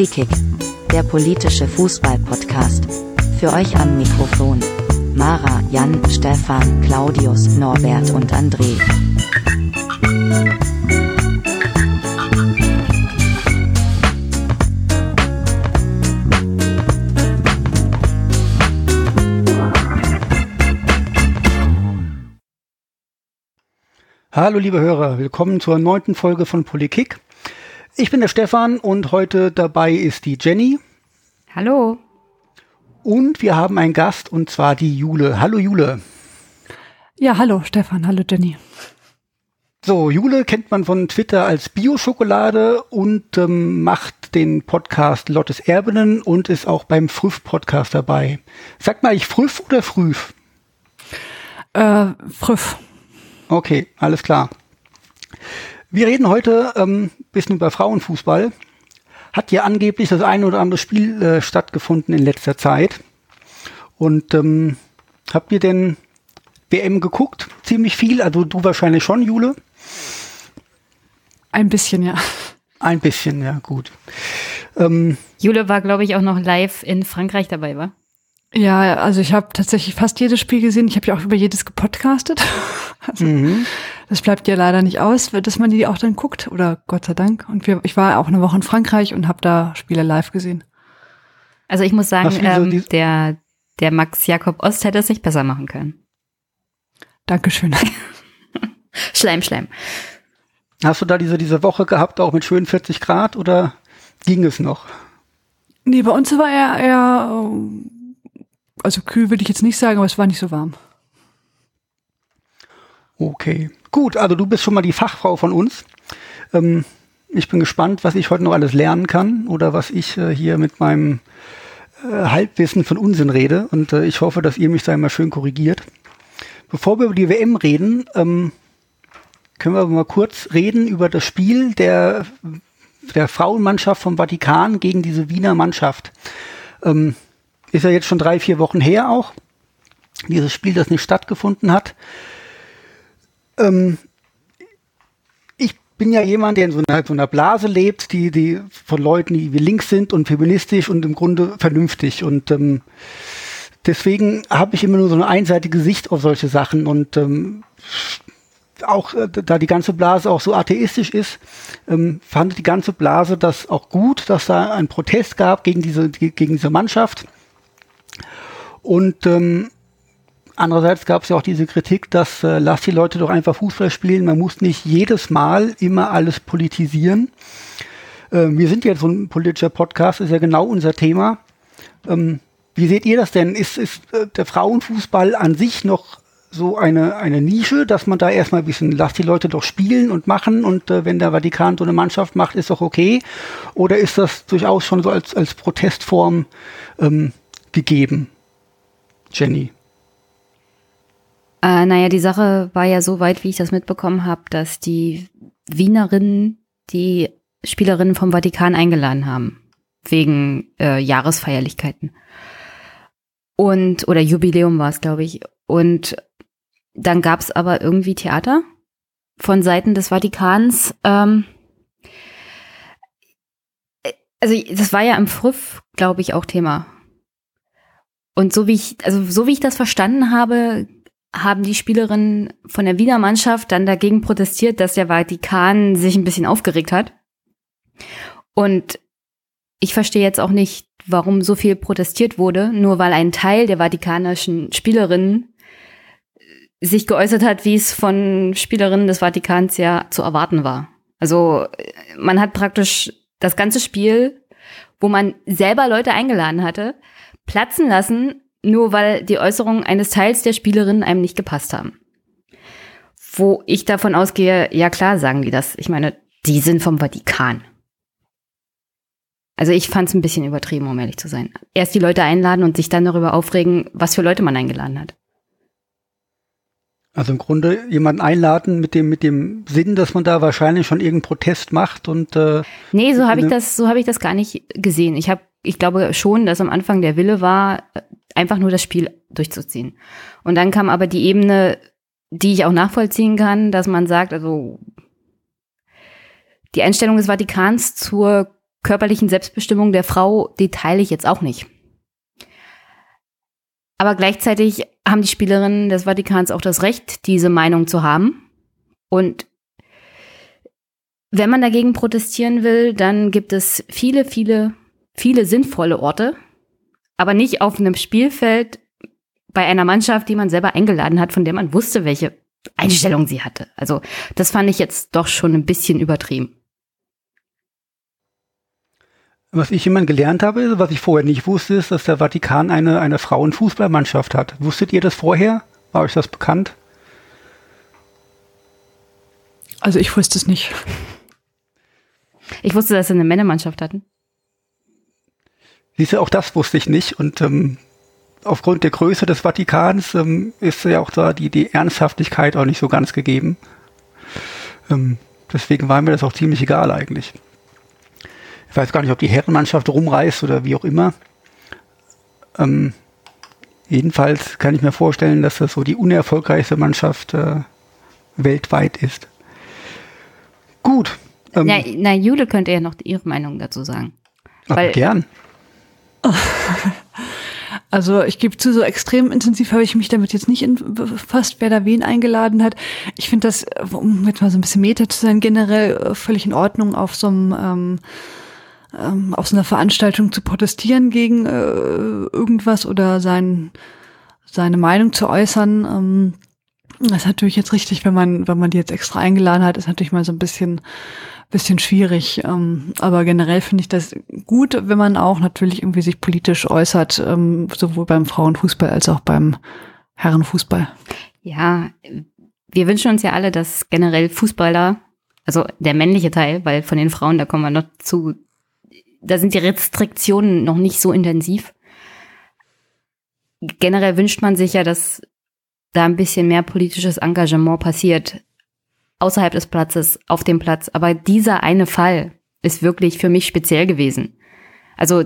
Polikick, der politische Fußball-Podcast. Für euch am Mikrofon. Mara, Jan, Stefan, Claudius, Norbert und André. Hallo liebe Hörer, willkommen zur neunten Folge von Polikick. Ich bin der Stefan und heute dabei ist die Jenny. Hallo. Und wir haben einen Gast und zwar die Jule. Hallo Jule. Ja, hallo Stefan, hallo Jenny. So, Jule kennt man von Twitter als Bio-Schokolade und ähm, macht den Podcast Lottes Erbinnen und ist auch beim Früff-Podcast dabei. Sagt mal ich Früff oder Früff? Äh, Früff. Okay, alles klar. Wir reden heute ähm, bisschen über Frauenfußball. Hat ja angeblich das ein oder andere Spiel äh, stattgefunden in letzter Zeit. Und ähm, habt ihr denn WM geguckt? Ziemlich viel, also du wahrscheinlich schon, Jule? Ein bisschen, ja. Ein bisschen, ja, gut. Ähm, Jule war, glaube ich, auch noch live in Frankreich dabei, war? Ja, also ich habe tatsächlich fast jedes Spiel gesehen. Ich habe ja auch über jedes gepodcastet. Also, mhm. Das bleibt ja leider nicht aus, dass man die auch dann guckt. Oder Gott sei Dank. Und wir, ich war auch eine Woche in Frankreich und habe da Spiele live gesehen. Also ich muss sagen, ähm, der, der Max Jakob Ost hätte es nicht besser machen können. Dankeschön. Schleim, Schleim. Hast du da diese, diese Woche gehabt, auch mit schönen 40 Grad oder ging es noch? Nee, bei uns war er eher, also kühl würde ich jetzt nicht sagen, aber es war nicht so warm. Okay, gut. Also du bist schon mal die Fachfrau von uns. Ähm, ich bin gespannt, was ich heute noch alles lernen kann oder was ich äh, hier mit meinem äh, Halbwissen von Unsinn rede. Und äh, ich hoffe, dass ihr mich da immer schön korrigiert. Bevor wir über die WM reden, ähm, können wir mal kurz reden über das Spiel der, der Frauenmannschaft vom Vatikan gegen diese Wiener Mannschaft. Ähm, ist ja jetzt schon drei, vier Wochen her auch. Dieses Spiel, das nicht stattgefunden hat. Ähm, ich bin ja jemand, der in so einer, so einer, Blase lebt, die, die von Leuten, die links sind und feministisch und im Grunde vernünftig. Und ähm, deswegen habe ich immer nur so eine einseitige Sicht auf solche Sachen. Und ähm, auch äh, da die ganze Blase auch so atheistisch ist, ähm, fand die ganze Blase das auch gut, dass da ein Protest gab gegen diese, gegen diese Mannschaft. Und ähm, Andererseits gab es ja auch diese Kritik, dass äh, lass die Leute doch einfach Fußball spielen, man muss nicht jedes Mal immer alles politisieren. Äh, wir sind jetzt so ein politischer Podcast, ist ja genau unser Thema. Ähm, wie seht ihr das denn? Ist, ist äh, der Frauenfußball an sich noch so eine, eine Nische, dass man da erstmal ein bisschen, lass die Leute doch spielen und machen und äh, wenn der Vatikan so eine Mannschaft macht, ist doch okay? Oder ist das durchaus schon so als, als Protestform ähm, gegeben? Jenny? Äh, naja, die Sache war ja so weit, wie ich das mitbekommen habe, dass die Wienerinnen die Spielerinnen vom Vatikan eingeladen haben. Wegen äh, Jahresfeierlichkeiten. Und, oder Jubiläum war es, glaube ich. Und dann gab es aber irgendwie Theater von Seiten des Vatikans. Ähm, also das war ja im Früff, glaube ich, auch Thema. Und so wie ich, also so wie ich das verstanden habe, haben die Spielerinnen von der Wiener Mannschaft dann dagegen protestiert, dass der Vatikan sich ein bisschen aufgeregt hat. Und ich verstehe jetzt auch nicht, warum so viel protestiert wurde, nur weil ein Teil der vatikanischen Spielerinnen sich geäußert hat, wie es von Spielerinnen des Vatikans ja zu erwarten war. Also man hat praktisch das ganze Spiel, wo man selber Leute eingeladen hatte, platzen lassen, nur weil die Äußerungen eines Teils der Spielerinnen einem nicht gepasst haben. Wo ich davon ausgehe, ja klar sagen die das. Ich meine, die sind vom Vatikan. Also ich fand es ein bisschen übertrieben, um ehrlich zu sein. Erst die Leute einladen und sich dann darüber aufregen, was für Leute man eingeladen hat. Also im Grunde jemanden einladen mit dem mit dem Sinn, dass man da wahrscheinlich schon irgendeinen Protest macht und äh, Nee, so habe ich das so habe ich das gar nicht gesehen. Ich habe ich glaube schon, dass am Anfang der Wille war, einfach nur das Spiel durchzuziehen. Und dann kam aber die Ebene, die ich auch nachvollziehen kann, dass man sagt, also die Einstellung des Vatikans zur körperlichen Selbstbestimmung der Frau, die teile ich jetzt auch nicht. Aber gleichzeitig haben die Spielerinnen des Vatikans auch das Recht, diese Meinung zu haben. Und wenn man dagegen protestieren will, dann gibt es viele, viele, viele sinnvolle Orte, aber nicht auf einem Spielfeld bei einer Mannschaft, die man selber eingeladen hat, von der man wusste, welche Einstellung sie hatte. Also das fand ich jetzt doch schon ein bisschen übertrieben. Was ich immer gelernt habe, was ich vorher nicht wusste, ist, dass der Vatikan eine, eine Frauenfußballmannschaft hat. Wusstet ihr das vorher? War euch das bekannt? Also ich wusste es nicht. Ich wusste, dass sie eine Männermannschaft hatten. Siehst du, auch das wusste ich nicht. Und ähm, aufgrund der Größe des Vatikans ähm, ist ja auch da die, die Ernsthaftigkeit auch nicht so ganz gegeben. Ähm, deswegen war mir das auch ziemlich egal eigentlich. Ich weiß gar nicht, ob die Herrenmannschaft rumreißt oder wie auch immer. Ähm, jedenfalls kann ich mir vorstellen, dass das so die unerfolgreichste Mannschaft äh, weltweit ist. Gut. Ähm, na, na, Jule könnte ja noch ihre Meinung dazu sagen. Weil, gern. Also ich gebe zu, so extrem intensiv habe ich mich damit jetzt nicht befasst, wer da wen eingeladen hat. Ich finde das, um jetzt mal so ein bisschen Meta zu sein, generell äh, völlig in Ordnung auf so einem ähm, ähm, auf so einer Veranstaltung zu protestieren gegen äh, irgendwas oder sein, seine Meinung zu äußern. Ähm, das ist natürlich jetzt richtig, wenn man, wenn man die jetzt extra eingeladen hat, ist natürlich mal so ein bisschen, bisschen schwierig. Ähm, aber generell finde ich das gut, wenn man auch natürlich irgendwie sich politisch äußert, ähm, sowohl beim Frauenfußball als auch beim Herrenfußball. Ja, wir wünschen uns ja alle, dass generell Fußballer, also der männliche Teil, weil von den Frauen, da kommen wir noch zu, da sind die Restriktionen noch nicht so intensiv. Generell wünscht man sich ja, dass da ein bisschen mehr politisches Engagement passiert. Außerhalb des Platzes, auf dem Platz. Aber dieser eine Fall ist wirklich für mich speziell gewesen. Also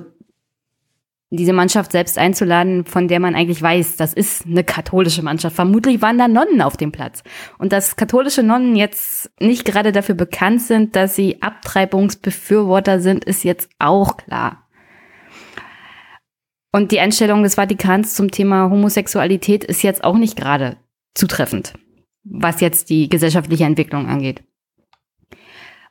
diese Mannschaft selbst einzuladen, von der man eigentlich weiß, das ist eine katholische Mannschaft. Vermutlich waren da Nonnen auf dem Platz. Und dass katholische Nonnen jetzt nicht gerade dafür bekannt sind, dass sie Abtreibungsbefürworter sind, ist jetzt auch klar. Und die Einstellung des Vatikans zum Thema Homosexualität ist jetzt auch nicht gerade zutreffend, was jetzt die gesellschaftliche Entwicklung angeht.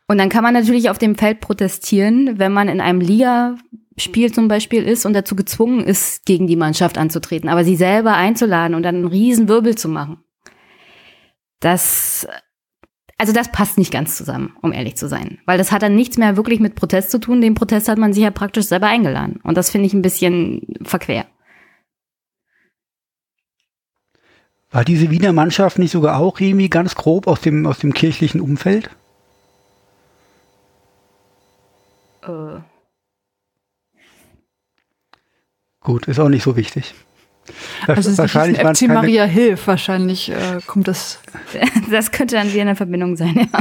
Und dann kann man natürlich auf dem Feld protestieren, wenn man in einem Liga Spiel zum Beispiel ist und dazu gezwungen ist, gegen die Mannschaft anzutreten, aber sie selber einzuladen und dann einen riesen Wirbel zu machen. Das, also das passt nicht ganz zusammen, um ehrlich zu sein. Weil das hat dann nichts mehr wirklich mit Protest zu tun. Den Protest hat man sich ja praktisch selber eingeladen. Und das finde ich ein bisschen verquer. War diese Wiener Mannschaft nicht sogar auch irgendwie ganz grob aus dem, aus dem kirchlichen Umfeld? Äh. Gut, ist auch nicht so wichtig. Also wahrscheinlich FC keine, Maria Hilf, wahrscheinlich äh, kommt das. Das könnte dann wieder eine Verbindung sein, ja.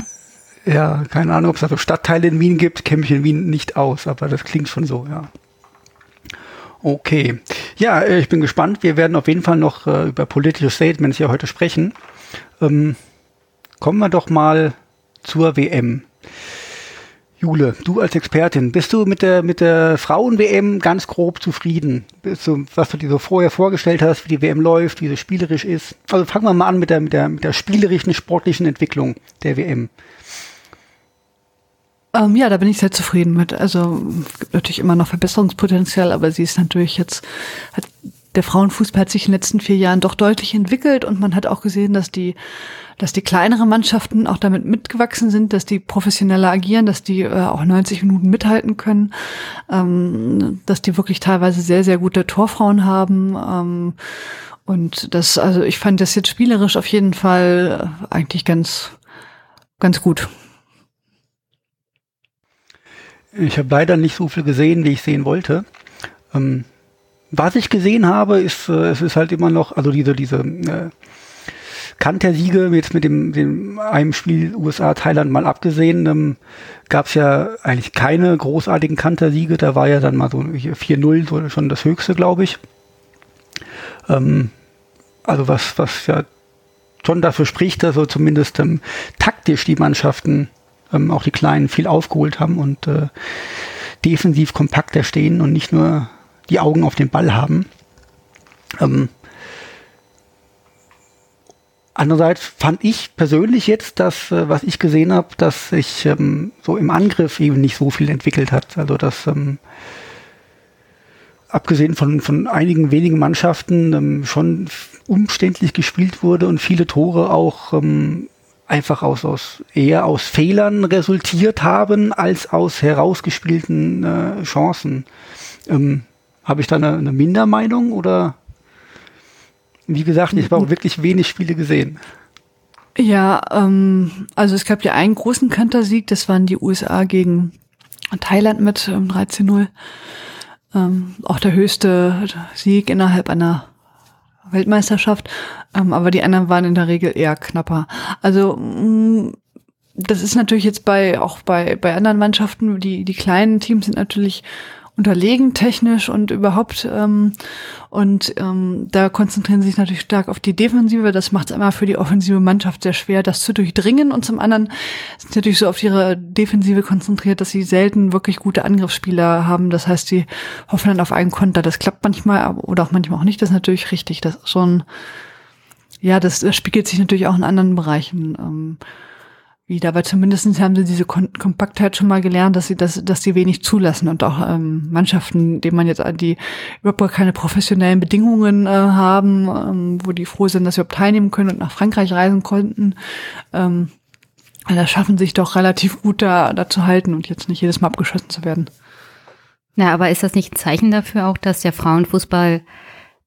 Ja, keine Ahnung, ob es also Stadtteile in Wien gibt, kenne mich in Wien nicht aus, aber das klingt schon so, ja. Okay. Ja, äh, ich bin gespannt. Wir werden auf jeden Fall noch äh, über politische Statements hier heute sprechen. Ähm, kommen wir doch mal zur WM. Jule, du als Expertin, bist du mit der, mit der Frauen-WM ganz grob zufrieden? Du, was du dir so vorher vorgestellt hast, wie die WM läuft, wie sie spielerisch ist? Also fangen wir mal an mit der, mit der, mit der spielerischen, sportlichen Entwicklung der WM. Ähm, ja, da bin ich sehr zufrieden mit. Also gibt natürlich immer noch Verbesserungspotenzial, aber sie ist natürlich jetzt, hat, der Frauenfußball hat sich in den letzten vier Jahren doch deutlich entwickelt und man hat auch gesehen, dass die dass die kleineren Mannschaften auch damit mitgewachsen sind, dass die professioneller agieren, dass die äh, auch 90 Minuten mithalten können, ähm, dass die wirklich teilweise sehr, sehr gute Torfrauen haben. Ähm, und das, also ich fand das jetzt spielerisch auf jeden Fall eigentlich ganz, ganz gut. Ich habe leider nicht so viel gesehen, wie ich sehen wollte. Ähm, was ich gesehen habe, ist, äh, es ist halt immer noch, also diese, diese äh, Kantersiege, jetzt mit dem, dem einem Spiel USA-Thailand mal abgesehen, ähm, gab es ja eigentlich keine großartigen Kantersiege. Da war ja dann mal so 4-0 so schon das höchste, glaube ich. Ähm, also was, was ja schon dafür spricht, dass so zumindest ähm, taktisch die Mannschaften, ähm, auch die Kleinen, viel aufgeholt haben und äh, defensiv kompakter stehen und nicht nur die Augen auf den Ball haben. Ähm, Andererseits fand ich persönlich jetzt, dass, äh, was ich gesehen habe, dass sich ähm, so im Angriff eben nicht so viel entwickelt hat. Also dass ähm, abgesehen von, von einigen wenigen Mannschaften ähm, schon umständlich gespielt wurde und viele Tore auch ähm, einfach aus, aus eher aus Fehlern resultiert haben als aus herausgespielten äh, Chancen. Ähm, habe ich da eine, eine Mindermeinung oder wie gesagt, ich habe auch wirklich wenig Spiele gesehen. Ja, ähm, also es gab ja einen großen Kantersieg, das waren die USA gegen Thailand mit ähm, 13-0. Ähm, auch der höchste Sieg innerhalb einer Weltmeisterschaft, ähm, aber die anderen waren in der Regel eher knapper. Also mh, mm, das ist natürlich jetzt bei auch bei bei anderen Mannschaften, die die kleinen Teams sind natürlich unterlegen technisch und überhaupt. Ähm, und ähm, da konzentrieren sie sich natürlich stark auf die Defensive. Das macht es einmal für die offensive Mannschaft sehr schwer, das zu durchdringen. Und zum anderen sind sie natürlich so auf ihre Defensive konzentriert, dass sie selten wirklich gute Angriffsspieler haben. Das heißt, sie hoffen dann auf einen Konter. Das klappt manchmal oder auch manchmal auch nicht. Das ist natürlich richtig. Das ist schon, ja, das, das spiegelt sich natürlich auch in anderen Bereichen. Ähm, wieder, aber zumindest haben sie diese Kom Kompaktheit schon mal gelernt, dass sie das, dass sie wenig zulassen und auch ähm, Mannschaften, denen man jetzt die überhaupt keine professionellen Bedingungen äh, haben, ähm, wo die froh sind, dass sie überhaupt teilnehmen können und nach Frankreich reisen konnten, ähm, da schaffen sich doch relativ gut da, da zu halten und jetzt nicht jedes Mal abgeschossen zu werden. Ja, aber ist das nicht ein Zeichen dafür auch, dass der Frauenfußball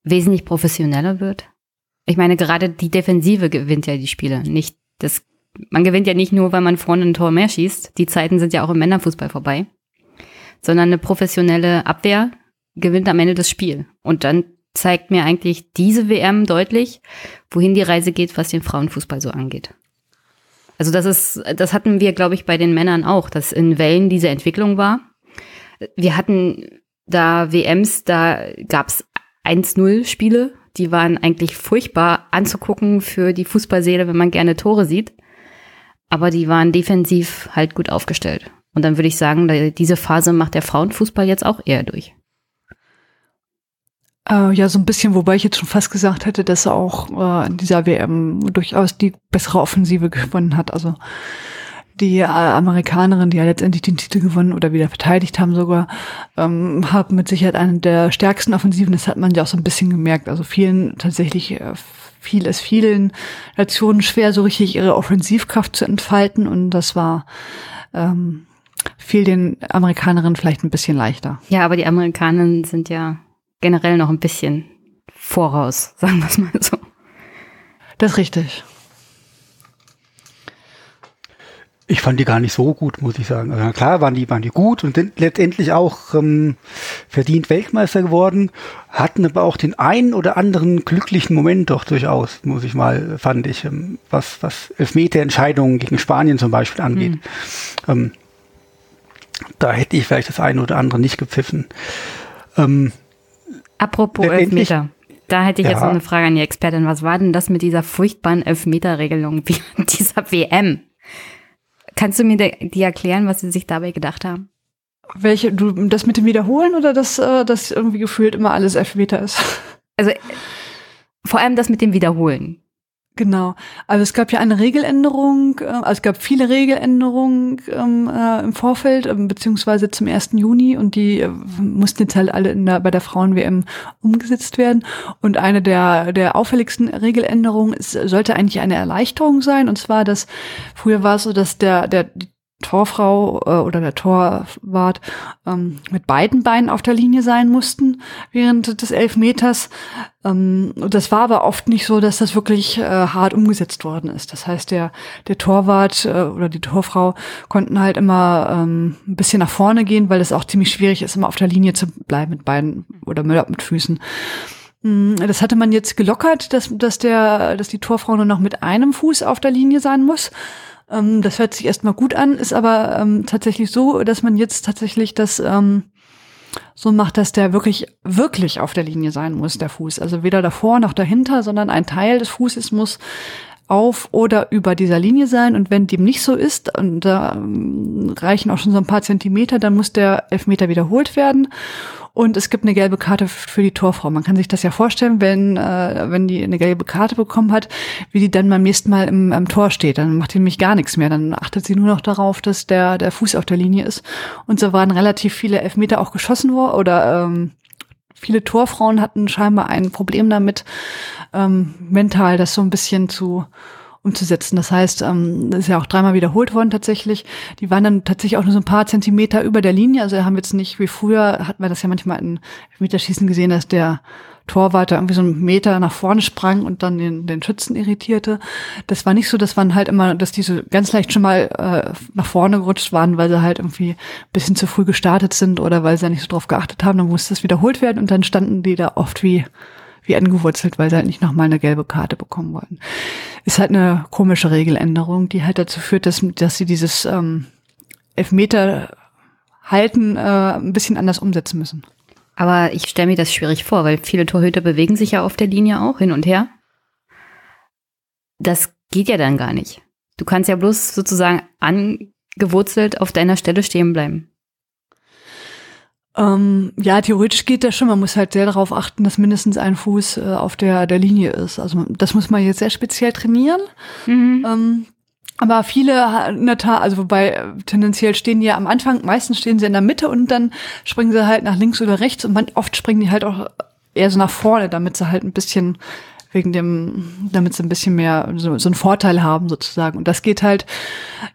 wesentlich professioneller wird? Ich meine, gerade die Defensive gewinnt ja die Spiele, nicht das man gewinnt ja nicht nur, weil man vorne ein Tor mehr schießt. Die Zeiten sind ja auch im Männerfußball vorbei. Sondern eine professionelle Abwehr gewinnt am Ende das Spiel. Und dann zeigt mir eigentlich diese WM deutlich, wohin die Reise geht, was den Frauenfußball so angeht. Also das ist, das hatten wir, glaube ich, bei den Männern auch, dass in Wellen diese Entwicklung war. Wir hatten da WMs, da gab's 1-0-Spiele, die waren eigentlich furchtbar anzugucken für die Fußballseele, wenn man gerne Tore sieht aber die waren defensiv halt gut aufgestellt. Und dann würde ich sagen, diese Phase macht der Frauenfußball jetzt auch eher durch. Äh, ja, so ein bisschen, wobei ich jetzt schon fast gesagt hätte, dass er auch äh, in dieser WM durchaus die bessere Offensive gewonnen hat. Also die äh, Amerikanerin, die ja letztendlich den Titel gewonnen oder wieder verteidigt haben sogar, ähm, haben mit Sicherheit eine der stärksten Offensiven. Das hat man ja auch so ein bisschen gemerkt. Also vielen tatsächlich äh, fiel es vielen Nationen schwer, so richtig ihre Offensivkraft zu entfalten. Und das war ähm, fiel den Amerikanerinnen vielleicht ein bisschen leichter. Ja, aber die Amerikanerinnen sind ja generell noch ein bisschen voraus, sagen wir es mal so. Das ist richtig. Ich fand die gar nicht so gut, muss ich sagen. Also klar waren die, waren die gut und sind letztendlich auch ähm, verdient Weltmeister geworden, hatten aber auch den einen oder anderen glücklichen Moment doch durchaus, muss ich mal, fand ich, ähm, was, was Elfmeterentscheidungen gegen Spanien zum Beispiel angeht. Mhm. Ähm, da hätte ich vielleicht das eine oder andere nicht gepfiffen. Ähm, Apropos Elfmeter. Da hätte ich ja. jetzt noch eine Frage an die Expertin. Was war denn das mit dieser furchtbaren Elfmeterregelung dieser WM? Kannst du mir die erklären, was sie sich dabei gedacht haben? Welche, du, das mit dem Wiederholen oder dass äh, das irgendwie gefühlt immer alles Elfmeter ist? Also vor allem das mit dem Wiederholen. Genau. Also es gab ja eine Regeländerung, äh, also es gab viele Regeländerungen ähm, äh, im Vorfeld, äh, beziehungsweise zum 1. Juni und die äh, mussten jetzt halt alle in der, bei der Frauen-WM umgesetzt werden. Und eine der, der auffälligsten Regeländerungen ist, sollte eigentlich eine Erleichterung sein. Und zwar, dass früher war es so, dass der, der, Torfrau äh, oder der Torwart ähm, mit beiden Beinen auf der Linie sein mussten während des Elfmeters. Ähm, das war aber oft nicht so, dass das wirklich äh, hart umgesetzt worden ist. Das heißt, der, der Torwart äh, oder die Torfrau konnten halt immer ähm, ein bisschen nach vorne gehen, weil es auch ziemlich schwierig ist, immer auf der Linie zu bleiben mit Beinen oder mit Füßen. Mm, das hatte man jetzt gelockert, dass, dass, der, dass die Torfrau nur noch mit einem Fuß auf der Linie sein muss. Ähm, das hört sich erstmal gut an, ist aber ähm, tatsächlich so, dass man jetzt tatsächlich das ähm, so macht, dass der wirklich, wirklich auf der Linie sein muss, der Fuß. Also weder davor noch dahinter, sondern ein Teil des Fußes muss auf oder über dieser Linie sein. Und wenn dem nicht so ist, und da ähm, reichen auch schon so ein paar Zentimeter, dann muss der Elfmeter wiederholt werden. Und es gibt eine gelbe Karte für die Torfrau. Man kann sich das ja vorstellen, wenn, äh, wenn die eine gelbe Karte bekommen hat, wie die dann beim nächsten Mal im, im Tor steht. Dann macht die nämlich gar nichts mehr. Dann achtet sie nur noch darauf, dass der, der Fuß auf der Linie ist. Und so waren relativ viele Elfmeter auch geschossen worden oder ähm, viele Torfrauen hatten scheinbar ein Problem damit, ähm, mental das so ein bisschen zu umzusetzen. Das heißt, ähm, das ist ja auch dreimal wiederholt worden tatsächlich. Die waren dann tatsächlich auch nur so ein paar Zentimeter über der Linie. Also haben jetzt nicht wie früher, hatten wir das ja manchmal in Meterschießen gesehen, dass der Torwart da irgendwie so einen Meter nach vorne sprang und dann den, den Schützen irritierte. Das war nicht so, das waren halt immer, dass die so ganz leicht schon mal äh, nach vorne gerutscht waren, weil sie halt irgendwie ein bisschen zu früh gestartet sind oder weil sie ja nicht so drauf geachtet haben. Dann musste das wiederholt werden und dann standen die da oft wie wie angewurzelt, weil sie halt nicht nochmal eine gelbe Karte bekommen wollten. Ist halt eine komische Regeländerung, die halt dazu führt, dass, dass sie dieses ähm, Elfmeter halten äh, ein bisschen anders umsetzen müssen. Aber ich stelle mir das schwierig vor, weil viele Torhüter bewegen sich ja auf der Linie auch hin und her. Das geht ja dann gar nicht. Du kannst ja bloß sozusagen angewurzelt auf deiner Stelle stehen bleiben. Ähm, ja, theoretisch geht das schon. Man muss halt sehr darauf achten, dass mindestens ein Fuß äh, auf der, der Linie ist. Also das muss man jetzt sehr speziell trainieren. Mhm. Ähm, aber viele in der Tat, also wobei tendenziell stehen die ja am Anfang, meistens stehen sie in der Mitte und dann springen sie halt nach links oder rechts und man, oft springen die halt auch eher so nach vorne, damit sie halt ein bisschen wegen dem, damit sie ein bisschen mehr so, so einen Vorteil haben sozusagen. Und das geht halt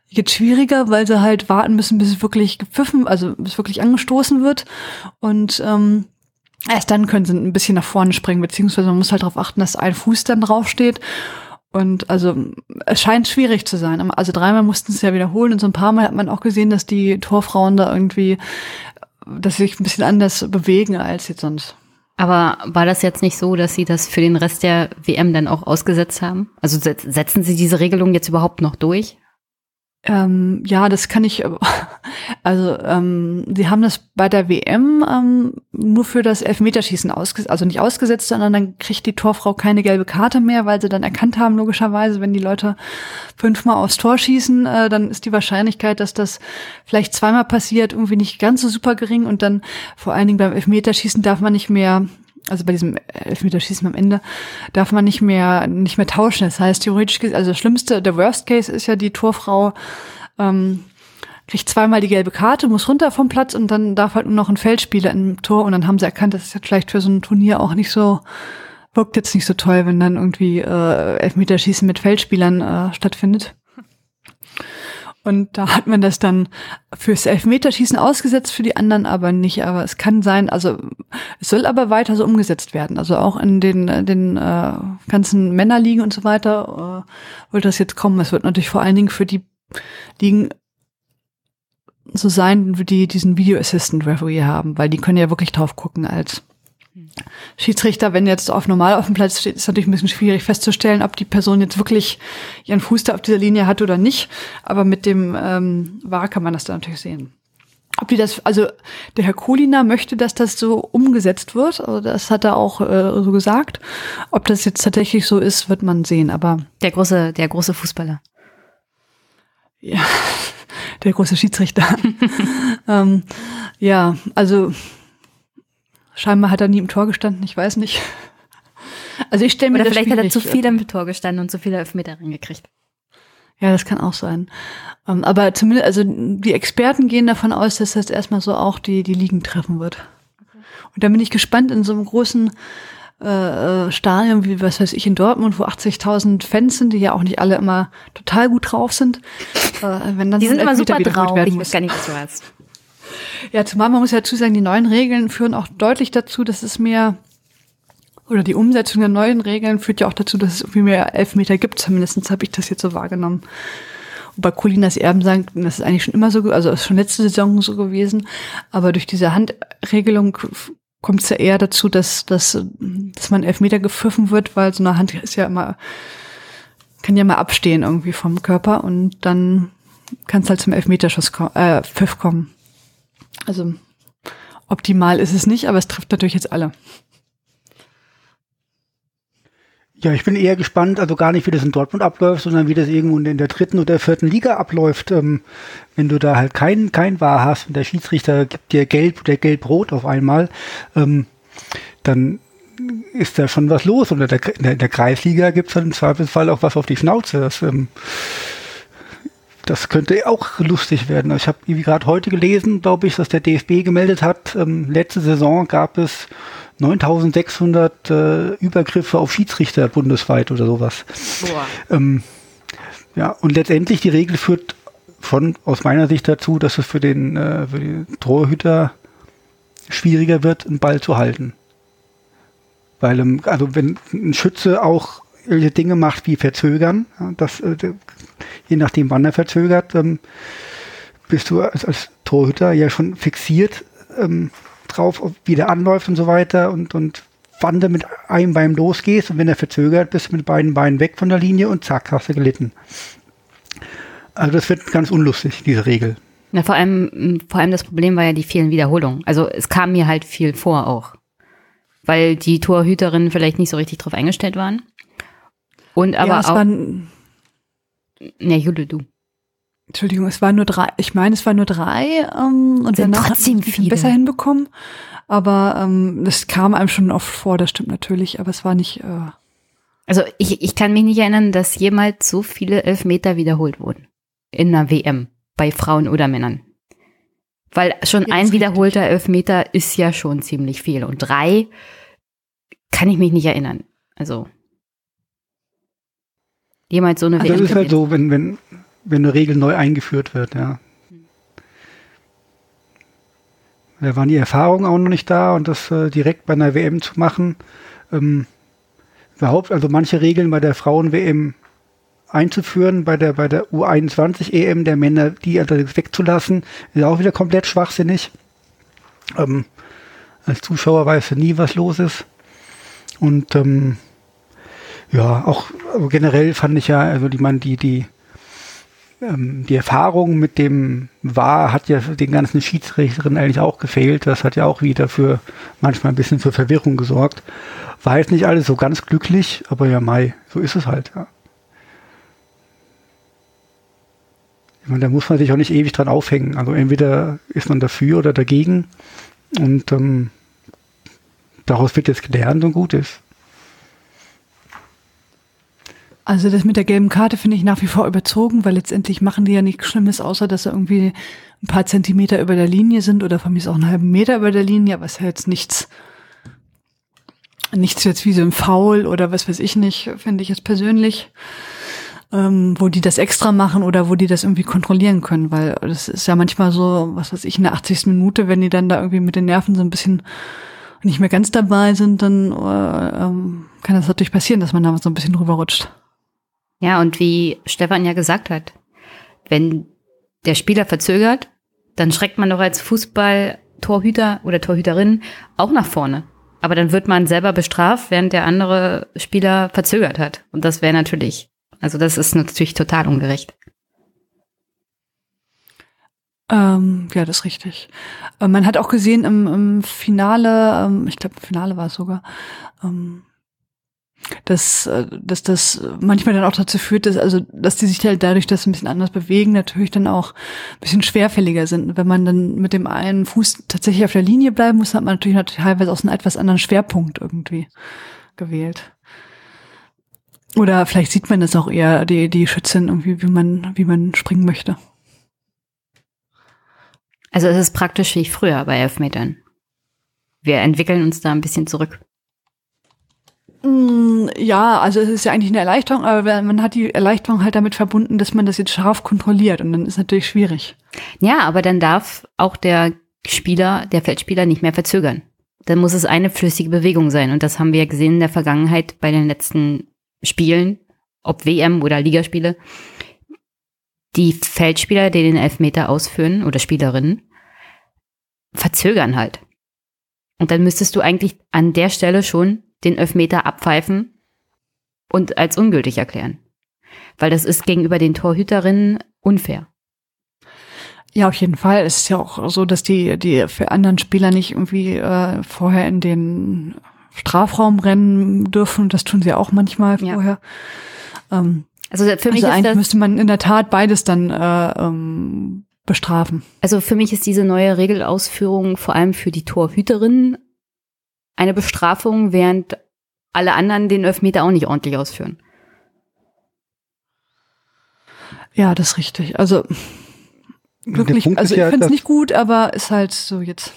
jetzt schwieriger, weil sie halt warten müssen, bis es wirklich gepfiffen, also bis wirklich angestoßen wird. Und ähm, erst dann können sie ein bisschen nach vorne springen, beziehungsweise man muss halt darauf achten, dass ein Fuß dann draufsteht. Und also es scheint schwierig zu sein. Also dreimal mussten es ja wiederholen und so ein paar Mal hat man auch gesehen, dass die Torfrauen da irgendwie, dass sie sich ein bisschen anders bewegen als jetzt sonst. Aber war das jetzt nicht so, dass Sie das für den Rest der WM dann auch ausgesetzt haben? Also setzen Sie diese Regelung jetzt überhaupt noch durch? Ähm, ja, das kann ich. Also ähm, sie haben das bei der WM ähm, nur für das Elfmeterschießen ausgesetzt, also nicht ausgesetzt, sondern dann kriegt die Torfrau keine gelbe Karte mehr, weil sie dann erkannt haben, logischerweise, wenn die Leute fünfmal aufs Tor schießen, äh, dann ist die Wahrscheinlichkeit, dass das vielleicht zweimal passiert, irgendwie nicht ganz so super gering und dann vor allen Dingen beim Elfmeterschießen darf man nicht mehr also bei diesem Elfmeterschießen am Ende, darf man nicht mehr, nicht mehr tauschen. Das heißt, theoretisch, also das Schlimmste, der Worst Case ist ja, die Torfrau ähm, kriegt zweimal die gelbe Karte, muss runter vom Platz und dann darf halt nur noch ein Feldspieler im Tor und dann haben sie erkannt, das ist jetzt vielleicht für so ein Turnier auch nicht so, wirkt jetzt nicht so toll, wenn dann irgendwie äh, Elfmeterschießen mit Feldspielern äh, stattfindet. Und da hat man das dann fürs Elfmeterschießen ausgesetzt, für die anderen aber nicht. Aber es kann sein, also es soll aber weiter so umgesetzt werden. Also auch in den, den äh, ganzen Männerligen und so weiter äh, wird das jetzt kommen. Es wird natürlich vor allen Dingen für die Ligen so sein, die diesen Video Assistant Referee haben, weil die können ja wirklich drauf gucken als Schiedsrichter, wenn jetzt auf normal auf dem Platz steht, ist natürlich ein bisschen schwierig festzustellen, ob die Person jetzt wirklich ihren Fuß da auf dieser Linie hat oder nicht. Aber mit dem ähm, VAR kann man das dann natürlich sehen. Ob die das, also der Herr Kolina möchte, dass das so umgesetzt wird. Also das hat er auch äh, so gesagt. Ob das jetzt tatsächlich so ist, wird man sehen. Aber der große, der große Fußballer. Ja, der große Schiedsrichter. ähm, ja, also Scheinbar hat er nie im Tor gestanden, ich weiß nicht. Also ich stelle mir Oder das vielleicht hat er zu viel im Tor gestanden und zu viele Elfmeter reingekriegt. Ja, das kann auch sein. Ähm, aber zumindest, also die Experten gehen davon aus, dass das erstmal so auch die, die Ligen treffen wird. Okay. Und da bin ich gespannt in so einem großen äh, äh Stadion wie, was weiß ich, in Dortmund, wo 80.000 Fans sind, die ja auch nicht alle immer total gut drauf sind. Äh, wenn dann die sind immer super drauf, ich weiß gar nicht, was du hast. Ja, zumal man muss ja dazu sagen, die neuen Regeln führen auch deutlich dazu, dass es mehr oder die Umsetzung der neuen Regeln führt ja auch dazu, dass es irgendwie mehr Elfmeter gibt. Zumindest habe ich das jetzt so wahrgenommen. Und bei Colinas Erben sagen, das ist eigentlich schon immer so, also ist schon letzte Saison so gewesen. Aber durch diese Handregelung kommt es ja eher dazu, dass, dass, dass man Elfmeter gepfiffen wird, weil so eine Hand ist ja immer, kann ja mal abstehen irgendwie vom Körper und dann kann es halt zum Elfmeterschuss äh, Pfiff kommen. Also optimal ist es nicht, aber es trifft natürlich jetzt alle. Ja, ich bin eher gespannt, also gar nicht, wie das in Dortmund abläuft, sondern wie das irgendwo in der dritten oder vierten Liga abläuft. Ähm, wenn du da halt kein, kein Wahr hast und der Schiedsrichter gibt dir gelb oder gelb-rot auf einmal, ähm, dann ist da schon was los. Und in der, in der Kreisliga gibt es dann im Zweifelsfall auch was auf die Schnauze. Das, ähm, das könnte auch lustig werden. Ich habe gerade heute gelesen, glaube ich, dass der DFB gemeldet hat, ähm, letzte Saison gab es 9600 äh, Übergriffe auf Schiedsrichter bundesweit oder sowas. Ähm, ja, und letztendlich die Regel führt von aus meiner Sicht dazu, dass es für den, äh, für den Torhüter schwieriger wird, einen Ball zu halten. Weil, ähm, also wenn ein Schütze auch Dinge macht wie verzögern, das, äh, je nachdem wann er verzögert, ähm, bist du als, als Torhüter ja schon fixiert ähm, drauf, wie der anläuft und so weiter und, und wann du mit einem Bein losgehst und wenn er verzögert, bist du mit beiden Beinen weg von der Linie und zack, hast du gelitten. Also das wird ganz unlustig, diese Regel. Na, vor allem, vor allem das Problem war ja die vielen Wiederholungen. Also es kam mir halt viel vor auch. Weil die Torhüterinnen vielleicht nicht so richtig drauf eingestellt waren. Und aber ja, auch. Waren, ja, Jule, du. Entschuldigung, es waren nur drei, ich meine, es waren nur drei ähm, und Sind danach trotzdem viele. besser hinbekommen. Aber ähm, das kam einem schon oft vor, das stimmt natürlich, aber es war nicht. Äh also ich, ich kann mich nicht erinnern, dass jemals so viele Elfmeter wiederholt wurden. In einer WM, bei Frauen oder Männern. Weil schon Jetzt ein wiederholter Elfmeter ist ja schon ziemlich viel. Und drei kann ich mich nicht erinnern. Also jemals so eine also WM. Das ist halt so, wenn, wenn, wenn eine Regel neu eingeführt wird, ja. Da waren die Erfahrungen auch noch nicht da und das äh, direkt bei einer WM zu machen. Ähm, überhaupt, also manche Regeln bei der Frauen-WM einzuführen, bei der, bei der U21 EM der Männer, die allerdings wegzulassen, ist auch wieder komplett schwachsinnig. Ähm, als Zuschauer weißt du nie, was los ist. Und ähm, ja, auch generell fand ich ja, also die man die, die ähm, die Erfahrung mit dem war, hat ja den ganzen Schiedsrichterinnen eigentlich auch gefehlt. Das hat ja auch wieder für manchmal ein bisschen für Verwirrung gesorgt. War jetzt nicht alles so ganz glücklich, aber ja, Mai, so ist es halt, ja. Ich meine, da muss man sich auch nicht ewig dran aufhängen. Also entweder ist man dafür oder dagegen und ähm, daraus wird jetzt gelernt und gut ist. Also das mit der gelben Karte finde ich nach wie vor überzogen, weil letztendlich machen die ja nichts Schlimmes, außer dass sie irgendwie ein paar Zentimeter über der Linie sind oder von mir ist auch einen halben Meter über der Linie, aber es ist ja jetzt nichts, nichts jetzt wie so ein Foul oder was weiß ich nicht, finde ich jetzt persönlich, ähm, wo die das extra machen oder wo die das irgendwie kontrollieren können, weil das ist ja manchmal so, was weiß ich, in der 80. Minute, wenn die dann da irgendwie mit den Nerven so ein bisschen nicht mehr ganz dabei sind, dann äh, ähm, kann das natürlich passieren, dass man da so ein bisschen drüber rutscht. Ja, und wie Stefan ja gesagt hat, wenn der Spieler verzögert, dann schreckt man doch als Fußball-Torhüter oder Torhüterin auch nach vorne. Aber dann wird man selber bestraft, während der andere Spieler verzögert hat. Und das wäre natürlich, also das ist natürlich total ungerecht. Ähm, ja, das ist richtig. Äh, man hat auch gesehen im, im Finale, ähm, ich glaube, im Finale war es sogar, ähm, dass, äh, dass das manchmal dann auch dazu führt, dass, also, dass die sich halt dadurch, dass sie ein bisschen anders bewegen, natürlich dann auch ein bisschen schwerfälliger sind. Wenn man dann mit dem einen Fuß tatsächlich auf der Linie bleiben muss, hat man natürlich teilweise aus einem etwas anderen Schwerpunkt irgendwie gewählt. Oder vielleicht sieht man das auch eher, die, die Schützin irgendwie, wie man, wie man springen möchte. Also es ist praktisch wie früher bei Elfmetern. Wir entwickeln uns da ein bisschen zurück. Mm, ja, also es ist ja eigentlich eine Erleichterung, aber man hat die Erleichterung halt damit verbunden, dass man das jetzt scharf kontrolliert und dann ist natürlich schwierig. Ja, aber dann darf auch der Spieler, der Feldspieler nicht mehr verzögern. Dann muss es eine flüssige Bewegung sein und das haben wir ja gesehen in der Vergangenheit bei den letzten Spielen, ob WM oder Ligaspiele. Die Feldspieler, die den Elfmeter ausführen oder Spielerinnen, verzögern halt. Und dann müsstest du eigentlich an der Stelle schon den Elfmeter abpfeifen und als ungültig erklären. Weil das ist gegenüber den Torhüterinnen unfair. Ja, auf jeden Fall. Es ist ja auch so, dass die, die für anderen Spieler nicht irgendwie äh, vorher in den Strafraum rennen dürfen. Das tun sie auch manchmal Ja. vorher. Ähm, Also für mich also eigentlich das, müsste man in der Tat beides dann äh, ähm, bestrafen. also für mich ist diese neue Regelausführung vor allem für die Torhüterinnen eine Bestrafung, während alle anderen den Elfmeter auch nicht ordentlich ausführen. Ja, das ist richtig. Also wirklich, Punkt also ich ja, finde es nicht gut, aber ist halt so jetzt.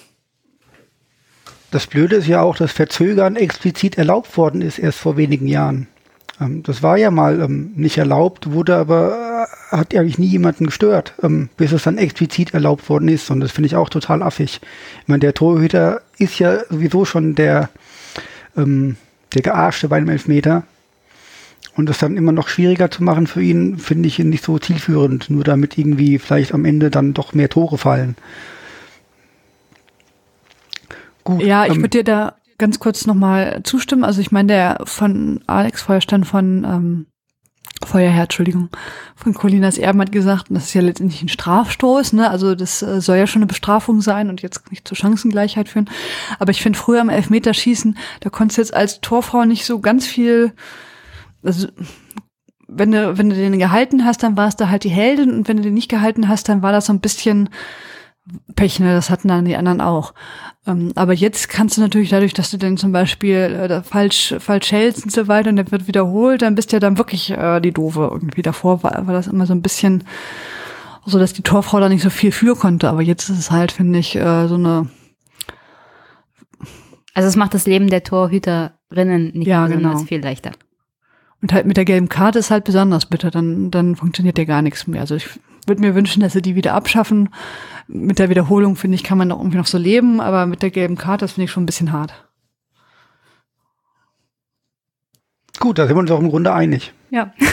Das Blöde ist ja auch, dass Verzögern explizit erlaubt worden ist erst vor wenigen Jahren. Ähm, das war ja mal ähm, nicht erlaubt, wurde aber, äh, hat eigentlich nie jemanden gestört, ähm, bis es dann explizit erlaubt worden ist. Und das finde ich auch total affig. Ich meine, der Torhüter ist ja sowieso schon der, der Gearschte bei einem Elfmeter. Und das dann immer noch schwieriger zu machen für ihn, finde ich nicht so zielführend, nur damit irgendwie vielleicht am Ende dann doch mehr Tore fallen. Gut. Ja, ich ähm, würde dir da ganz kurz nochmal zustimmen. Also ich meine, der von Alex Feuerstein von ähm, Feuerherr, Entschuldigung, von Colinas Erben hat gesagt, das ist ja letztendlich ein Strafstoß, ne? Also das äh, soll ja schon eine Bestrafung sein und jetzt nicht zur Chancengleichheit führen. Aber ich finde früher im Elfmeterschießen, da konntest du jetzt als Torfrau nicht so ganz viel, also wenn du, wenn du den gehalten hast, dann warst du halt die Heldin und wenn du den nicht gehalten hast, dann war das so ein bisschen Pech, ne? Das hatten dann die anderen auch. Ähm, aber jetzt kannst du natürlich dadurch, dass du den zum Beispiel äh, falsch, falsch hältst und so weiter und der wird wiederholt, dann bist du ja dann wirklich äh, die Doofe irgendwie. Davor war, war das immer so ein bisschen so, dass die Torfrau da nicht so viel für konnte. Aber jetzt ist es halt, finde ich, äh, so eine, Also es macht das Leben der Torhüterinnen nicht Ja, besonders genau. viel leichter. und halt mit der gelben Karte ist halt besonders bitter, dann, dann funktioniert ja gar nichts mehr. Also ich würde mir wünschen, dass sie die wieder abschaffen. Mit der Wiederholung, finde ich, kann man doch irgendwie noch so leben, aber mit der gelben Karte, das finde ich schon ein bisschen hart. Gut, da sind wir uns auch im Grunde einig. Ja.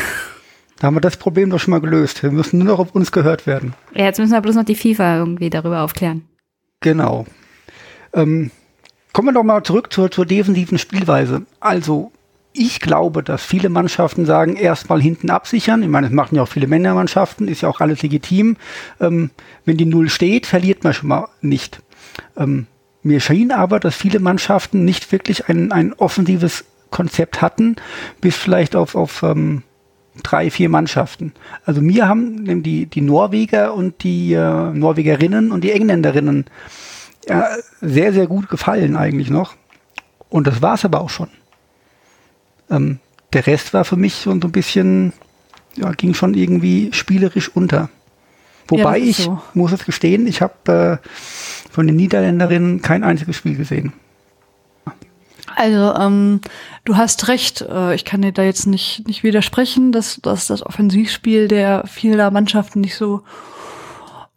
Da haben wir das Problem doch schon mal gelöst. Wir müssen nur noch auf uns gehört werden. Ja, jetzt müssen wir bloß noch die FIFA irgendwie darüber aufklären. Genau. Ähm, kommen wir doch mal zurück zur, zur defensiven Spielweise. Also, ich glaube, dass viele Mannschaften sagen, erstmal hinten absichern. Ich meine, das machen ja auch viele Männermannschaften, ist ja auch alles legitim. Ähm, wenn die Null steht, verliert man schon mal nicht. Ähm, mir schien aber, dass viele Mannschaften nicht wirklich ein, ein offensives Konzept hatten, bis vielleicht auf, auf ähm, drei, vier Mannschaften. Also mir haben die, die Norweger und die äh, Norwegerinnen und die Engländerinnen ja, sehr, sehr gut gefallen eigentlich noch. Und das war es aber auch schon. Ähm, der Rest war für mich so ein bisschen, ja, ging schon irgendwie spielerisch unter. Wobei ist ich, so. muss es gestehen, ich habe äh, von den Niederländerinnen kein einziges Spiel gesehen. Also, ähm, du hast recht. Äh, ich kann dir da jetzt nicht, nicht widersprechen, dass, dass das Offensivspiel der vieler Mannschaften nicht so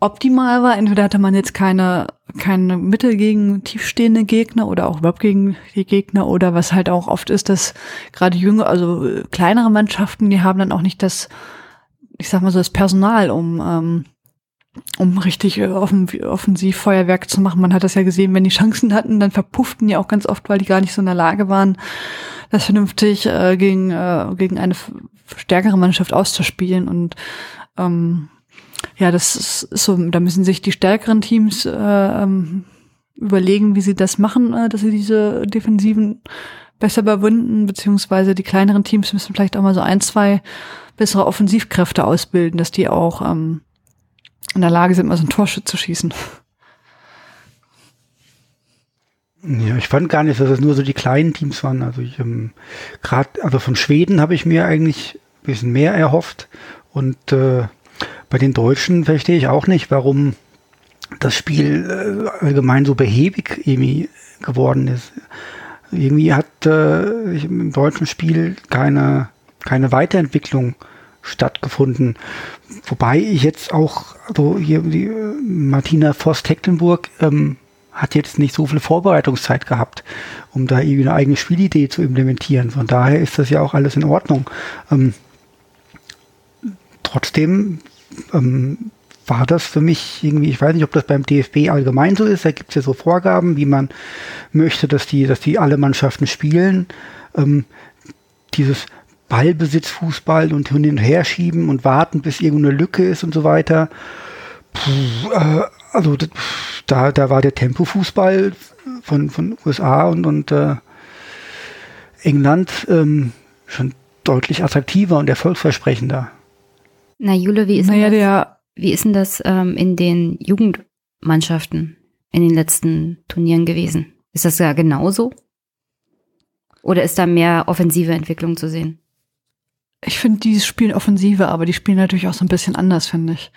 optimal war. Entweder hatte man jetzt keine, keine Mittel gegen tiefstehende Gegner oder auch überhaupt gegen die Gegner oder was halt auch oft ist, dass gerade jüngere, also äh, kleinere Mannschaften, die haben dann auch nicht das, ich sag mal so, das Personal, um, ähm, um richtig äh, offen, offensiv Feuerwerk zu machen. Man hat das ja gesehen, wenn die Chancen hatten, dann verpufften die auch ganz oft, weil die gar nicht so in der Lage waren, das vernünftig äh, gegen, äh, gegen eine stärkere Mannschaft auszuspielen. Und ähm, ja, das ist so, da müssen sich die stärkeren Teams äh, ähm, überlegen, wie sie das machen, äh, dass sie diese Defensiven besser überwinden, beziehungsweise die kleineren Teams müssen vielleicht auch mal so ein, zwei bessere Offensivkräfte ausbilden, dass die auch ähm, in der Lage sind, mal so ein Torschütz zu schießen. Ja, ich fand gar nicht, dass es nur so die kleinen Teams waren. Also ich ähm, gerade, also von Schweden habe ich mir eigentlich ein bisschen mehr erhofft. Und äh, bei den Deutschen verstehe ich auch nicht, warum das Spiel äh, allgemein so behäbig irgendwie geworden ist. Irgendwie hat äh, im deutschen Spiel keine, keine Weiterentwicklung stattgefunden. Wobei ich jetzt auch, also hier die äh, Martina Voss-Tecklenburg ähm, hat jetzt nicht so viel Vorbereitungszeit gehabt, um da irgendwie eine eigene Spielidee zu implementieren. Von daher ist das ja auch alles in Ordnung. Ähm, trotzdem ähm, war das für mich irgendwie, ich weiß nicht, ob das beim DFB allgemein so ist, da gibt es ja so Vorgaben, wie man möchte, dass die, dass die alle Mannschaften spielen. Ähm, dieses Ballbesitzfußball und hin und her schieben und warten, bis irgendeine Lücke ist und so weiter. Puh, äh, also da, da war der Tempofußball von, von USA und, und äh, England ähm, schon deutlich attraktiver und erfolgsversprechender. Na, Jule, wie ist Naja, denn das, wie ist denn das ähm, in den Jugendmannschaften in den letzten Turnieren gewesen? Ist das ja genauso? Oder ist da mehr offensive Entwicklung zu sehen? ich finde, die spielen Offensive, aber die spielen natürlich auch so ein bisschen anders, finde ich.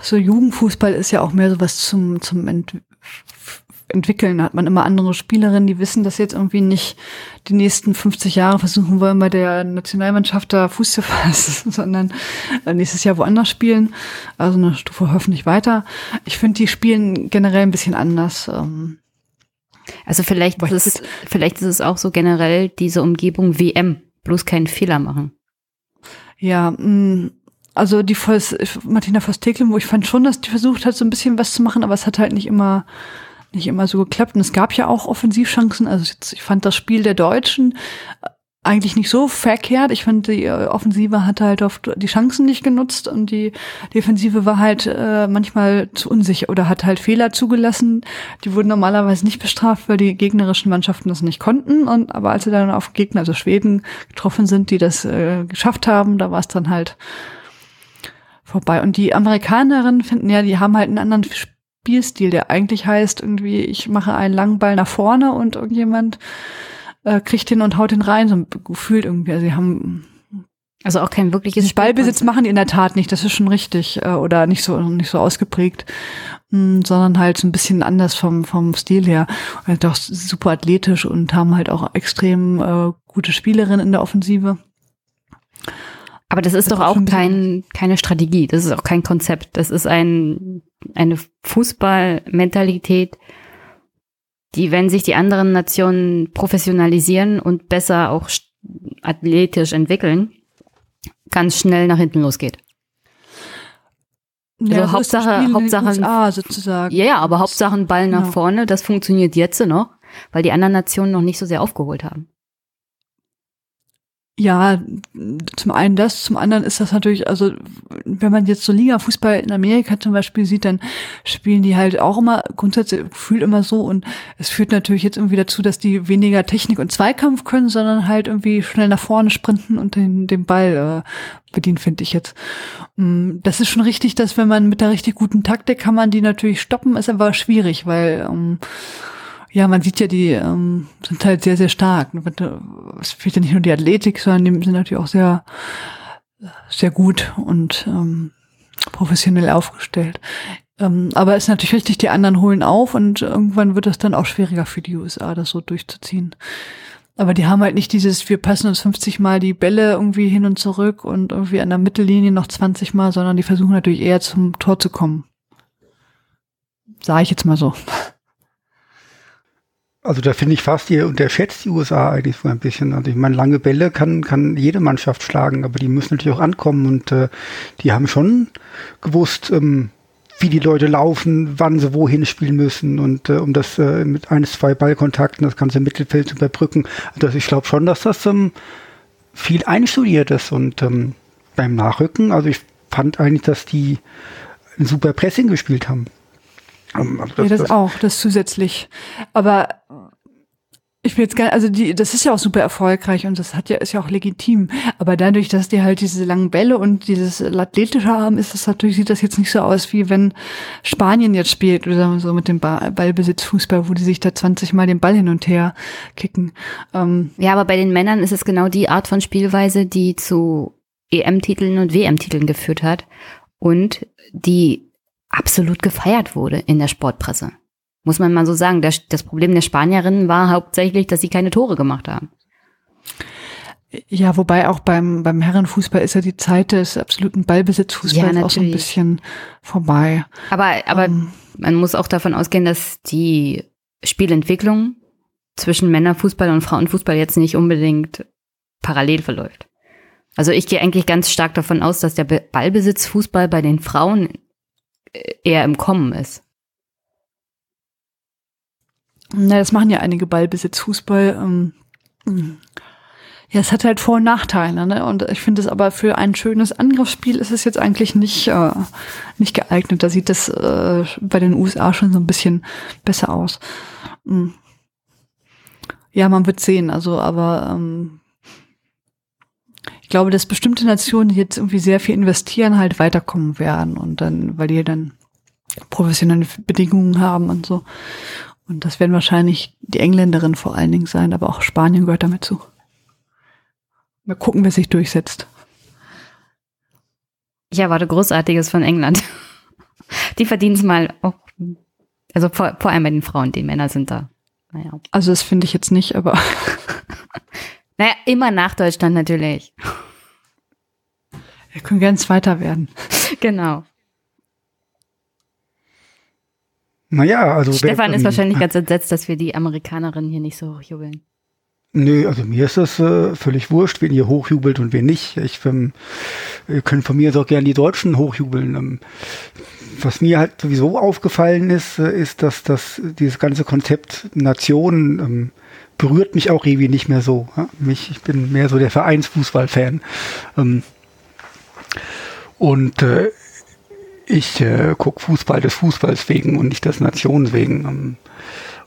So Jugendfußball ist ja auch mehr so was zum, zum Ent Entwickeln. Da hat man immer andere Spielerinnen, die wissen, dass sie jetzt irgendwie nicht die nächsten 50 Jahre versuchen wollen, bei der Nationalmannschaft da Fuß zu fassen, sondern nächstes Jahr woanders spielen. Also eine Stufe hoffentlich weiter. Ich finde, die spielen generell ein bisschen anders. Ähm, Also vielleicht ist es, vielleicht ist es auch so generell diese Umgebung WM, bloß keinen Fehler machen. Ja, mh, also die Voss, Martina Voss-Teklin, wo ich fand schon, dass die versucht hat, so ein bisschen was zu machen, aber es hat halt nicht immer, nicht immer so geklappt. Und es gab ja auch Offensivchancen. Also ich fand das Spiel der Deutschen äh, eigentlich nicht so verkehrt. Ich fand, die äh, Offensive hat halt oft die Chancen nicht genutzt und die Defensive war halt äh, manchmal zu unsicher oder hat halt Fehler zugelassen. Die wurden normalerweise nicht bestraft, weil die gegnerischen Mannschaften das nicht konnten. Und aber als sie dann auf Gegner, also Schweden, getroffen sind, die das äh, geschafft haben, da war es dann halt vorbei. Und die Amerikanerinnen finden ja, die haben halt einen anderen Spielstil, der eigentlich heißt, irgendwie, ich mache einen langen Ball nach vorne und irgendjemand äh, kriegt den und haut den rein, so gefühlt irgendwie. Also sie haben Also auch kein wirkliches Ballbesitz machen die in der Tat nicht, das ist schon richtig äh, oder nicht so nicht so ausgeprägt, mh, sondern halt so ein bisschen anders vom vom Stil her. Und halt auch super athletisch und haben halt auch extrem äh, gute Spielerinnen in der Offensive. Aber das ist Das doch ist auch kein, keine Strategie, das ist auch kein Konzept. Das ist ein, eine Fußballmentalität, die, wenn sich die anderen Nationen professionalisieren und besser auch athletisch entwickeln, ganz schnell nach hinten losgeht. Also das Hauptsache- Hauptsache- USA sozusagen. Ja, ja, aber Hauptsache Ball nach Genau. vorne, das funktioniert jetzt noch, weil die anderen Nationen noch nicht so sehr aufgeholt haben. Ja, zum einen das, zum anderen ist das natürlich, also wenn man jetzt so Liga-Fußball in Amerika zum Beispiel sieht, dann spielen die halt auch immer grundsätzlich gefühlt immer so und es führt natürlich jetzt irgendwie dazu, dass die weniger Technik und Zweikampf können, sondern halt irgendwie schnell nach vorne sprinten und den, den Ball äh, bedienen, finde ich jetzt. Mm, Das ist schon richtig, dass wenn man mit der richtig guten Taktik kann man die natürlich stoppen, ist aber schwierig, weil ähm, ja, man sieht ja, die ähm, sind halt sehr, sehr stark. Es fehlt ja nicht nur die Athletik, sondern die sind natürlich auch sehr, sehr gut und ähm, professionell aufgestellt. Ähm, aber es ist natürlich richtig, die anderen holen auf und irgendwann wird es dann auch schwieriger für die USA, das so durchzuziehen. Aber die haben halt nicht dieses, wir passen uns 50 Mal die Bälle irgendwie hin und zurück und irgendwie an der Mittellinie noch 20 Mal, sondern die versuchen natürlich eher zum Tor zu kommen. Sag ich jetzt mal so. Also da finde ich fast, ihr unterschätzt die USA eigentlich so ein bisschen. Also ich meine, lange Bälle kann, kann jede Mannschaft schlagen, aber die müssen natürlich auch ankommen und äh, die haben schon gewusst, ähm, wie die Leute laufen, wann sie wohin spielen müssen und äh, um das äh, mit eines, zwei Ballkontakten das ganze Mittelfeld zu überbrücken. Also ich glaube schon, dass das ähm, viel einstudiert ist und ähm, beim Nachrücken, also ich fand eigentlich, dass die ein super Pressing gespielt haben. Ähm, also ja, das, auch, das zusätzlich. Aber ich will jetzt gar also die, das ist ja auch super erfolgreich und das hat ja, ist ja auch legitim. Aber dadurch, dass die halt diese langen Bälle und dieses Athletische haben, ist das natürlich, sieht das jetzt nicht so aus, wie wenn Spanien jetzt spielt oder so mit dem Ba- Ballbesitzfußball, wo die sich da 20 Mal den Ball hin und her kicken. Ähm, Ja, aber bei den Männern ist es genau die Art von Spielweise, die zu EM-Titeln und WM-Titeln geführt hat und die absolut gefeiert wurde in der Sportpresse. Muss man mal so sagen. Das, das Problem der Spanierinnen war hauptsächlich, dass sie keine Tore gemacht haben. ja, wobei auch beim, beim Herrenfußball ist ja die Zeit des absoluten Ballbesitzfußballs Ja, auch so ein bisschen vorbei. Aber, aber Ähm, man muss auch davon ausgehen, dass die Spielentwicklung zwischen Männerfußball und Frauenfußball jetzt nicht unbedingt parallel verläuft. Also ich gehe eigentlich ganz stark davon aus, dass der Be- Ballbesitzfußball bei den Frauen äh, eher im Kommen ist. Na, das machen ja einige Ballbesitzfußball. Ähm, ja, es hat halt Vor- und Nachteile, ne? Und ich finde es aber für ein schönes Angriffsspiel ist es jetzt eigentlich nicht, äh, nicht geeignet. Da sieht das äh, bei den USA schon so ein bisschen besser aus. Mm. Ja, man wird sehen. Also, aber ähm, ich glaube, dass bestimmte Nationen, die jetzt irgendwie sehr viel investieren, halt weiterkommen werden und dann, weil die dann professionelle Bedingungen haben und so. Und das werden wahrscheinlich die Engländerinnen vor allen Dingen sein, aber auch Spanien gehört damit zu. Mal gucken, wer sich durchsetzt. Ich erwarte Großartiges von England. Die verdienen es mal auch. Also vor, vor allem bei den Frauen, die Männer sind da. Naja. Also das finde ich jetzt nicht, aber. naja, immer nach Deutschland natürlich. Wir können ganz weiter werden. Genau. Naja, also. Stefan ist wahrscheinlich ganz entsetzt, dass wir die Amerikanerinnen hier nicht so hochjubeln. Nö, also mir ist das äh, völlig wurscht, wen ihr hochjubelt und wen nicht. Ich ähm, ihr könnt von mir auch gerne die Deutschen hochjubeln. Ähm, was mir halt sowieso aufgefallen ist, äh, ist, dass das dieses ganze Konzept Nation ähm, berührt mich auch irgendwie nicht mehr so. Ja? Mich, ich bin mehr so der Vereinsfußballfan. Ähm, und äh, ich äh, gucke Fußball des Fußballs wegen und nicht des Nations wegen. Ähm,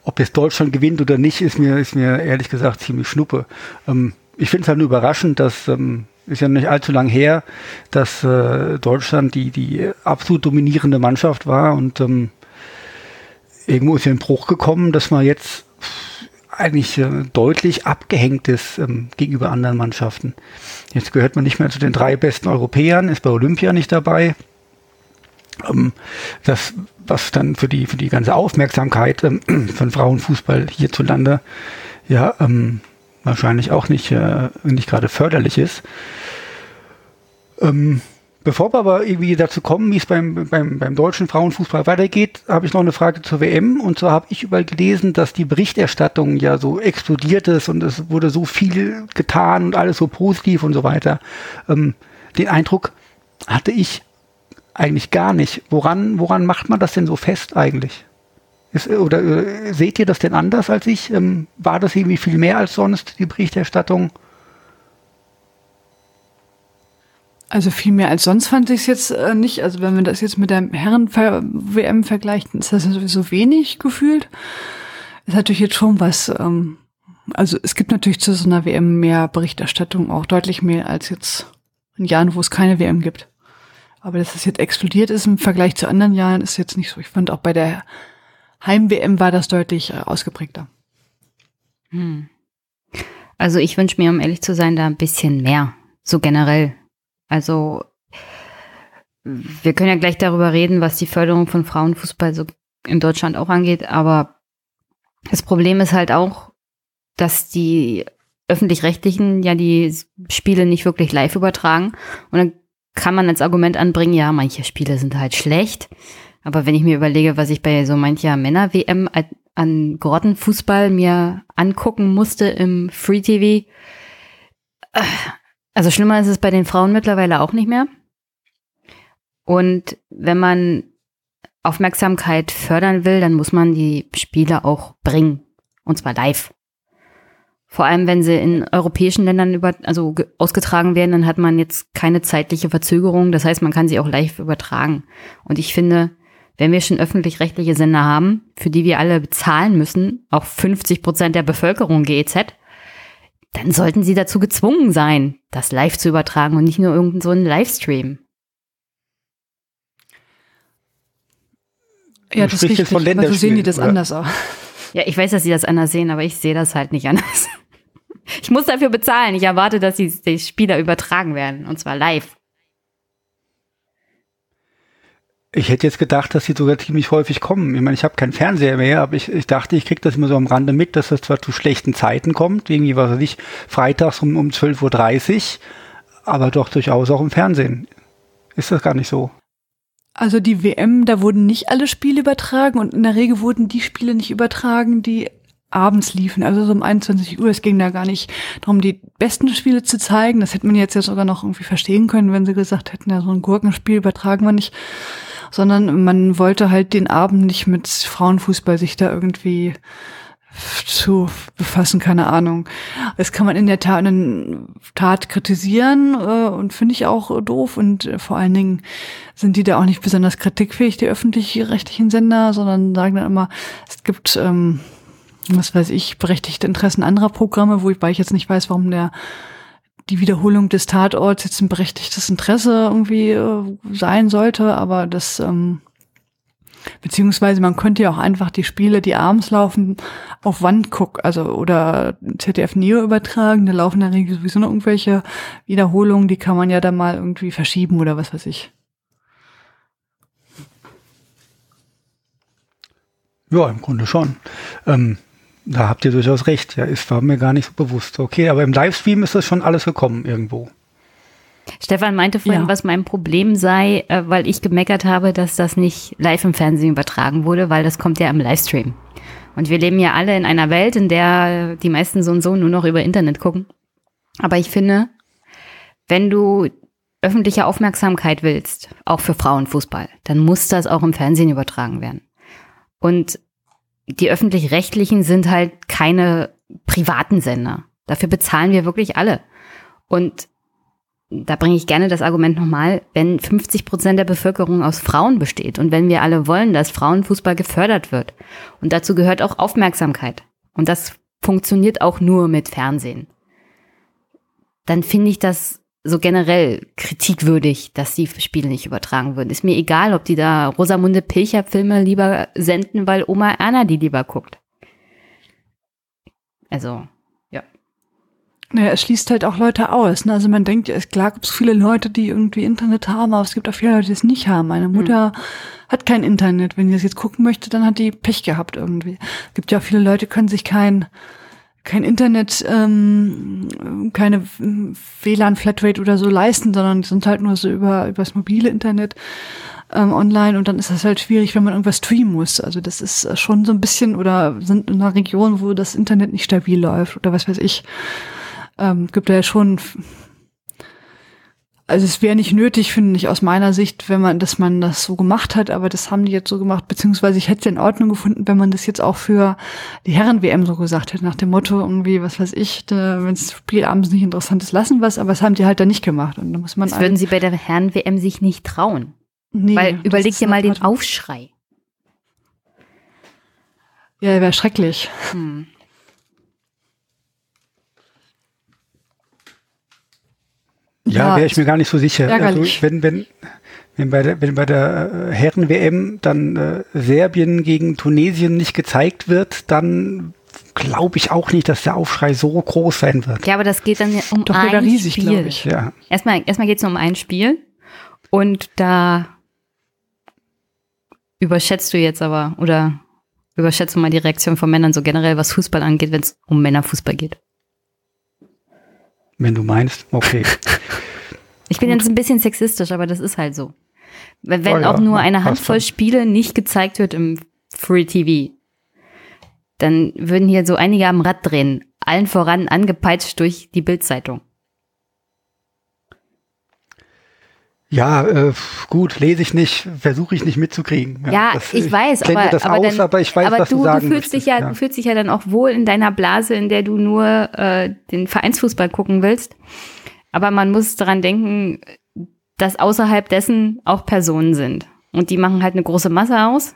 ob jetzt Deutschland gewinnt oder nicht, ist mir, ist mir ehrlich gesagt ziemlich schnuppe. Ähm, ich finde es halt nur überraschend, dass ähm, ist ja nicht allzu lang her, dass äh, Deutschland die, die absolut dominierende Mannschaft war und ähm, irgendwo ist ja ein Bruch gekommen, dass man jetzt eigentlich äh, deutlich abgehängt ist ähm, gegenüber anderen Mannschaften. Jetzt gehört man nicht mehr zu den drei besten Europäern, ist bei Olympia nicht dabei. Ähm, das, was dann für die, für die ganze Aufmerksamkeit ähm, von Frauenfußball hierzulande ja ähm, wahrscheinlich auch nicht, äh, nicht gerade förderlich ist. Ähm, bevor wir aber irgendwie dazu kommen, wie es beim, beim, beim deutschen Frauenfußball weitergeht, habe ich noch eine Frage zur WM. Und zwar habe ich überall gelesen, dass die Berichterstattung ja so explodiert ist und es wurde so viel getan und alles so positiv und so weiter. Ähm, den Eindruck hatte ich eigentlich gar nicht. Woran, woran macht man das denn so fest eigentlich? Ist, oder äh, seht ihr das denn anders als ich? Ähm, war das irgendwie viel mehr als sonst, die Berichterstattung? Also viel mehr als sonst fand ich es jetzt äh, nicht. Also wenn man das jetzt mit der Herren-WM vergleicht, ist das sowieso wenig gefühlt. Ist natürlich jetzt schon was. Ähm, also es gibt natürlich zu so einer WM mehr Berichterstattung, auch deutlich mehr als jetzt in Jahren, wo es keine WM gibt. Aber dass das jetzt explodiert ist im Vergleich zu anderen Jahren, ist jetzt nicht so. Ich fand auch bei der Heim-WM war das deutlich äh, ausgeprägter. Hm. Also ich wünsche mir, um ehrlich zu sein, da ein bisschen mehr. So generell. Also wir können ja gleich darüber reden, was die Förderung von Frauenfußball so in Deutschland auch angeht, aber das Problem ist halt auch, dass die öffentlich-rechtlichen ja die Spiele nicht wirklich live übertragen und dann kann man als Argument anbringen, ja, manche Spiele sind halt schlecht, aber wenn ich mir überlege, was ich bei so mancher Männer-WM an Grottenfußball mir angucken musste im Free TV, äh, also schlimmer ist es bei den Frauen mittlerweile auch nicht mehr. Und wenn man Aufmerksamkeit fördern will, dann muss man die Spiele auch bringen. Und zwar live. Vor allem, wenn sie in europäischen Ländern über, also ausgetragen werden, dann hat man jetzt keine zeitliche Verzögerung. Das heißt, man kann sie auch live übertragen. Und ich finde, wenn wir schon öffentlich-rechtliche Sender haben, für die wir alle bezahlen müssen, auch 50 Prozent der Bevölkerung GEZ, dann sollten sie dazu gezwungen sein, das live zu übertragen und nicht nur irgendeinen so einen Livestream. Ja, das ist richtig. Von also sehen die das anders auch. Ja, ich weiß, dass sie das anders sehen, aber ich sehe das halt nicht anders. Ich muss dafür bezahlen. Ich erwarte, dass die, die Spieler übertragen werden und zwar live. Ich hätte jetzt gedacht, dass sie sogar ziemlich häufig kommen. Ich meine, ich habe keinen Fernseher mehr, aber ich, ich dachte, ich kriege das immer so am Rande mit, dass das zwar zu schlechten Zeiten kommt, irgendwie, was weiß ich, freitags um, um 12.30 Uhr, aber doch durchaus auch im Fernsehen. Ist das gar nicht so? Also die WM, da wurden nicht alle Spiele übertragen und in der Regel wurden die Spiele nicht übertragen, die abends liefen, also so um 21 Uhr. Es ging da gar nicht darum, die besten Spiele zu zeigen. Das hätte man jetzt ja sogar noch irgendwie verstehen können, wenn sie gesagt hätten, ja, so ein Gurkenspiel übertragen wir nicht sondern man wollte halt den Abend nicht mit Frauenfußball sich da irgendwie zu befassen, keine Ahnung. Das kann man in der Tat, in Tat kritisieren äh, und finde ich auch doof und äh, vor allen Dingen sind die da auch nicht besonders kritikfähig, die öffentlich-rechtlichen Sender, sondern sagen dann immer, es gibt ähm, was weiß ich, berechtigte Interessen anderer Programme, wobei ich jetzt nicht weiß, warum der die Wiederholung des Tatorts jetzt ein berechtigtes Interesse irgendwie äh, sein sollte, aber das ähm, beziehungsweise man könnte ja auch einfach die Spiele, die abends laufen, auf Wand gucken, also oder ZDF Neo übertragen, da laufen dann sowieso noch irgendwelche Wiederholungen, die kann man ja dann mal irgendwie verschieben oder was weiß ich. Ja, im Grunde schon. Ähm, da habt ihr durchaus recht. Ja, es war mir gar nicht so bewusst. Okay, aber im Livestream ist das schon alles gekommen irgendwo. Stefan meinte vorhin, Ja. was mein Problem sei, äh, weil ich gemeckert habe, dass das nicht live im Fernsehen übertragen wurde, weil das kommt ja im Livestream. Und wir leben ja alle in einer Welt, in der die meisten so und so nur noch über Internet gucken. Aber ich finde, wenn du öffentliche Aufmerksamkeit willst, auch für Frauenfußball, dann muss das auch im Fernsehen übertragen werden. Und die öffentlich-rechtlichen sind halt keine privaten Sender. Dafür bezahlen wir wirklich alle. Und da bringe ich gerne das Argument nochmal, wenn 50 Prozent der Bevölkerung aus Frauen besteht und wenn wir alle wollen, dass Frauenfußball gefördert wird und dazu gehört auch Aufmerksamkeit und das funktioniert auch nur mit Fernsehen, dann finde ich das so generell kritikwürdig, dass die Spiele nicht übertragen würden. Ist mir egal, ob die da Rosamunde Pilcher Filme lieber senden, weil Oma Erna die lieber guckt. Also, Naja, es schließt halt auch Leute aus. Ne? Also man denkt, ja, es klar gibt es viele Leute, die irgendwie Internet haben, aber es gibt auch viele Leute, die es nicht haben. Meine Mutter hat kein Internet. Wenn sie das jetzt gucken möchte, dann hat die Pech gehabt irgendwie. Es gibt ja auch viele Leute, die können sich kein kein Internet, ähm, keine WLAN-Flatrate oder so leisten, sondern die sind halt nur so über übers mobile Internet ähm, online und dann ist das halt schwierig, wenn man irgendwas streamen muss. Also das ist äh, schon so ein bisschen oder sind in einer Region, wo das Internet nicht stabil läuft oder was weiß ich. Ähm, gibt ja schon, also es wäre nicht nötig, finde ich, aus meiner Sicht, wenn man, dass man das so gemacht hat, aber das haben die jetzt so gemacht, beziehungsweise ich hätte es in Ordnung gefunden, wenn man das jetzt auch für die Herren-WM so gesagt hätte, nach dem Motto irgendwie, was weiß ich, wenn das Spiel abends nicht interessant ist, lassen wir es, aber das haben die halt da nicht gemacht und da muss man das würden sie bei der Herren-WM sich nicht trauen. nee, weil überleg dir mal den Aufschrei. Ja, wäre schrecklich. Hm. Ja, Ja, wäre ich mir gar nicht so sicher. Also, ärgerlich. wenn, wenn, wenn bei der, wenn bei der äh, Herren-WM dann äh, Serbien gegen Tunesien nicht gezeigt wird, dann glaube ich auch nicht, dass der Aufschrei so groß sein wird. Ja, aber das geht dann ja um Doch, ein wieder riesig, Spiel. glaube ich. Ja. Erstmal, erstmal geht es nur um ein Spiel. Und da überschätzt du jetzt aber, oder überschätzt du mal die Reaktion von Männern so generell, was Fußball angeht, wenn es um Männerfußball geht. Wenn du meinst, okay. Ich bin jetzt ein bisschen sexistisch, aber das ist halt so. Wenn, Oh ja, auch nur eine Handvoll. Spiele nicht gezeigt wird im Free TV, dann würden hier so einige am Rad drehen. Allen voran angepeitscht durch die Bildzeitung. Ja, äh, gut, lese ich nicht, versuche ich nicht mitzukriegen. Ja, das- ich weiß, blende aber, das aber, aus, dann, aber ich weiß, aber du, du, du fühlst dich möchtest, ja, du fühlst dich ja dann auch wohl in deiner Blase, in der du nur äh, den Vereinsfußball gucken willst. Aber man muss daran denken, dass außerhalb dessen auch Personen sind. Und die machen halt eine große Masse aus.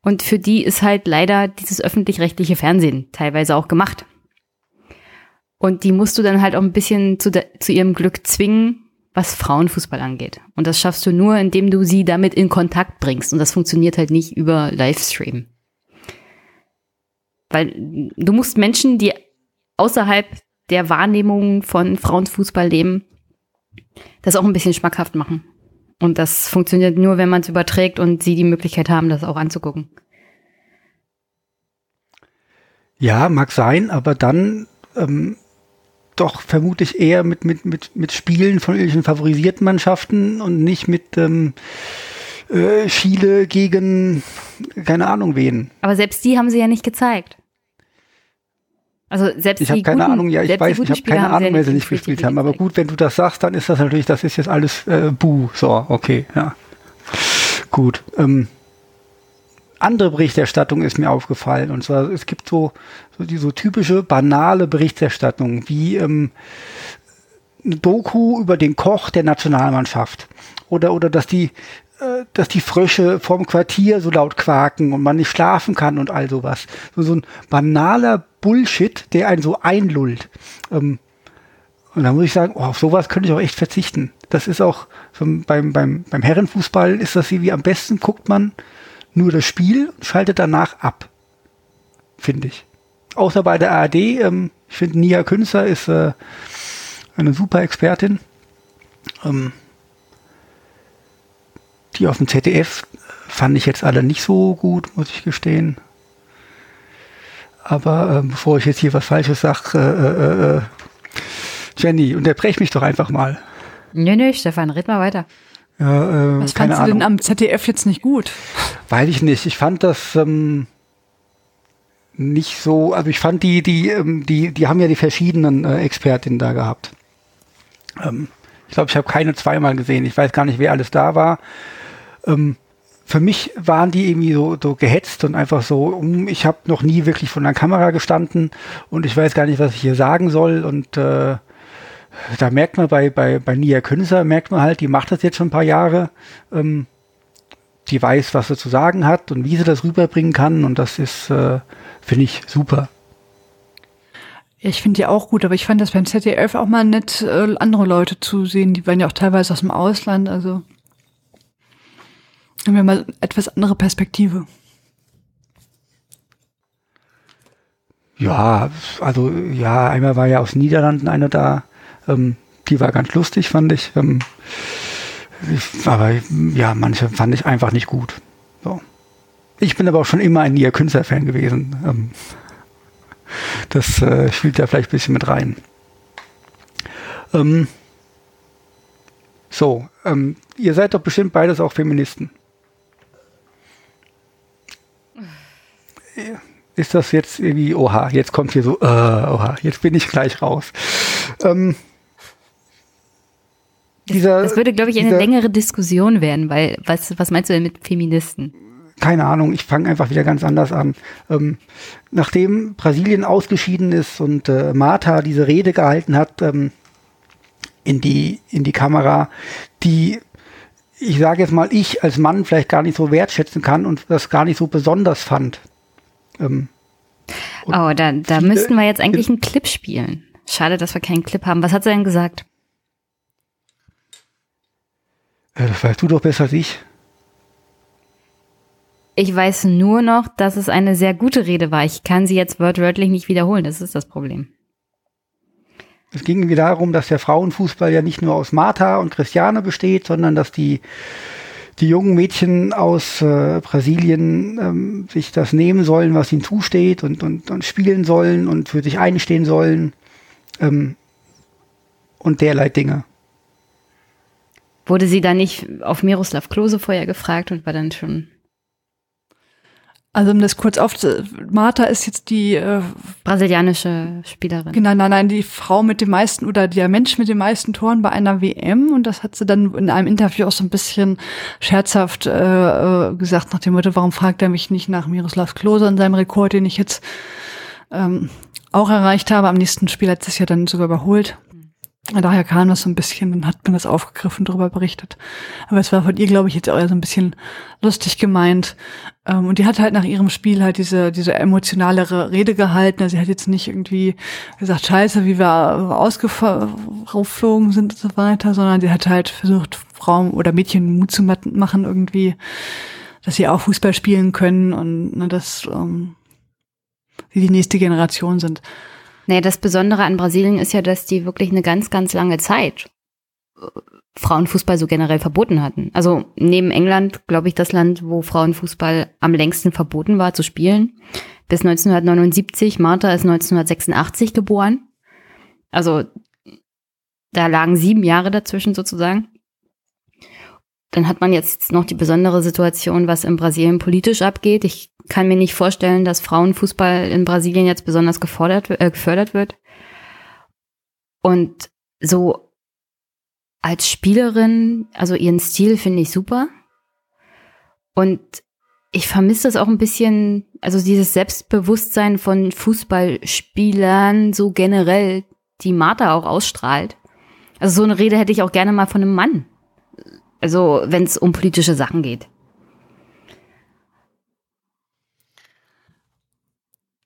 Und für die ist halt leider dieses öffentlich-rechtliche Fernsehen teilweise auch gemacht. Und die musst du dann halt auch ein bisschen zu, de- zu ihrem Glück zwingen, was Frauenfußball angeht. Und das schaffst du nur, indem du sie damit in Kontakt bringst. Und das funktioniert halt nicht über Livestream. Weil du musst Menschen, die außerhalb der Wahrnehmung von Frauenfußball leben, das auch ein bisschen schmackhaft machen. Und das funktioniert nur, wenn man es überträgt und sie die Möglichkeit haben, das auch anzugucken. Ja, mag sein, aber dann ähm, doch vermutlich eher mit, mit, mit, mit Spielen von irgendwelchen favorisierten Mannschaften und nicht mit ähm, äh, Chile gegen keine Ahnung wen. Aber selbst die haben sie ja nicht gezeigt. Also selbst Ich habe keine guten, Ahnung, ja, ich weiß, ich habe keine Ahnung, wer sie nicht gespielt haben. Aber gut, wenn du das sagst, dann ist das natürlich, das ist jetzt alles äh, Buh. So, okay, ja. Gut. Ähm, andere Berichterstattung ist mir aufgefallen. Und zwar, es gibt so, so die so typische banale Berichterstattung, wie ähm, eine Doku über den Koch der Nationalmannschaft. Oder, oder dass die dass die Frösche vorm Quartier so laut quaken und man nicht schlafen kann und all sowas. So, so ein banaler Bullshit, der einen so einlullt. Ähm, und da muss ich sagen, oh, auf sowas könnte ich auch echt verzichten. Das ist auch so beim, beim, beim Herrenfußball ist das wie am besten guckt man nur das Spiel und schaltet danach ab. Finde ich. Außer bei der ARD, ähm, ich finde Nia Künzer ist äh, eine super Expertin. Ähm, die auf dem ZDF fand ich jetzt alle nicht so gut, muss ich gestehen. Aber äh, bevor ich jetzt hier was Falsches sage, äh, äh, äh, Jenny, unterbrech mich doch einfach mal. Nö, nö, Stefan, red mal weiter. Ja, äh, was fandst du denn am ZDF jetzt nicht gut? Weiß ich nicht. Ich fand das ähm, nicht so, also ich fand die, die, ähm, die, die haben ja die verschiedenen äh, Expertinnen da gehabt. Ähm, ich glaube, ich habe keine zweimal gesehen. Ich weiß gar nicht, wer alles da war. Ähm, für mich waren die irgendwie so, so gehetzt und einfach so, ich habe noch nie wirklich vor einer Kamera gestanden und ich weiß gar nicht, was ich hier sagen soll. Und äh, da merkt man bei, bei, bei Nia Künzer, merkt man halt, die macht das jetzt schon ein paar Jahre. Ähm, die weiß, was sie zu sagen hat und wie sie das rüberbringen kann. Und das ist, äh, finde ich, super. Ja, ich finde die auch gut, aber ich fand das beim ZDF auch mal nett, äh, andere Leute zu sehen. Die waren ja auch teilweise aus dem Ausland, also haben wir mal etwas andere Perspektive. Ja, also ja, einmal war ja aus Niederlanden eine da, ähm, die war ganz lustig, fand ich. Ähm, aber ja, manche fand ich einfach nicht gut. So. Ich bin aber auch schon immer ein Nia Künstler-Fan gewesen. Ähm, das äh, spielt da vielleicht ein bisschen mit rein. Ähm, so, ähm, ihr seid doch bestimmt beides auch Feministen. Ist das jetzt irgendwie, oha, jetzt kommt hier so, äh, oha, jetzt bin ich gleich raus. Ähm, dieser, das würde, glaube ich, eine dieser, längere Diskussion werden, weil was, was meinst du denn mit Feministen? Keine Ahnung, ich fange einfach wieder ganz anders an. Ähm, nachdem Brasilien ausgeschieden ist und äh, Martha diese Rede gehalten hat ähm, in, die, in die Kamera, die ich sage jetzt mal, ich als Mann vielleicht gar nicht so wertschätzen kann und das gar nicht so besonders fand. Ähm, oh, da, da müssten wir jetzt eigentlich einen Clip spielen. Schade, dass wir keinen Clip haben. Was hat sie denn gesagt? Ja, das weißt du doch besser als ich. Ich weiß nur noch, dass es eine sehr gute Rede war. Ich kann sie jetzt wörtlich nicht wiederholen. Das ist das Problem. Es ging irgendwie darum, dass der Frauenfußball ja nicht nur aus Martha und Christiane besteht, sondern dass die, die jungen Mädchen aus äh, Brasilien ähm, sich das nehmen sollen, was ihnen zusteht und, und, und spielen sollen und für sich einstehen sollen ähm, und derlei Dinge. Wurde sie dann nicht auf Miroslav Klose vorher gefragt und war dann schon. Also um das kurz auf, Martha ist jetzt die äh, brasilianische Spielerin. Genau, nein, nein, die Frau mit dem meisten oder der Mensch mit den meisten Toren bei einer WM und das hat sie dann in einem Interview auch so ein bisschen scherzhaft äh, äh gesagt nach dem Motto, warum fragt er mich nicht nach Miroslav Klose und seinem Rekord, den ich jetzt ähm, auch erreicht habe. Am nächsten Spiel hat es ja dann sogar überholt. Daher kam das so ein bisschen, dann hat man das aufgegriffen, darüber berichtet. Aber es war von ihr, glaube ich, jetzt auch eher so ein bisschen lustig gemeint. Ähm, und die hat halt nach ihrem Spiel halt diese, diese emotionalere Rede gehalten. Also sie hat jetzt nicht irgendwie gesagt, scheiße, wie wir ausgeflogen sind und so weiter, sondern sie hat halt versucht, Frauen oder Mädchen Mut zu machen irgendwie, dass sie auch Fußball spielen können und ne, dass ähm, sie die nächste Generation sind. Naja, das Besondere an Brasilien ist ja, dass die wirklich eine ganz, ganz lange Zeit äh, Frauenfußball so generell verboten hatten. Also neben England, glaube ich, das Land, wo Frauenfußball am längsten verboten war zu spielen. Bis 1979. Martha ist 1986 geboren. Also da lagen sieben Jahre dazwischen sozusagen. Dann hat man jetzt noch die besondere Situation, was in Brasilien politisch abgeht. Ich kann mir nicht vorstellen, dass Frauenfußball in Brasilien jetzt besonders gefordert, äh, gefördert wird. Und so als Spielerin, also ihren Stil finde ich super. Und ich vermisse das auch ein bisschen, also dieses Selbstbewusstsein von Fußballspielern so generell, die Martha auch ausstrahlt. Also so eine Rede hätte ich auch gerne mal von einem Mann Also wenn es um politische Sachen geht.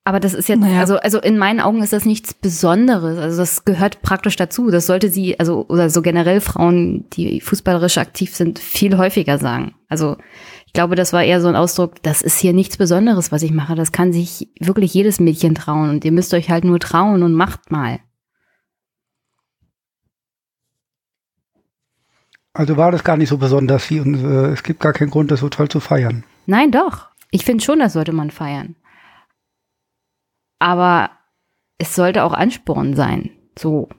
Aber das ist jetzt, naja. also, also in meinen Augen ist das nichts Besonderes. Also das gehört praktisch dazu. Das sollte sie, also, oder so generell Frauen, die fußballerisch aktiv sind, viel häufiger sagen. Also ich glaube, das war eher so ein Ausdruck, das ist hier nichts Besonderes, was ich mache. Das kann sich wirklich jedes Mädchen trauen. Und ihr müsst euch halt nur trauen und macht mal. Also war das gar nicht so besonders wie, und äh, es gibt gar keinen Grund, das so toll zu feiern. Nein, doch. Ich finde schon, das sollte man feiern aber es sollte auch Ansporn sein, so.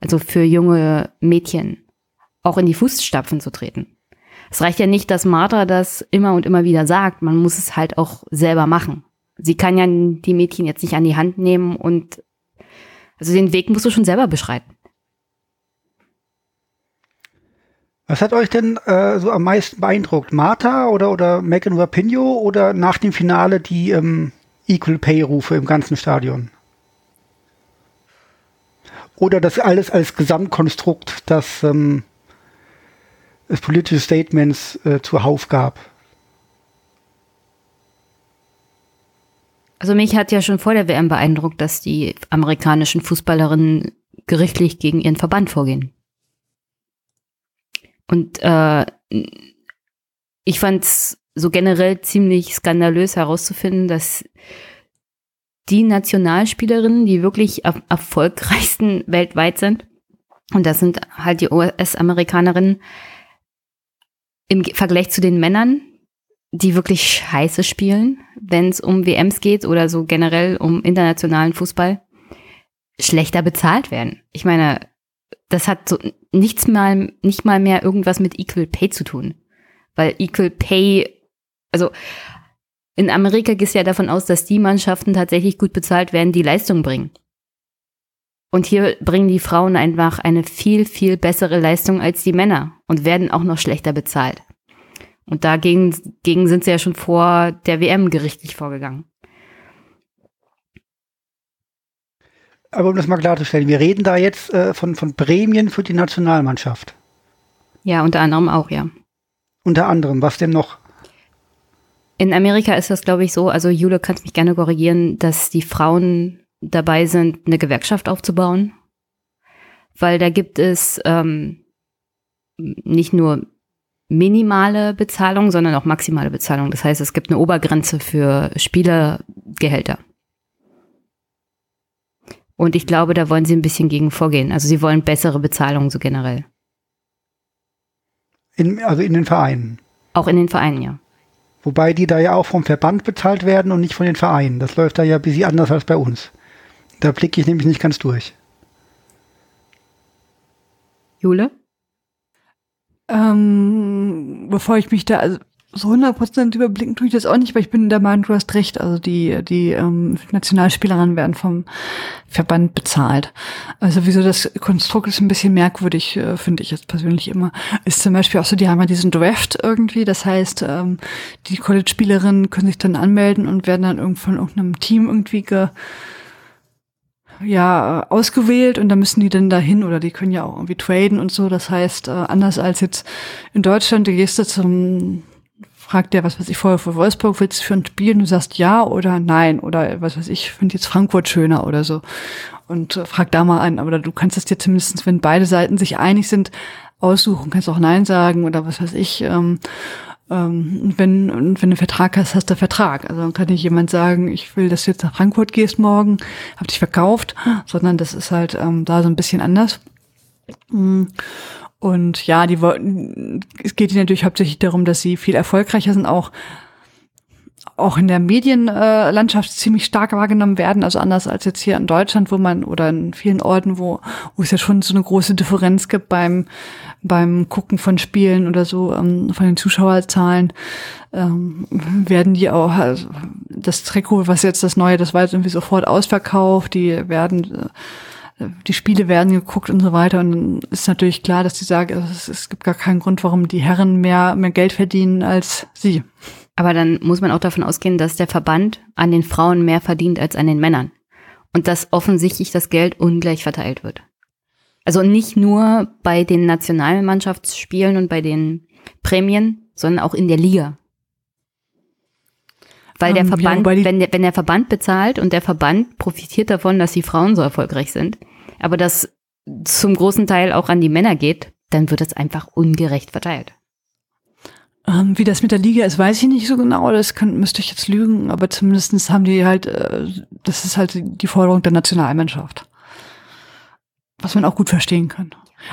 Also für junge Mädchen auch in die Fußstapfen zu treten. Es reicht ja nicht, dass Martha das immer und immer wieder sagt, man muss es halt auch selber machen. Sie kann ja die Mädchen jetzt nicht an die Hand nehmen und also den Weg musst du schon selber beschreiten. Was hat euch denn äh, so am meisten beeindruckt? Martha oder, oder Megan Rapinoe oder nach dem Finale die ähm, Equal Pay Rufe im ganzen Stadion. Oder das alles als Gesamtkonstrukt, das ähm, es politische Statements äh, zuhauf gab. Also mich hat ja schon vor der WM beeindruckt, dass die amerikanischen Fußballerinnen gerichtlich gegen ihren Verband vorgehen. Und äh, ich fand es so generell ziemlich skandalös herauszufinden, dass die Nationalspielerinnen, die wirklich er erfolgreichsten weltweit sind, und das sind halt die US-Amerikanerinnen, im Vergleich zu den Männern, die wirklich scheiße spielen, wenn es um WMs geht oder so generell um internationalen Fußball, schlechter bezahlt werden. Ich meine, das hat so nichts mal, nicht mal mehr irgendwas mit Equal Pay zu tun. Weil Equal Pay also in Amerika gehst du ja davon aus, dass die Mannschaften tatsächlich gut bezahlt werden, die Leistung bringen. Und hier bringen die Frauen einfach eine viel, viel bessere Leistung als die Männer und werden auch noch schlechter bezahlt. Und dagegen gegen sind sie ja schon vor der WM gerichtlich vorgegangen. Aber um das mal klarzustellen, wir reden da jetzt äh, von, von Prämien für die Nationalmannschaft. Ja, unter anderem auch, ja. Unter anderem, was denn noch? In Amerika ist das, glaube ich, so, also Jule, kannst mich gerne korrigieren, dass die Frauen dabei sind, eine Gewerkschaft aufzubauen. Weil da gibt es ähm, nicht nur minimale Bezahlung, sondern auch maximale Bezahlung. Das heißt, es gibt eine Obergrenze für Spielergehälter. Und ich glaube, da wollen sie ein bisschen gegen vorgehen. Also sie wollen bessere Bezahlung so generell. In, also in den Vereinen. Auch in den Vereinen, ja. Wobei die da ja auch vom Verband bezahlt werden und nicht von den Vereinen. Das läuft da ja ein bisschen anders als bei uns. Da blicke ich nämlich nicht ganz durch. Jule? Ähm, bevor ich mich da, also so 100% überblicken tue ich das auch nicht, weil ich bin der Meinung, du hast recht. Also die, die ähm, Nationalspielerinnen werden vom Verband bezahlt. Also wieso das Konstrukt ist ein bisschen merkwürdig, äh, finde ich jetzt persönlich immer. Ist zum Beispiel auch so, die haben ja diesen Draft irgendwie. Das heißt, ähm, die College-Spielerinnen können sich dann anmelden und werden dann irgend von irgendeinem Team irgendwie ge ja, ausgewählt und da müssen die dann dahin oder die können ja auch irgendwie traden und so. Das heißt, äh, anders als jetzt in Deutschland, du gehst du zum fragt der, was weiß ich, vorher für Wolfsburg, willst du für ein Spiel? Und du sagst ja oder nein oder was weiß ich, finde jetzt Frankfurt schöner oder so. Und äh, frag da mal an. Aber du kannst es dir zumindest, wenn beide Seiten sich einig sind, aussuchen, kannst auch Nein sagen oder was weiß ich. Ähm, ähm, wenn, und wenn du einen Vertrag hast, hast du einen Vertrag. Also dann kann nicht jemand sagen, ich will, dass du jetzt nach Frankfurt gehst morgen, hab dich verkauft, sondern das ist halt ähm, da so ein bisschen anders. Mm. Und ja, die wollten, es geht ihnen natürlich hauptsächlich darum, dass sie viel erfolgreicher sind, auch auch in der Medienlandschaft äh, ziemlich stark wahrgenommen werden, also anders als jetzt hier in Deutschland, wo man oder in vielen Orten, wo, wo es ja schon so eine große Differenz gibt beim beim Gucken von Spielen oder so ähm, von den Zuschauerzahlen ähm, werden die auch also das Trikot, was jetzt das neue, das war jetzt irgendwie sofort ausverkauft, die werden äh, die Spiele werden geguckt und so weiter. Und dann ist natürlich klar, dass die sagen, es, es gibt gar keinen Grund, warum die Herren mehr, mehr Geld verdienen als sie. Aber dann muss man auch davon ausgehen, dass der Verband an den Frauen mehr verdient als an den Männern. Und dass offensichtlich das Geld ungleich verteilt wird. Also nicht nur bei den Nationalmannschaftsspielen und bei den Prämien, sondern auch in der Liga. Weil der Ähm, ja, Verband, wenn, der, wenn der Verband bezahlt und der Verband profitiert davon, dass die Frauen so erfolgreich sind, aber das zum großen Teil auch an die Männer geht, dann wird es einfach ungerecht verteilt. Ähm, wie das mit der Liga ist, weiß ich nicht so genau. Das kann, müsste ich jetzt lügen, aber zumindestens haben die halt, äh, das ist halt die Forderung der Nationalmannschaft. Was man auch gut verstehen kann.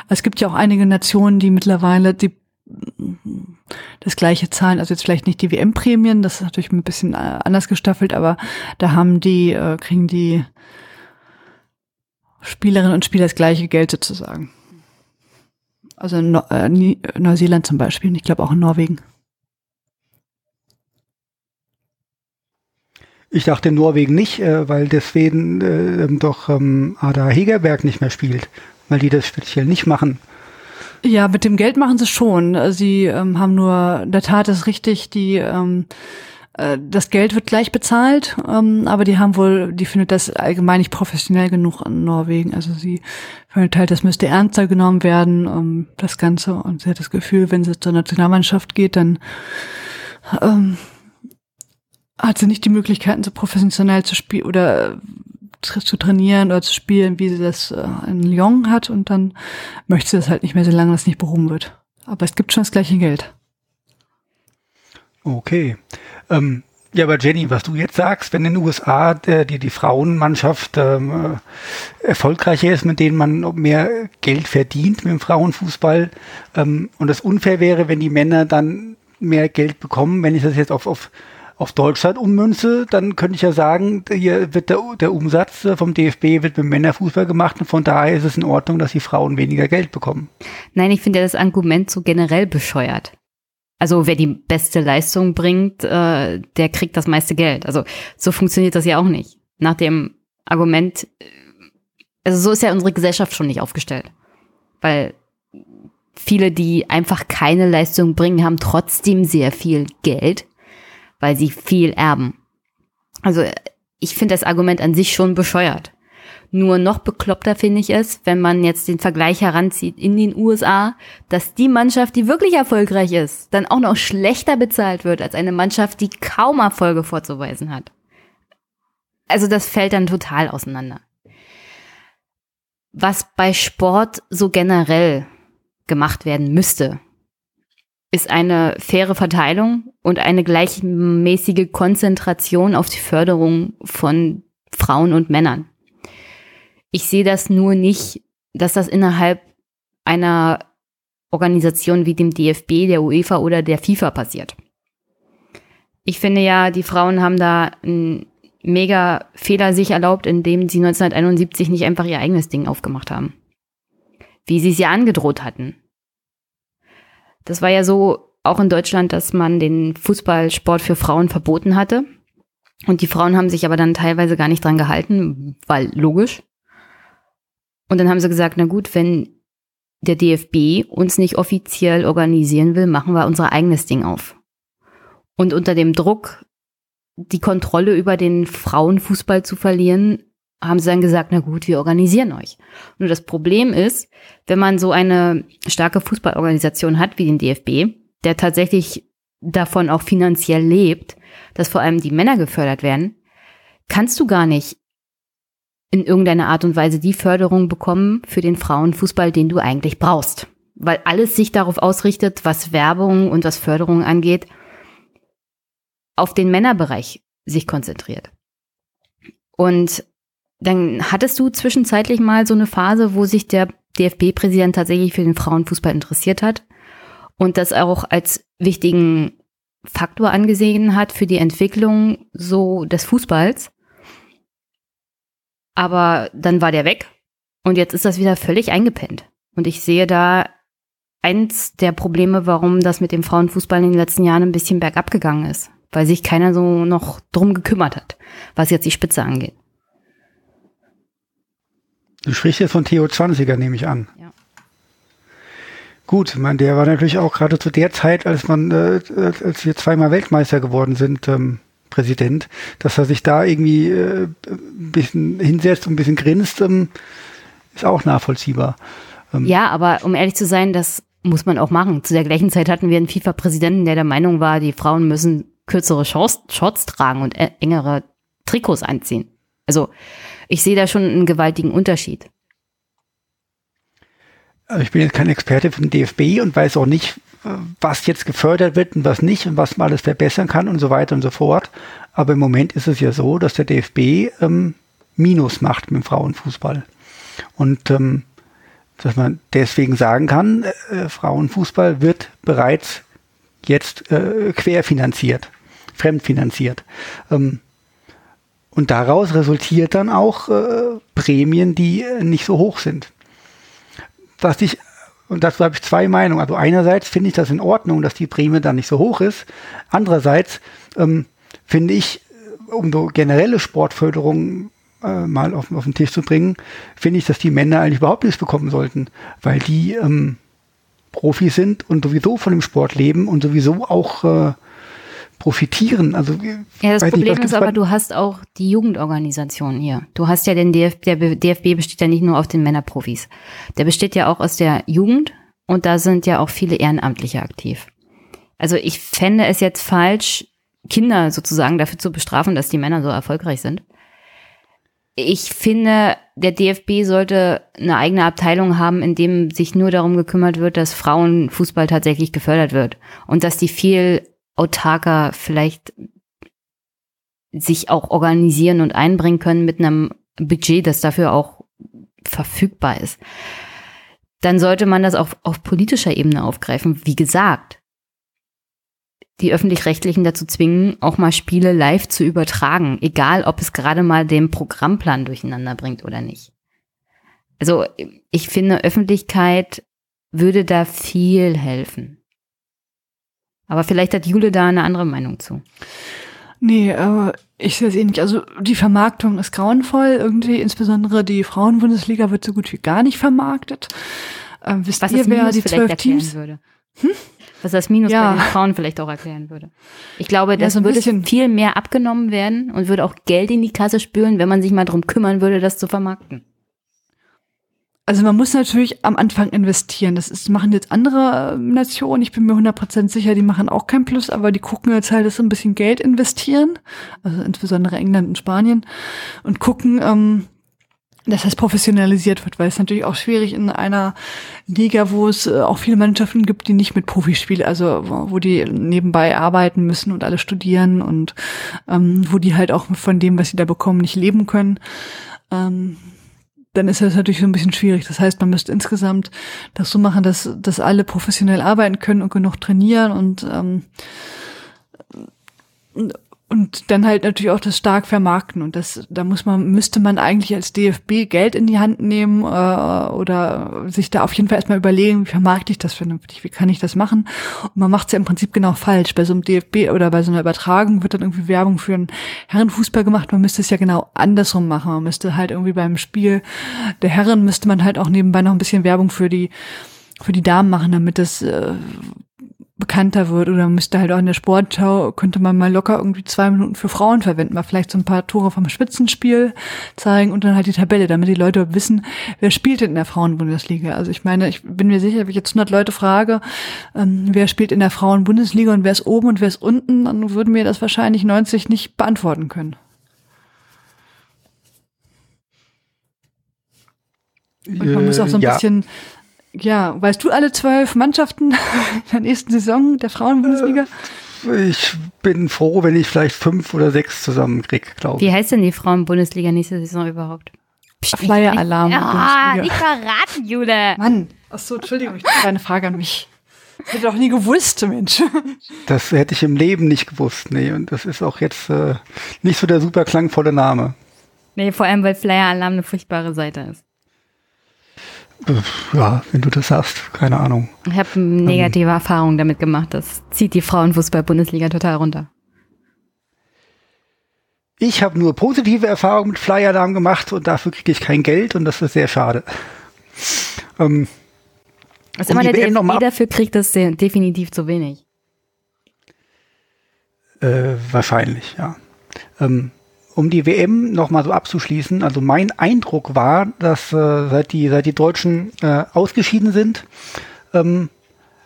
Es gibt ja auch einige Nationen, die mittlerweile die das gleiche zahlen, also jetzt vielleicht nicht die WM-Prämien, das ist natürlich ein bisschen äh, anders gestaffelt, aber da haben die, äh, kriegen die Spielerinnen und Spieler das gleiche Geld sozusagen. Also in Neu- äh, Neuseeland zum Beispiel und ich glaube auch in Norwegen. Ich dachte in Norwegen nicht, äh, weil deswegen äh, ähm, doch ähm, Ada Hegerberg nicht mehr spielt, weil die das speziell nicht machen. Ja, mit dem Geld machen sie schon. Sie ähm, haben nur, in der Tat ist richtig, die ähm, äh, das Geld wird gleich bezahlt, ähm, aber die haben wohl, die findet das allgemein nicht professionell genug in Norwegen. Also sie findet halt, das müsste ernster genommen werden, ähm, das Ganze. Und sie hat das Gefühl, wenn sie zur Nationalmannschaft geht, dann ähm, hat sie nicht die Möglichkeiten, so professionell zu spielen oder äh, zu trainieren oder zu spielen, wie sie das äh, in Lyon hat. Und dann möchte sie das halt nicht mehr, solange das nicht behoben wird. Aber es gibt schon das gleiche Geld. Okay. Ähm, ja, aber Jenny, was du jetzt sagst, wenn in den USA äh, die, die Frauenmannschaft ähm, äh, erfolgreicher ist, mit denen man mehr Geld verdient mit dem Frauenfußball ähm, und das unfair wäre, wenn die Männer dann mehr Geld bekommen, wenn ich das jetzt auf, auf, auf Deutschland ummünze, dann könnte ich ja sagen, hier wird der, der Umsatz äh, vom DFB wird mit Männerfußball gemacht und von daher ist es in Ordnung, dass die Frauen weniger Geld bekommen. Nein, ich finde ja das Argument so generell bescheuert. Also wer die beste Leistung bringt, äh, der kriegt das meiste Geld. Also so funktioniert das ja auch nicht. Nach dem Argument, äh, also so ist ja unsere Gesellschaft schon nicht aufgestellt. Weil viele, die einfach keine Leistung bringen, haben trotzdem sehr viel Geld, weil sie viel erben. Also ich finde das Argument an sich schon bescheuert. Nur noch bekloppter finde ich es, wenn man jetzt den Vergleich heranzieht in den USA, dass die Mannschaft, die wirklich erfolgreich ist, dann auch noch schlechter bezahlt wird als eine Mannschaft, die kaum Erfolge vorzuweisen hat. Also das fällt dann total auseinander. Was bei Sport so generell gemacht werden müsste, ist eine faire Verteilung und eine gleichmäßige Konzentration auf die Förderung von Frauen und Männern. Ich sehe das nur nicht, dass das innerhalb einer Organisation wie dem DFB, der UEFA oder der FIFA passiert. Ich finde ja, die Frauen haben da einen mega Fehler sich erlaubt, indem sie 1971 nicht einfach ihr eigenes Ding aufgemacht haben. Wie sie es ja angedroht hatten. Das war ja so auch in Deutschland, dass man den Fußballsport für Frauen verboten hatte. Und die Frauen haben sich aber dann teilweise gar nicht dran gehalten, weil logisch. Und dann haben sie gesagt, na gut, wenn der DFB uns nicht offiziell organisieren will, machen wir unser eigenes Ding auf. Und unter dem Druck, die Kontrolle über den Frauenfußball zu verlieren, haben sie dann gesagt, na gut, wir organisieren euch. Nur das Problem ist, wenn man so eine starke Fußballorganisation hat wie den DFB, der tatsächlich davon auch finanziell lebt, dass vor allem die Männer gefördert werden, kannst du gar nicht in irgendeiner Art und Weise die Förderung bekommen für den Frauenfußball, den du eigentlich brauchst. Weil alles sich darauf ausrichtet, was Werbung und was Förderung angeht, auf den Männerbereich sich konzentriert. Und dann hattest du zwischenzeitlich mal so eine Phase, wo sich der DFB-Präsident tatsächlich für den Frauenfußball interessiert hat und das auch als wichtigen Faktor angesehen hat für die Entwicklung so des Fußballs. Aber dann war der weg und jetzt ist das wieder völlig eingepennt. Und ich sehe da eins der Probleme, warum das mit dem Frauenfußball in den letzten Jahren ein bisschen bergab gegangen ist, weil sich keiner so noch drum gekümmert hat, was jetzt die Spitze angeht. Du sprichst jetzt von Theo 20er, nehme ich an. Ja. Gut, meine, der war natürlich auch gerade zu der Zeit, als man, äh, als wir zweimal Weltmeister geworden sind, ähm, Präsident, dass er sich da irgendwie äh, ein bisschen hinsetzt und ein bisschen grinst, ähm, Ist auch nachvollziehbar. Ähm ja, aber um ehrlich zu sein, das muss man auch machen. Zu der gleichen Zeit hatten wir einen FIFA-Präsidenten, der der Meinung war, die Frauen müssen kürzere Shorts, Shorts tragen und e-, engere Trikots anziehen. Also ich sehe da schon einen gewaltigen Unterschied. Also ich bin jetzt kein Experte den DFB und weiß auch nicht, was jetzt gefördert wird und was nicht und was man alles verbessern kann und so weiter und so fort. Aber im Moment ist es ja so, dass der DFB ähm, Minus macht mit dem Frauenfußball. Und ähm, dass man deswegen sagen kann, äh, Frauenfußball wird bereits jetzt äh, querfinanziert, fremdfinanziert. Ähm, und daraus resultiert dann auch äh, Prämien, die äh, nicht so hoch sind. Was ich und dazu habe ich zwei Meinungen. Also einerseits finde ich das in Ordnung, dass die Prämie dann nicht so hoch ist. Andererseits ähm, finde ich, um so generelle Sportförderung äh, mal auf, auf den Tisch zu bringen, finde ich, dass die Männer eigentlich überhaupt nichts bekommen sollten, weil die ähm, Profis sind und sowieso von dem Sport leben und sowieso auch äh, profitieren. Also, ja, das Problem nicht, ist aber, du hast auch die Jugendorganisation hier. Du hast ja den DFB, der DFB besteht ja nicht nur auf den Männerprofis. Der besteht ja auch aus der Jugend und da sind ja auch viele Ehrenamtliche aktiv. Also ich fände es jetzt falsch, Kinder sozusagen dafür zu bestrafen, dass die Männer so erfolgreich sind. Ich finde, der DFB sollte eine eigene Abteilung haben, in dem sich nur darum gekümmert wird, dass Frauenfußball tatsächlich gefördert wird und dass die viel autarker vielleicht sich auch organisieren und einbringen können mit einem Budget, das dafür auch verfügbar ist. Dann sollte man das auch auf politischer Ebene aufgreifen. Wie gesagt, die öffentlich-rechtlichen dazu zwingen, auch mal Spiele live zu übertragen, egal ob es gerade mal den Programmplan durcheinander bringt oder nicht. Also ich finde, Öffentlichkeit würde da viel helfen. Aber vielleicht hat Jule da eine andere Meinung zu. Nee, aber ich sehe es eh nicht. Also die Vermarktung ist grauenvoll. Irgendwie, insbesondere die Frauenbundesliga wird so gut wie gar nicht vermarktet. Ähm, wisst Was ihr, wer die zwölf Teams würde? Hm? Was das Minus ja. bei den Frauen vielleicht auch erklären würde. Ich glaube, das ja, so würde viel mehr abgenommen werden und würde auch Geld in die Kasse spüren, wenn man sich mal drum kümmern würde, das zu vermarkten. Also man muss natürlich am Anfang investieren. Das ist, machen jetzt andere ähm, Nationen. Ich bin mir 100% sicher, die machen auch kein Plus, aber die gucken jetzt halt, dass sie ein bisschen Geld investieren. Also insbesondere England und Spanien. Und gucken, ähm, dass das professionalisiert wird, weil es natürlich auch schwierig in einer Liga, wo es äh, auch viele Mannschaften gibt, die nicht mit Profis spielen, also wo die nebenbei arbeiten müssen und alle studieren und ähm, wo die halt auch von dem, was sie da bekommen, nicht leben können. Ähm, dann ist das natürlich so ein bisschen schwierig. Das heißt, man müsste insgesamt das so machen, dass, dass alle professionell arbeiten können und genug trainieren und ähm, und dann halt natürlich auch das stark vermarkten. Und das da muss man müsste man eigentlich als DFB Geld in die Hand nehmen äh, oder sich da auf jeden Fall erstmal überlegen, wie vermarkte ich das vernünftig, wie kann ich das machen? Und man macht es ja im Prinzip genau falsch. Bei so einem DFB oder bei so einer Übertragung wird dann irgendwie Werbung für einen Herrenfußball gemacht, man müsste es ja genau andersrum machen, man müsste halt irgendwie beim Spiel der Herren müsste man halt auch nebenbei noch ein bisschen Werbung für die für die Damen machen, damit das äh, bekannter wird oder müsste halt auch in der Sportschau, könnte man mal locker irgendwie zwei Minuten für Frauen verwenden, mal vielleicht so ein paar Tore vom Spitzenspiel zeigen und dann halt die Tabelle, damit die Leute wissen, wer spielt in der Frauenbundesliga. Also ich meine, ich bin mir sicher, wenn ich jetzt 100 Leute frage, ähm, wer spielt in der Frauenbundesliga und wer ist oben und wer ist unten, dann würden mir das wahrscheinlich 90 nicht beantworten können. Und man muss auch so ein ja. bisschen ja, weißt du alle zwölf Mannschaften der nächsten Saison der Frauenbundesliga? Äh, ich bin froh, wenn ich vielleicht fünf oder sechs zusammenkriege, glaube ich. Wie heißt denn die Frauenbundesliga nächste Saison überhaupt? Flyer-Alarm. Ah, nicht verraten, Jule. Mann. Achso, Entschuldigung, ich habe eine Frage an mich. Ich hätte doch nie gewusst, Mensch. Das hätte ich im Leben nicht gewusst, nee. Und das ist auch jetzt äh, nicht so der super klangvolle Name. Nee, vor allem, weil Flyer-Alarm eine furchtbare Seite ist. Ja, wenn du das sagst, keine Ahnung. Ich habe negative ähm, Erfahrungen damit gemacht. Das zieht die Frauenfußball-Bundesliga total runter. Ich habe nur positive Erfahrungen mit Flyer-Alarm gemacht und dafür kriege ich kein Geld und das ist sehr schade. Ähm, Was immer der DFB dafür kriegt, ist definitiv zu wenig. Äh, wahrscheinlich, ja. Ähm, um die WM nochmal so abzuschließen, also mein Eindruck war, dass äh, seit, die, seit die Deutschen äh, ausgeschieden sind, ähm,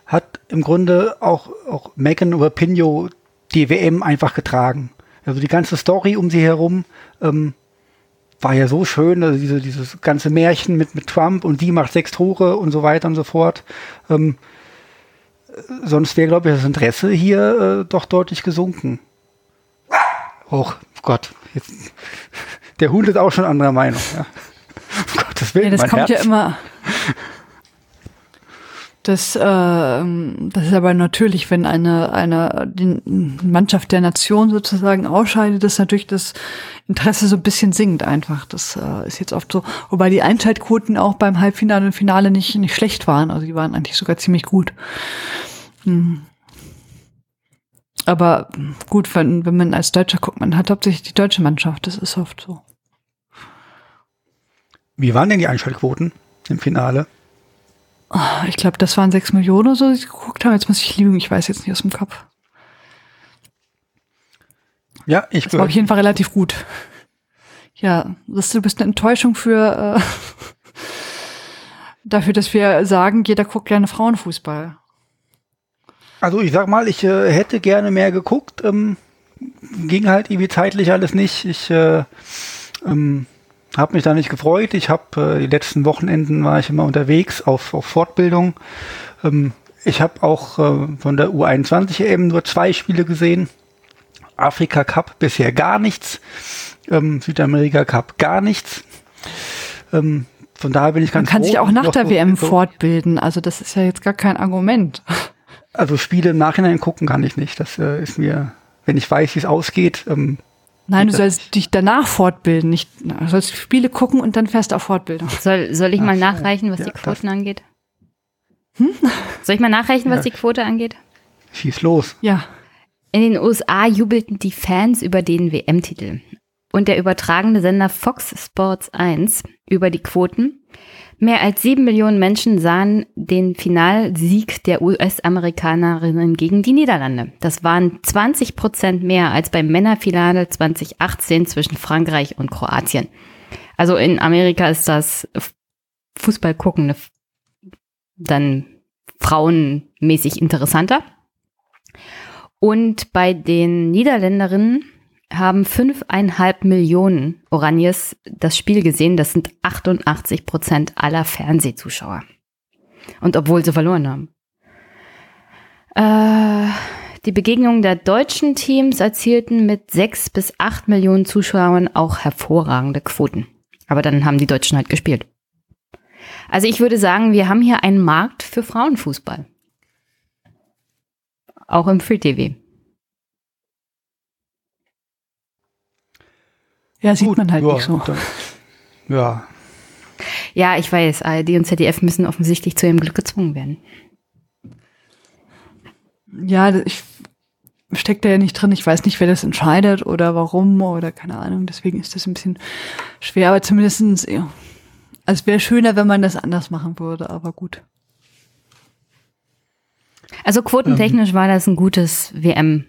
hat im Grunde auch, auch Megan oder Pino die WM einfach getragen. Also die ganze Story um sie herum ähm, war ja so schön, also diese, dieses ganze Märchen mit, mit Trump und sie macht sechs Tore und so weiter und so fort. Ähm, sonst wäre, glaube ich, das Interesse hier äh, doch deutlich gesunken. Och Gott, jetzt, der Hund ist auch schon anderer Meinung. Ja. Um Gottes Willen, ja, das kommt Herz. ja immer. Das, äh, das ist aber natürlich, wenn eine, eine Mannschaft der Nation sozusagen ausscheidet, dass natürlich das Interesse so ein bisschen sinkt einfach. Das äh, ist jetzt oft so. Wobei die Einschaltquoten auch beim Halbfinale und Finale nicht, nicht schlecht waren. Also die waren eigentlich sogar ziemlich gut. Hm. Aber gut, wenn, wenn man als Deutscher guckt, man hat hauptsächlich die deutsche Mannschaft. Das ist oft so. Wie waren denn die Einschaltquoten im Finale? Oh, ich glaube, das waren sechs Millionen oder so, die geguckt haben. Jetzt muss ich lügen, ich weiß jetzt nicht aus dem Kopf. Ja, ich Das war auf jeden Fall relativ gut. Ja, das, du bist eine Enttäuschung für äh, dafür, dass wir sagen, jeder guckt gerne Frauenfußball. Also ich sag mal, ich äh, hätte gerne mehr geguckt. Ähm, ging halt irgendwie zeitlich alles nicht. Ich äh, ähm, habe mich da nicht gefreut. Ich habe äh, die letzten Wochenenden war ich immer unterwegs auf, auf Fortbildung. Ähm, ich habe auch äh, von der U21 eben nur zwei Spiele gesehen. Afrika Cup bisher gar nichts. Ähm, Südamerika Cup gar nichts. Ähm, von daher bin ich ganz Man kann froh, sich auch nach der so WM fortbilden. Also das ist ja jetzt gar kein Argument. Also Spiele im Nachhinein gucken kann ich nicht. Das äh, ist mir, wenn ich weiß, wie es ausgeht, ähm, Nein, du sollst dich danach fortbilden, nicht, du sollst Spiele gucken und dann fährst du auf Fortbildung. Soll, soll ich mal nachreichen, was ja, die Quoten angeht? Hm? Soll ich mal nachreichen, was ja. die Quote angeht? Schieß los. Ja. In den USA jubelten die Fans über den WM-Titel. Und der übertragende Sender Fox Sports 1 über die Quoten. Mehr als sieben Millionen Menschen sahen den Finalsieg der US-Amerikanerinnen gegen die Niederlande. Das waren 20 Prozent mehr als beim Männerfinale 2018 zwischen Frankreich und Kroatien. Also in Amerika ist das Fußball gucken dann frauenmäßig interessanter. Und bei den Niederländerinnen haben fünfeinhalb Millionen Oranjes das Spiel gesehen. Das sind 88 Prozent aller Fernsehzuschauer. Und obwohl sie verloren haben. Äh, die Begegnungen der deutschen Teams erzielten mit sechs bis acht Millionen Zuschauern auch hervorragende Quoten. Aber dann haben die Deutschen halt gespielt. Also ich würde sagen, wir haben hier einen Markt für Frauenfußball. Auch im Free TV. Ja, sieht Gut, man halt ja, nicht so. Dann, ja. Ja, ich weiß, ARD und ZDF müssen offensichtlich zu ihrem Glück gezwungen werden. Ja, ich stecke da ja nicht drin. Ich weiß nicht, wer das entscheidet oder warum oder keine Ahnung. Deswegen ist das ein bisschen schwer, aber zumindestens, ja. Also es wäre schöner, wenn man das anders machen würde, aber gut. Also quotentechnisch ähm. war das ein gutes WM,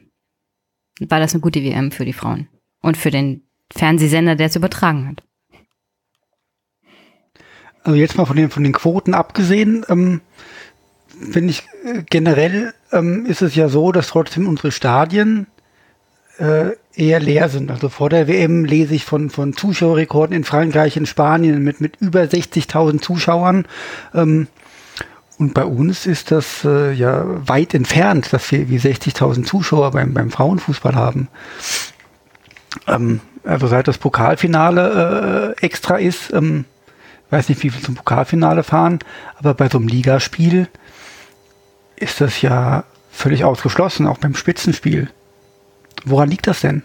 war das eine gute WM für die Frauen und für den Fernsehsender, der es übertragen hat. Also jetzt mal von den, von den Quoten abgesehen, ähm, finde ich äh, generell ähm, ist es ja so, dass trotzdem unsere Stadien äh, eher leer sind. Also vor der WM lese ich von, von Zuschauerrekorden in Frankreich, in Spanien mit, mit über 60.000 Zuschauern. Ähm, und bei uns ist das äh, ja weit entfernt, dass wir wie 60.000 Zuschauer beim, beim Frauenfußball haben. Ähm, also seit das Pokalfinale äh, extra ist, ähm, weiß nicht, wie viel zum Pokalfinale fahren, aber bei so einem Ligaspiel ist das ja völlig ausgeschlossen, auch beim Spitzenspiel. Woran liegt das denn?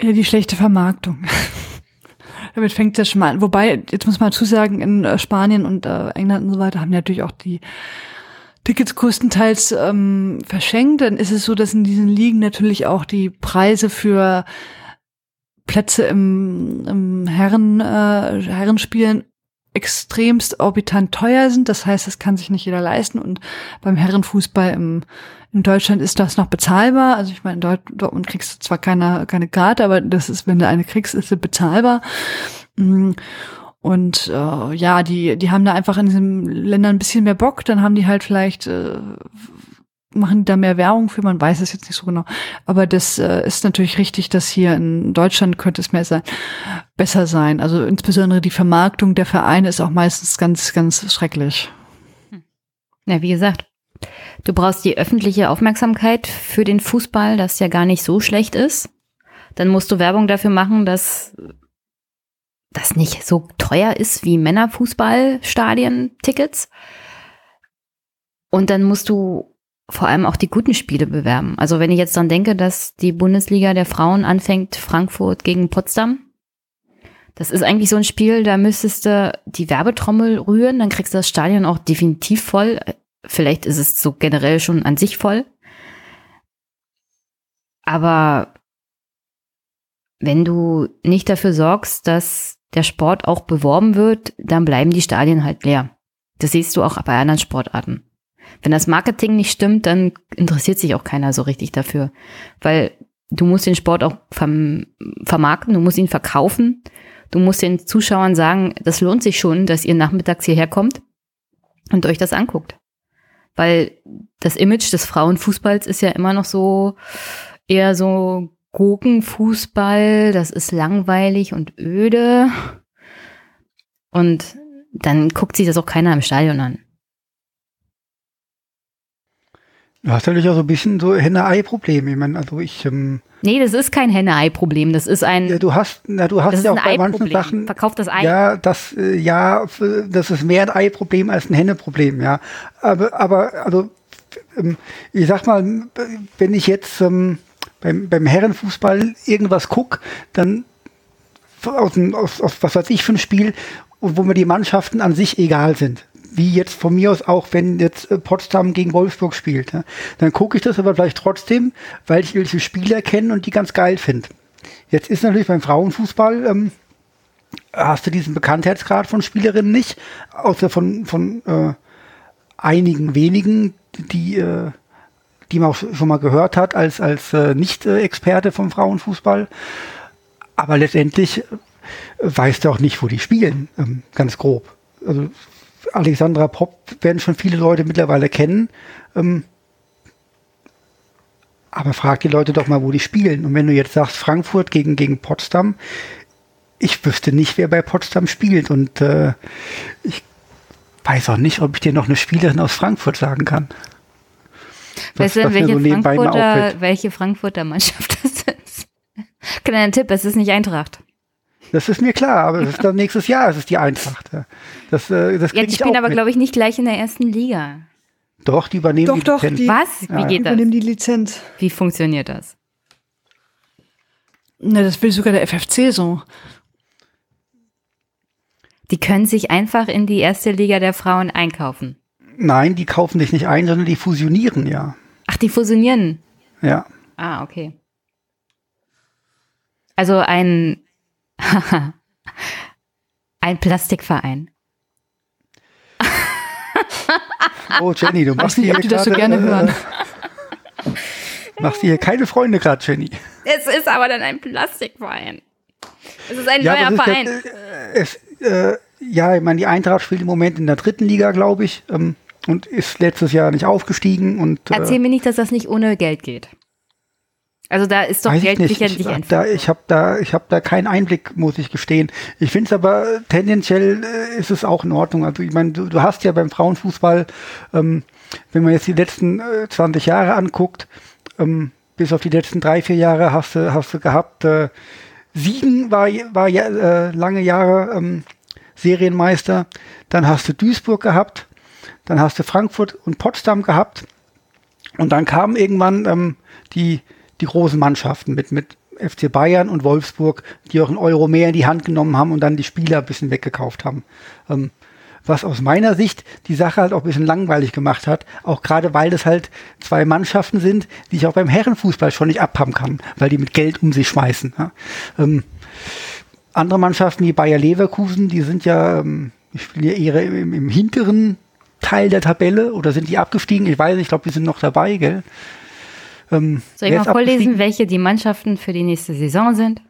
Ja, die schlechte Vermarktung. Damit fängt es ja schon mal an. Wobei, jetzt muss man dazu sagen, in äh, Spanien und äh, England und so weiter haben natürlich auch die Tickets größtenteils ähm, verschenkt. Dann ist es so, dass in diesen Ligen natürlich auch die Preise für Plätze im, im Herren, äh, Herrenspielen extremst orbitant teuer sind. Das heißt, das kann sich nicht jeder leisten. Und beim Herrenfußball im, in Deutschland ist das noch bezahlbar. Also ich meine, dort, dort kriegst du zwar keine, keine Karte, aber das ist, wenn du eine kriegst, ist sie bezahlbar. Mm. Und äh, ja, die, die haben da einfach in diesen Ländern ein bisschen mehr Bock. Dann haben die halt vielleicht äh, machen die da mehr Werbung für, man weiß es jetzt nicht so genau. Aber das äh, ist natürlich richtig, dass hier in Deutschland könnte es mehr sein, besser sein. Also insbesondere die Vermarktung der Vereine ist auch meistens ganz, ganz schrecklich. Ja, wie gesagt, du brauchst die öffentliche Aufmerksamkeit für den Fußball, das ja gar nicht so schlecht ist. Dann musst du Werbung dafür machen, dass das nicht so teuer ist wie Männerfußballstadien-Tickets. Und dann musst du vor allem auch die guten Spiele bewerben. Also wenn ich jetzt dann denke, dass die Bundesliga der Frauen anfängt, Frankfurt gegen Potsdam, das ist eigentlich so ein Spiel, da müsstest du die Werbetrommel rühren, dann kriegst du das Stadion auch definitiv voll. Vielleicht ist es so generell schon an sich voll. Aber wenn du nicht dafür sorgst, dass der Sport auch beworben wird, dann bleiben die Stadien halt leer. Das siehst du auch bei anderen Sportarten. Wenn das Marketing nicht stimmt, dann interessiert sich auch keiner so richtig dafür. Weil du musst den Sport auch verm vermarkten, du musst ihn verkaufen, du musst den Zuschauern sagen, das lohnt sich schon, dass ihr nachmittags hierher kommt und euch das anguckt. Weil das Image des Frauenfußballs ist ja immer noch so eher so Gurkenfußball, das ist langweilig und öde. Und dann guckt sich das auch keiner im Stadion an. Du hast natürlich auch so ein bisschen so Henne-Ei-Problem. Ich meine, also ich. Ähm, nee, das ist kein Henne-Ei-Problem. Das ist ein. Ja, du hast, na, du hast ja auch bei manchen Sachen. Verkauft das Ei. Ja, das, äh, ja, das ist mehr ein Ei-Problem als ein Henne-Problem, ja. Aber, aber, also, ähm, ich sag mal, wenn ich jetzt ähm, beim, beim Herrenfußball irgendwas guck, dann aus, aus, aus was weiß ich für ein Spiel, wo mir die Mannschaften an sich egal sind wie jetzt von mir aus auch, wenn jetzt äh, Potsdam gegen Wolfsburg spielt. Ja, dann gucke ich das aber vielleicht trotzdem, weil ich welche Spieler kenne und die ganz geil finde. Jetzt ist natürlich beim Frauenfußball, ähm, hast du diesen Bekanntheitsgrad von Spielerinnen nicht, außer von, von äh, einigen wenigen, die, äh, die man auch schon mal gehört hat als, als äh, Nicht-Experte vom Frauenfußball. Aber letztendlich äh, weißt du auch nicht, wo die spielen, ähm, ganz grob. Also Alexandra Popp werden schon viele Leute mittlerweile kennen. Ähm, aber frag die Leute doch mal, wo die spielen. Und wenn du jetzt sagst, Frankfurt gegen, gegen Potsdam, ich wüsste nicht, wer bei Potsdam spielt. Und äh, ich weiß auch nicht, ob ich dir noch eine Spielerin aus Frankfurt sagen kann. Weißt du, welche, so Frankfurter, welche Frankfurter Mannschaft das ist? Kleiner Tipp, es ist nicht Eintracht. Das ist mir klar, aber es ist dann nächstes Jahr, es ist die Eintracht. Das, äh, das Jetzt spielen aber, glaube ich, nicht gleich in der ersten Liga. Doch, die übernehmen doch, die doch, Lizenz. Die, Was? Wie ja. geht das? Übernehmen die Lizenz. Wie funktioniert das? Na, das will sogar der FFC so. Die können sich einfach in die erste Liga der Frauen einkaufen. Nein, die kaufen sich nicht ein, sondern die fusionieren, ja. Ach, die fusionieren? Ja. Ah, okay. Also ein Ein Plastikverein. oh, Jenny, du machst hier das so gerne hören. Äh, machst hier keine Freunde gerade, Jenny. Es ist aber dann ein Plastikverein. Es ist ein ja, neuer Verein. Der, äh, es, äh, ja, ich meine, die Eintracht spielt im Moment in der dritten Liga, glaube ich, ähm, und ist letztes Jahr nicht aufgestiegen. Und, äh, Erzähl mir nicht, dass das nicht ohne Geld geht. Also da ist doch Geld sicherlich ich, da, Ich habe da, ich habe da keinen Einblick, muss ich gestehen. Ich finde es aber tendenziell äh, ist es auch in Ordnung. Also ich meine, du, du, hast ja beim Frauenfußball, ähm, wenn man jetzt die letzten äh, 20 Jahre anguckt, ähm, bis auf die letzten drei, vier Jahre hast du, hast du gehabt. Äh, Siegen war, war ja äh, lange Jahre ähm, Serienmeister. Dann hast du Duisburg gehabt. Dann hast du Frankfurt und Potsdam gehabt. Und dann kam irgendwann ähm, die die großen Mannschaften mit, mit FC Bayern und Wolfsburg, die auch einen Euro mehr in die Hand genommen haben und dann die Spieler ein bisschen weggekauft haben. Ähm, was aus meiner Sicht die Sache halt auch ein bisschen langweilig gemacht hat, auch gerade weil das halt zwei Mannschaften sind, die ich auch beim Herrenfußball schon nicht abhaben kann, weil die mit Geld um sich schmeißen. Ja. Ähm, andere Mannschaften wie Bayer Leverkusen, die sind ja, ähm, Ich spielen ja eher im, im hinteren Teil der Tabelle oder sind die abgestiegen? Ich weiß nicht, ich glaube, die sind noch dabei, gell? Ähm, Soll ich mal vorlesen, welche die Mannschaften für die nächste Saison sind?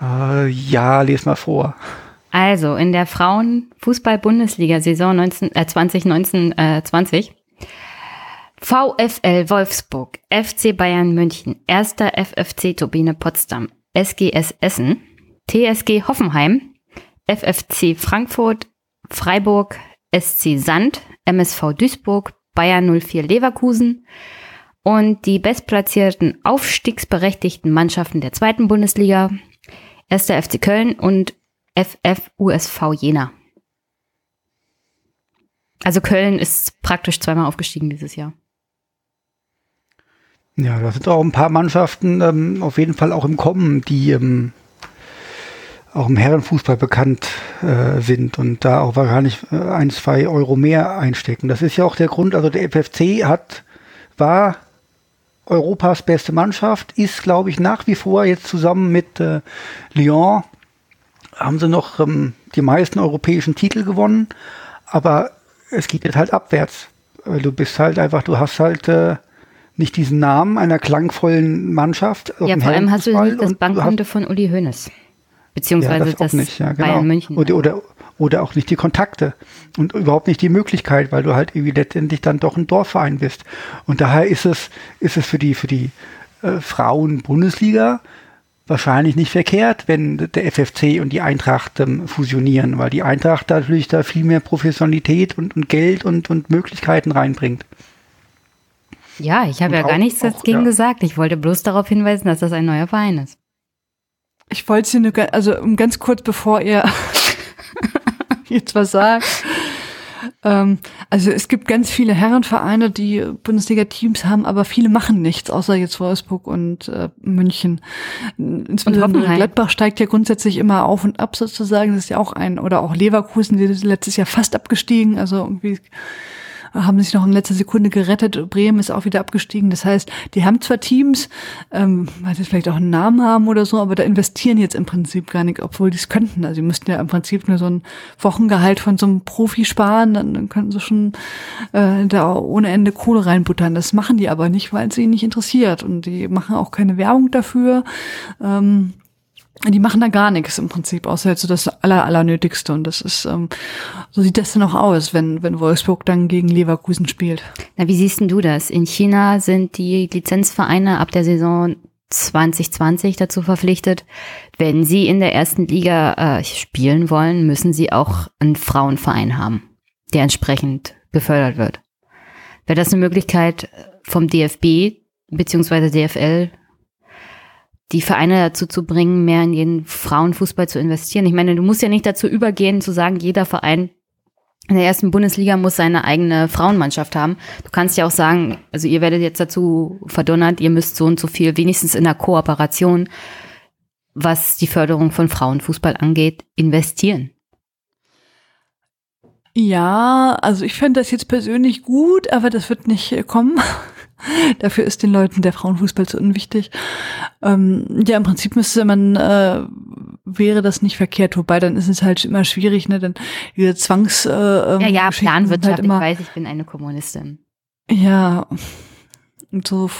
Äh, ja, les mal vor. Also in der Frauen-Fußball-Bundesliga-Saison äh, 2019 äh, 20 VfL Wolfsburg, FC Bayern München, 1. FFC Turbine Potsdam, SGS Essen, TSG Hoffenheim, FFC Frankfurt, Freiburg, SC Sand, MSV Duisburg, Bayern 04 Leverkusen und die bestplatzierten aufstiegsberechtigten Mannschaften der zweiten Bundesliga, 1. FC Köln und FF USV Jena. Also Köln ist praktisch zweimal aufgestiegen dieses Jahr. Ja, da sind auch ein paar Mannschaften ähm, auf jeden Fall auch im Kommen, die ähm, auch im Herrenfußball bekannt äh, sind und da auch wahrscheinlich äh, ein, zwei Euro mehr einstecken. Das ist ja auch der Grund, also der FFC hat, war Europas beste Mannschaft, ist, glaube ich, nach wie vor jetzt zusammen mit äh, Lyon haben sie noch ähm, die meisten europäischen Titel gewonnen, aber es geht jetzt halt abwärts. Du bist halt einfach, du hast halt äh, nicht diesen Namen einer klangvollen Mannschaft. Ja, vor allem hast du das Bankkonto von Uli Hoeneß. Beziehungsweise ja, das, das nicht, ja, genau. Bayern München. Oder, oder, oder auch nicht die Kontakte und überhaupt nicht die Möglichkeit, weil du halt irgendwie letztendlich dann doch ein Dorfverein bist. Und daher ist es, ist es für die, für die äh, Frauen-Bundesliga wahrscheinlich nicht verkehrt, wenn der FFC und die Eintracht ähm, fusionieren, weil die Eintracht natürlich da viel mehr Professionalität und, und Geld und, und Möglichkeiten reinbringt. Ja, ich habe ja gar nichts dagegen ja. gesagt. Ich wollte bloß darauf hinweisen, dass das ein neuer Verein ist. Ich wollte Sie nur, also ganz kurz bevor ihr jetzt was sagt. Ähm, also es gibt ganz viele Herrenvereine, die Bundesliga-Teams haben, aber viele machen nichts, außer jetzt Wolfsburg und äh, München. Insbesondere und Gladbach steigt ja grundsätzlich immer auf und ab sozusagen. Das ist ja auch ein, oder auch Leverkusen, die ist letztes Jahr fast abgestiegen. Also irgendwie haben sich noch in letzter Sekunde gerettet. Bremen ist auch wieder abgestiegen. Das heißt, die haben zwar Teams, ähm, weil sie vielleicht auch einen Namen haben oder so, aber da investieren jetzt im Prinzip gar nicht, obwohl die es könnten. Also sie müssten ja im Prinzip nur so ein Wochengehalt von so einem Profi sparen, dann, dann könnten sie schon äh, da ohne Ende Kohle reinbuttern. Das machen die aber nicht, weil es sie nicht interessiert. Und die machen auch keine Werbung dafür. Ähm, die machen da gar nichts im Prinzip, außer jetzt so das aller, allernötigste. Und das ist, ähm, so sieht das dann auch aus, wenn, wenn Wolfsburg dann gegen Leverkusen spielt. Na, wie siehst denn du das? In China sind die Lizenzvereine ab der Saison 2020 dazu verpflichtet, wenn sie in der ersten Liga äh, spielen wollen, müssen sie auch einen Frauenverein haben, der entsprechend gefördert wird. Wäre das eine Möglichkeit vom DFB beziehungsweise DFL die Vereine dazu zu bringen, mehr in den Frauenfußball zu investieren. Ich meine, du musst ja nicht dazu übergehen, zu sagen, jeder Verein in der ersten Bundesliga muss seine eigene Frauenmannschaft haben. Du kannst ja auch sagen, also ihr werdet jetzt dazu verdonnert, ihr müsst so und so viel, wenigstens in der Kooperation, was die Förderung von Frauenfußball angeht, investieren. Ja, also ich fände das jetzt persönlich gut, aber das wird nicht kommen. Dafür ist den Leuten der Frauenfußball zu unwichtig. Ähm, ja, im Prinzip müsste man, äh, wäre das nicht verkehrt, wobei dann ist es halt immer schwierig, ne? Denn diese Zwangs. Äh, ähm, ja, ja, Planwirtschaft, halt immer, ich weiß, ich bin eine Kommunistin. Ja. Und so.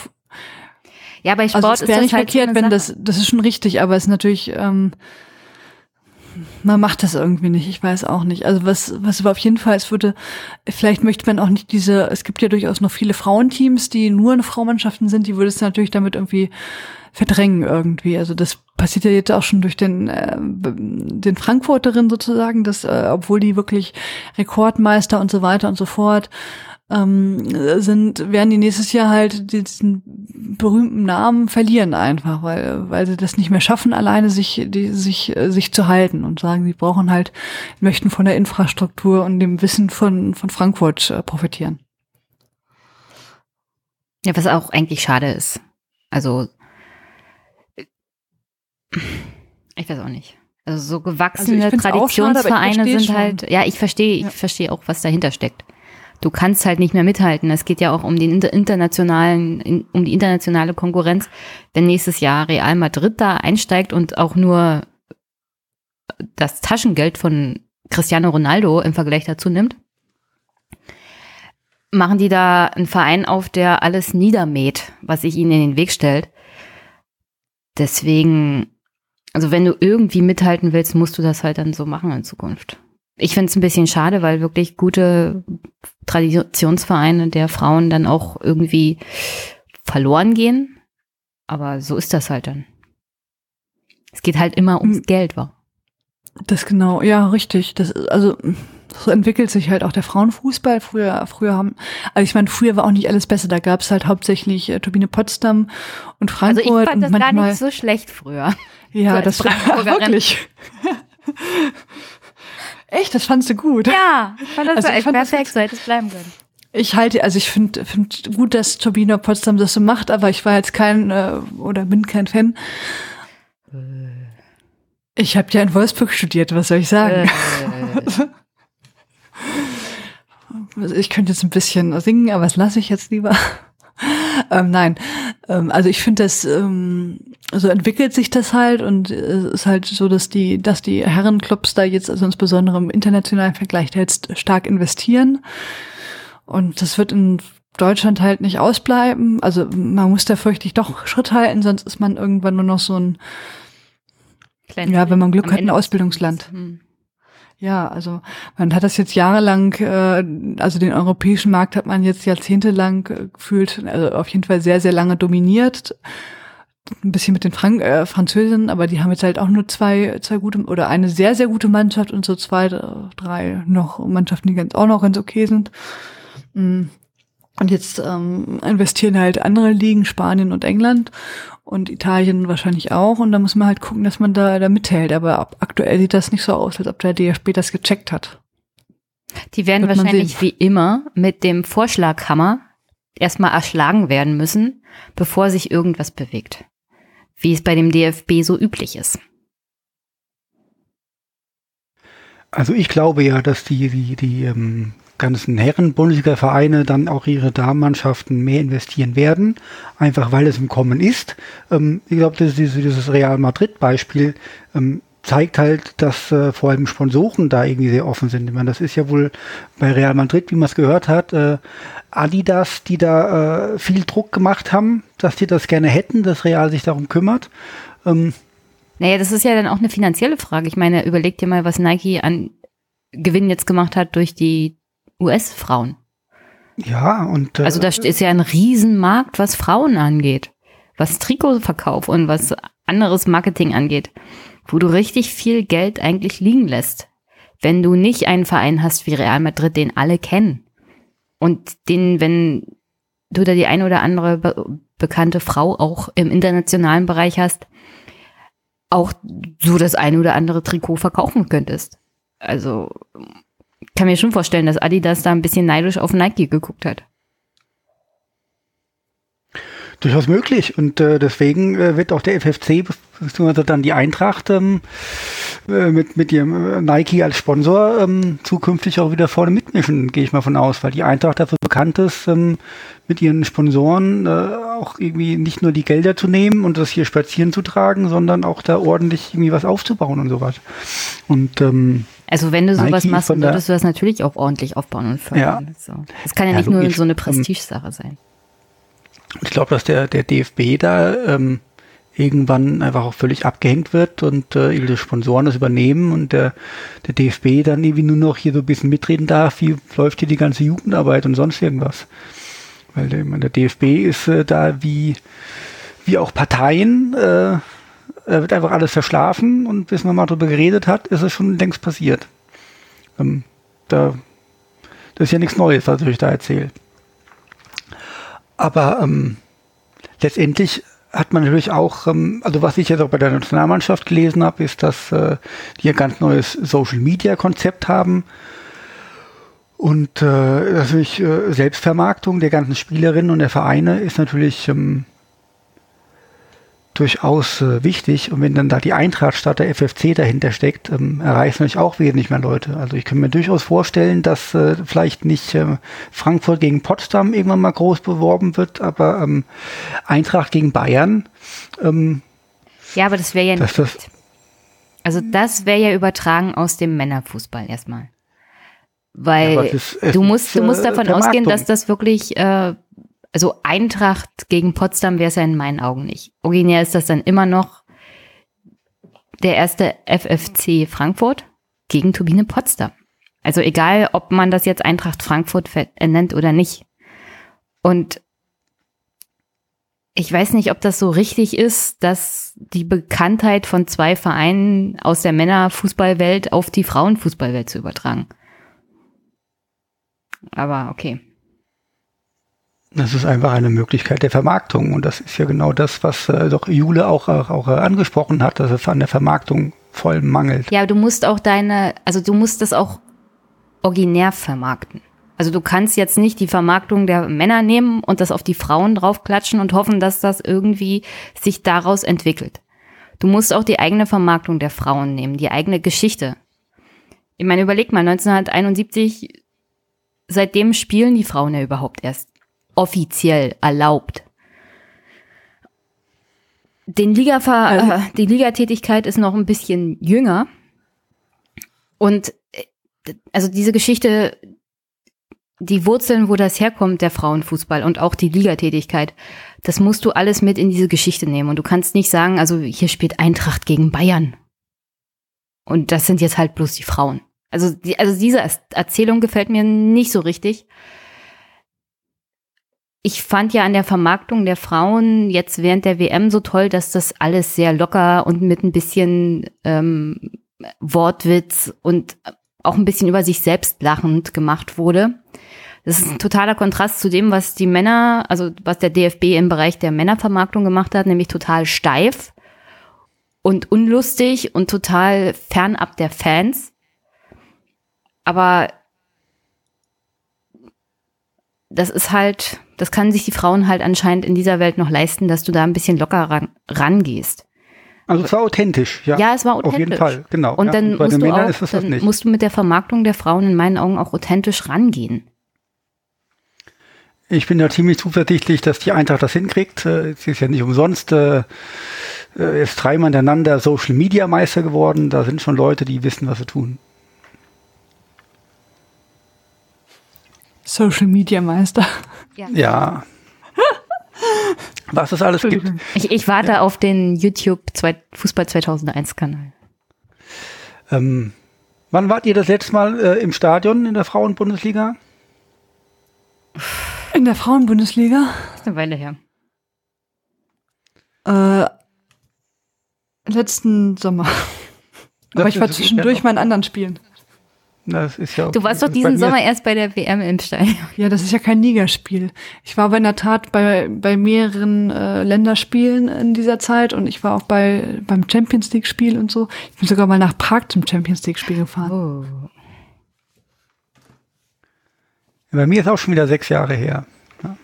Ja, bei also Sport also es wäre nicht halt verkehrt, wenn das, das ist schon richtig, aber es ist natürlich, ähm, man macht das irgendwie nicht. Ich weiß auch nicht. Also was, was aber auf jeden Fall, es würde, vielleicht möchte man auch nicht diese, es gibt ja durchaus noch viele Frauenteams, die nur in Frauenmannschaften sind, die würde es natürlich damit irgendwie verdrängen irgendwie. Also das passiert ja jetzt auch schon durch den, äh, den Frankfurterin sozusagen, dass, äh, obwohl die wirklich Rekordmeister und so weiter und so fort ähm, sind, werden die nächstes Jahr halt diesen berühmten Namen verlieren einfach, weil, weil sie das nicht mehr schaffen, alleine sich, die, sich, sich zu halten und sagen, sie brauchen halt, möchten von der Infrastruktur und dem Wissen von, von Frankfurt äh, profitieren. Ja, was auch eigentlich schade ist. Also, ich weiß auch nicht. Also so gewachsene also Traditionsvereine schade, sind halt, ja, ich verstehe, ich ja. verstehe auch, was dahinter steckt du kannst halt nicht mehr mithalten. Es geht ja auch um den internationalen, um die internationale Konkurrenz. Wenn nächstes Jahr Real Madrid da einsteigt und auch nur das Taschengeld von Cristiano Ronaldo im Vergleich dazu nimmt, machen die da einen Verein auf, der alles niedermäht, was sich ihnen in den Weg stellt. Deswegen, also wenn du irgendwie mithalten willst, musst du das halt dann so machen in Zukunft. Ich finde es ein bisschen schade, weil wirklich gute Traditionsvereine der Frauen dann auch irgendwie verloren gehen. Aber so ist das halt dann. Es geht halt immer ums hm. Geld, war. Das genau, ja, richtig. Das, also so entwickelt sich halt auch der Frauenfußball. Früher, früher haben, also ich meine, früher war auch nicht alles besser. Da gab es halt hauptsächlich äh, Turbine Potsdam und Frankfurt. Also ich fand das manchmal, gar nicht so schlecht früher. Ja, das war wirklich. Echt, das fandst du gut? Ja, ich fand das also, echt perfekt, so hätte es bleiben können. Ich halte, also ich finde find gut, dass Turbine Potsdam das so macht, aber ich war jetzt kein äh, oder bin kein Fan. Ich habe ja in Wolfsburg studiert, was soll ich sagen? Äh. ich könnte jetzt ein bisschen singen, aber das lasse ich jetzt lieber. ähm, nein, ähm, also ich finde das, ähm, so entwickelt sich das halt und es ist halt so, dass die, dass die Herrenclubs da jetzt, also insbesondere im internationalen Vergleich, jetzt stark investieren. Und das wird in Deutschland halt nicht ausbleiben. Also man muss da fürchte ich doch Schritt halten, sonst ist man irgendwann nur noch so ein, Kleine ja, wenn man Glück hat, ein Ausbildungsland. Hm. Ja, also man hat das jetzt jahrelang, äh, also den europäischen Markt hat man jetzt jahrzehntelang äh, gefühlt, also auf jeden Fall sehr, sehr lange dominiert. Ein bisschen mit den Frank äh, Französinnen, aber die haben jetzt halt auch nur zwei, zwei gute oder eine sehr, sehr gute Mannschaft und so zwei, drei noch Mannschaften, die ganz auch noch ganz okay sind. Mm. Und jetzt ähm, investieren halt andere Ligen, Spanien und England und Italien wahrscheinlich auch. Und da muss man halt gucken, dass man da, da mithält. Aber aktuell sieht das nicht so aus, als ob der DFB das gecheckt hat. Die werden Wird wahrscheinlich wie immer mit dem Vorschlaghammer erstmal erschlagen werden müssen, bevor sich irgendwas bewegt. Wie es bei dem DFB so üblich ist. Also ich glaube ja, dass die, die, die ähm, ganzen Herren-Bundesliga-Vereine dann auch ihre Damenmannschaften mehr investieren werden, einfach weil es im Kommen ist. Ähm, ich glaube, dieses, dieses Real Madrid-Beispiel ähm, zeigt halt, dass äh, vor allem Sponsoren da irgendwie sehr offen sind. Ich meine, das ist ja wohl bei Real Madrid, wie man es gehört hat, äh, Adidas, die da äh, viel Druck gemacht haben, dass die das gerne hätten, dass Real sich darum kümmert. Ähm, naja, das ist ja dann auch eine finanzielle Frage. Ich meine, überleg dir mal, was Nike an Gewinn jetzt gemacht hat durch die US-Frauen. Ja, und. Äh, also da ist ja ein Riesenmarkt, was Frauen angeht. Was Trikotverkauf und was anderes Marketing angeht. Wo du richtig viel Geld eigentlich liegen lässt. Wenn du nicht einen Verein hast wie Real Madrid, den alle kennen. Und den, wenn du da die eine oder andere be bekannte Frau auch im internationalen Bereich hast, auch so das eine oder andere Trikot verkaufen könntest. Also kann mir schon vorstellen, dass Adidas da ein bisschen neidisch auf Nike geguckt hat. Durchaus möglich. Und äh, deswegen äh, wird auch der FFC, dann die Eintracht ähm, äh, mit, mit ihrem äh, Nike als Sponsor ähm, zukünftig auch wieder vorne mitmischen, gehe ich mal von aus, weil die Eintracht dafür bekannt ist, ähm, mit ihren Sponsoren äh, auch irgendwie nicht nur die Gelder zu nehmen und das hier spazieren zu tragen, sondern auch da ordentlich irgendwie was aufzubauen und sowas. Und ähm, also wenn du sowas Nike machst, würdest du das natürlich auch ordentlich aufbauen und fördern. Ja. So. Das kann ja, ja nicht nur so eine ähm, Prestigesache sein. Ich glaube, dass der, der DFB da ähm, irgendwann einfach auch völlig abgehängt wird und äh, ihre Sponsoren das übernehmen und der, der DFB dann irgendwie nur noch hier so ein bisschen mitreden darf, wie läuft hier die ganze Jugendarbeit und sonst irgendwas. Weil der, der DFB ist äh, da wie, wie auch Parteien, äh, da wird einfach alles verschlafen und bis man mal drüber geredet hat, ist es schon längst passiert. Ähm, da, das ist ja nichts Neues, was ich da erzähle. Aber ähm, letztendlich hat man natürlich auch, ähm, also was ich jetzt auch bei der Nationalmannschaft gelesen habe, ist, dass äh, die ein ganz neues Social Media Konzept haben. Und äh, natürlich äh, Selbstvermarktung der ganzen Spielerinnen und der Vereine ist natürlich ähm, durchaus äh, wichtig. Und wenn dann da die Eintracht statt der FFC dahinter steckt, ähm, erreicht natürlich auch wesentlich mehr Leute. Also ich kann mir durchaus vorstellen, dass äh, vielleicht nicht äh, Frankfurt gegen Potsdam irgendwann mal groß beworben wird, aber ähm, Eintracht gegen Bayern. Ähm, ja, aber das wäre ja nicht. Das, Also das wäre ja übertragen aus dem Männerfußball erstmal. Weil ja, ist, du musst, du musst davon ausgehen, dass das wirklich, äh, also Eintracht gegen Potsdam wäre es ja in meinen Augen nicht. Originär ist das dann immer noch der erste FFC Frankfurt gegen Turbine Potsdam. Also egal, ob man das jetzt Eintracht Frankfurt nennt oder nicht. Und ich weiß nicht, ob das so richtig ist, dass die Bekanntheit von zwei Vereinen aus der Männerfußballwelt auf die Frauenfußballwelt zu übertragen. Aber okay. Das ist einfach eine Möglichkeit der Vermarktung und das ist ja genau das, was äh, doch Jule auch, auch, auch angesprochen hat, dass es an der Vermarktung voll mangelt. Ja, du musst auch deine, also du musst das auch originär vermarkten. Also du kannst jetzt nicht die Vermarktung der Männer nehmen und das auf die Frauen draufklatschen und hoffen, dass das irgendwie sich daraus entwickelt. Du musst auch die eigene Vermarktung der Frauen nehmen, die eigene Geschichte. Ich meine, überleg mal, 1971, seitdem spielen die Frauen ja überhaupt erst offiziell erlaubt. Den Liga äh, die Ligatätigkeit ist noch ein bisschen jünger. Und äh, also diese Geschichte, die Wurzeln, wo das herkommt, der Frauenfußball und auch die Ligatätigkeit, das musst du alles mit in diese Geschichte nehmen. Und du kannst nicht sagen, also hier spielt Eintracht gegen Bayern. Und das sind jetzt halt bloß die Frauen. Also, die, also diese Erzählung gefällt mir nicht so richtig. Ich fand ja an der Vermarktung der Frauen jetzt während der WM so toll, dass das alles sehr locker und mit ein bisschen ähm, Wortwitz und auch ein bisschen über sich selbst lachend gemacht wurde. Das ist ein totaler Kontrast zu dem, was die Männer, also was der DFB im Bereich der Männervermarktung gemacht hat, nämlich total steif und unlustig und total fernab der Fans. Aber das ist halt, das kann sich die Frauen halt anscheinend in dieser Welt noch leisten, dass du da ein bisschen locker ran, rangehst. Also es war authentisch, ja. Ja, es war authentisch. Auf jeden Fall, genau. Und dann, ja. musst, du auch, dann musst du mit der Vermarktung der Frauen in meinen Augen auch authentisch rangehen. Ich bin da ziemlich zuversichtlich, dass die Eintracht das hinkriegt. Äh, sie ist ja nicht umsonst äh, äh, ist dreimal hintereinander Social Media Meister geworden. Da sind schon Leute, die wissen, was sie tun. Social Media Meister. Ja. ja. was es alles gibt. Ich, ich warte ja. auf den YouTube Fußball 2001 Kanal. Ähm, wann wart ihr das letzte Mal äh, im Stadion in der Frauenbundesliga? In der Frauenbundesliga? Das ist eine Weile her. Äh, letzten Sommer. Aber ich war zwischendurch mal in anderen Spielen. Das ist ja du warst doch diesen Sommer erst bei der WM im Stadion. Ja, das ist ja kein Ligaspiel. Ich war aber in der Tat bei, bei mehreren äh, Länderspielen in dieser Zeit und ich war auch bei beim Champions League Spiel und so. Ich bin sogar mal nach Prag zum Champions League Spiel gefahren. Oh. Bei mir ist auch schon wieder sechs Jahre her. Ja.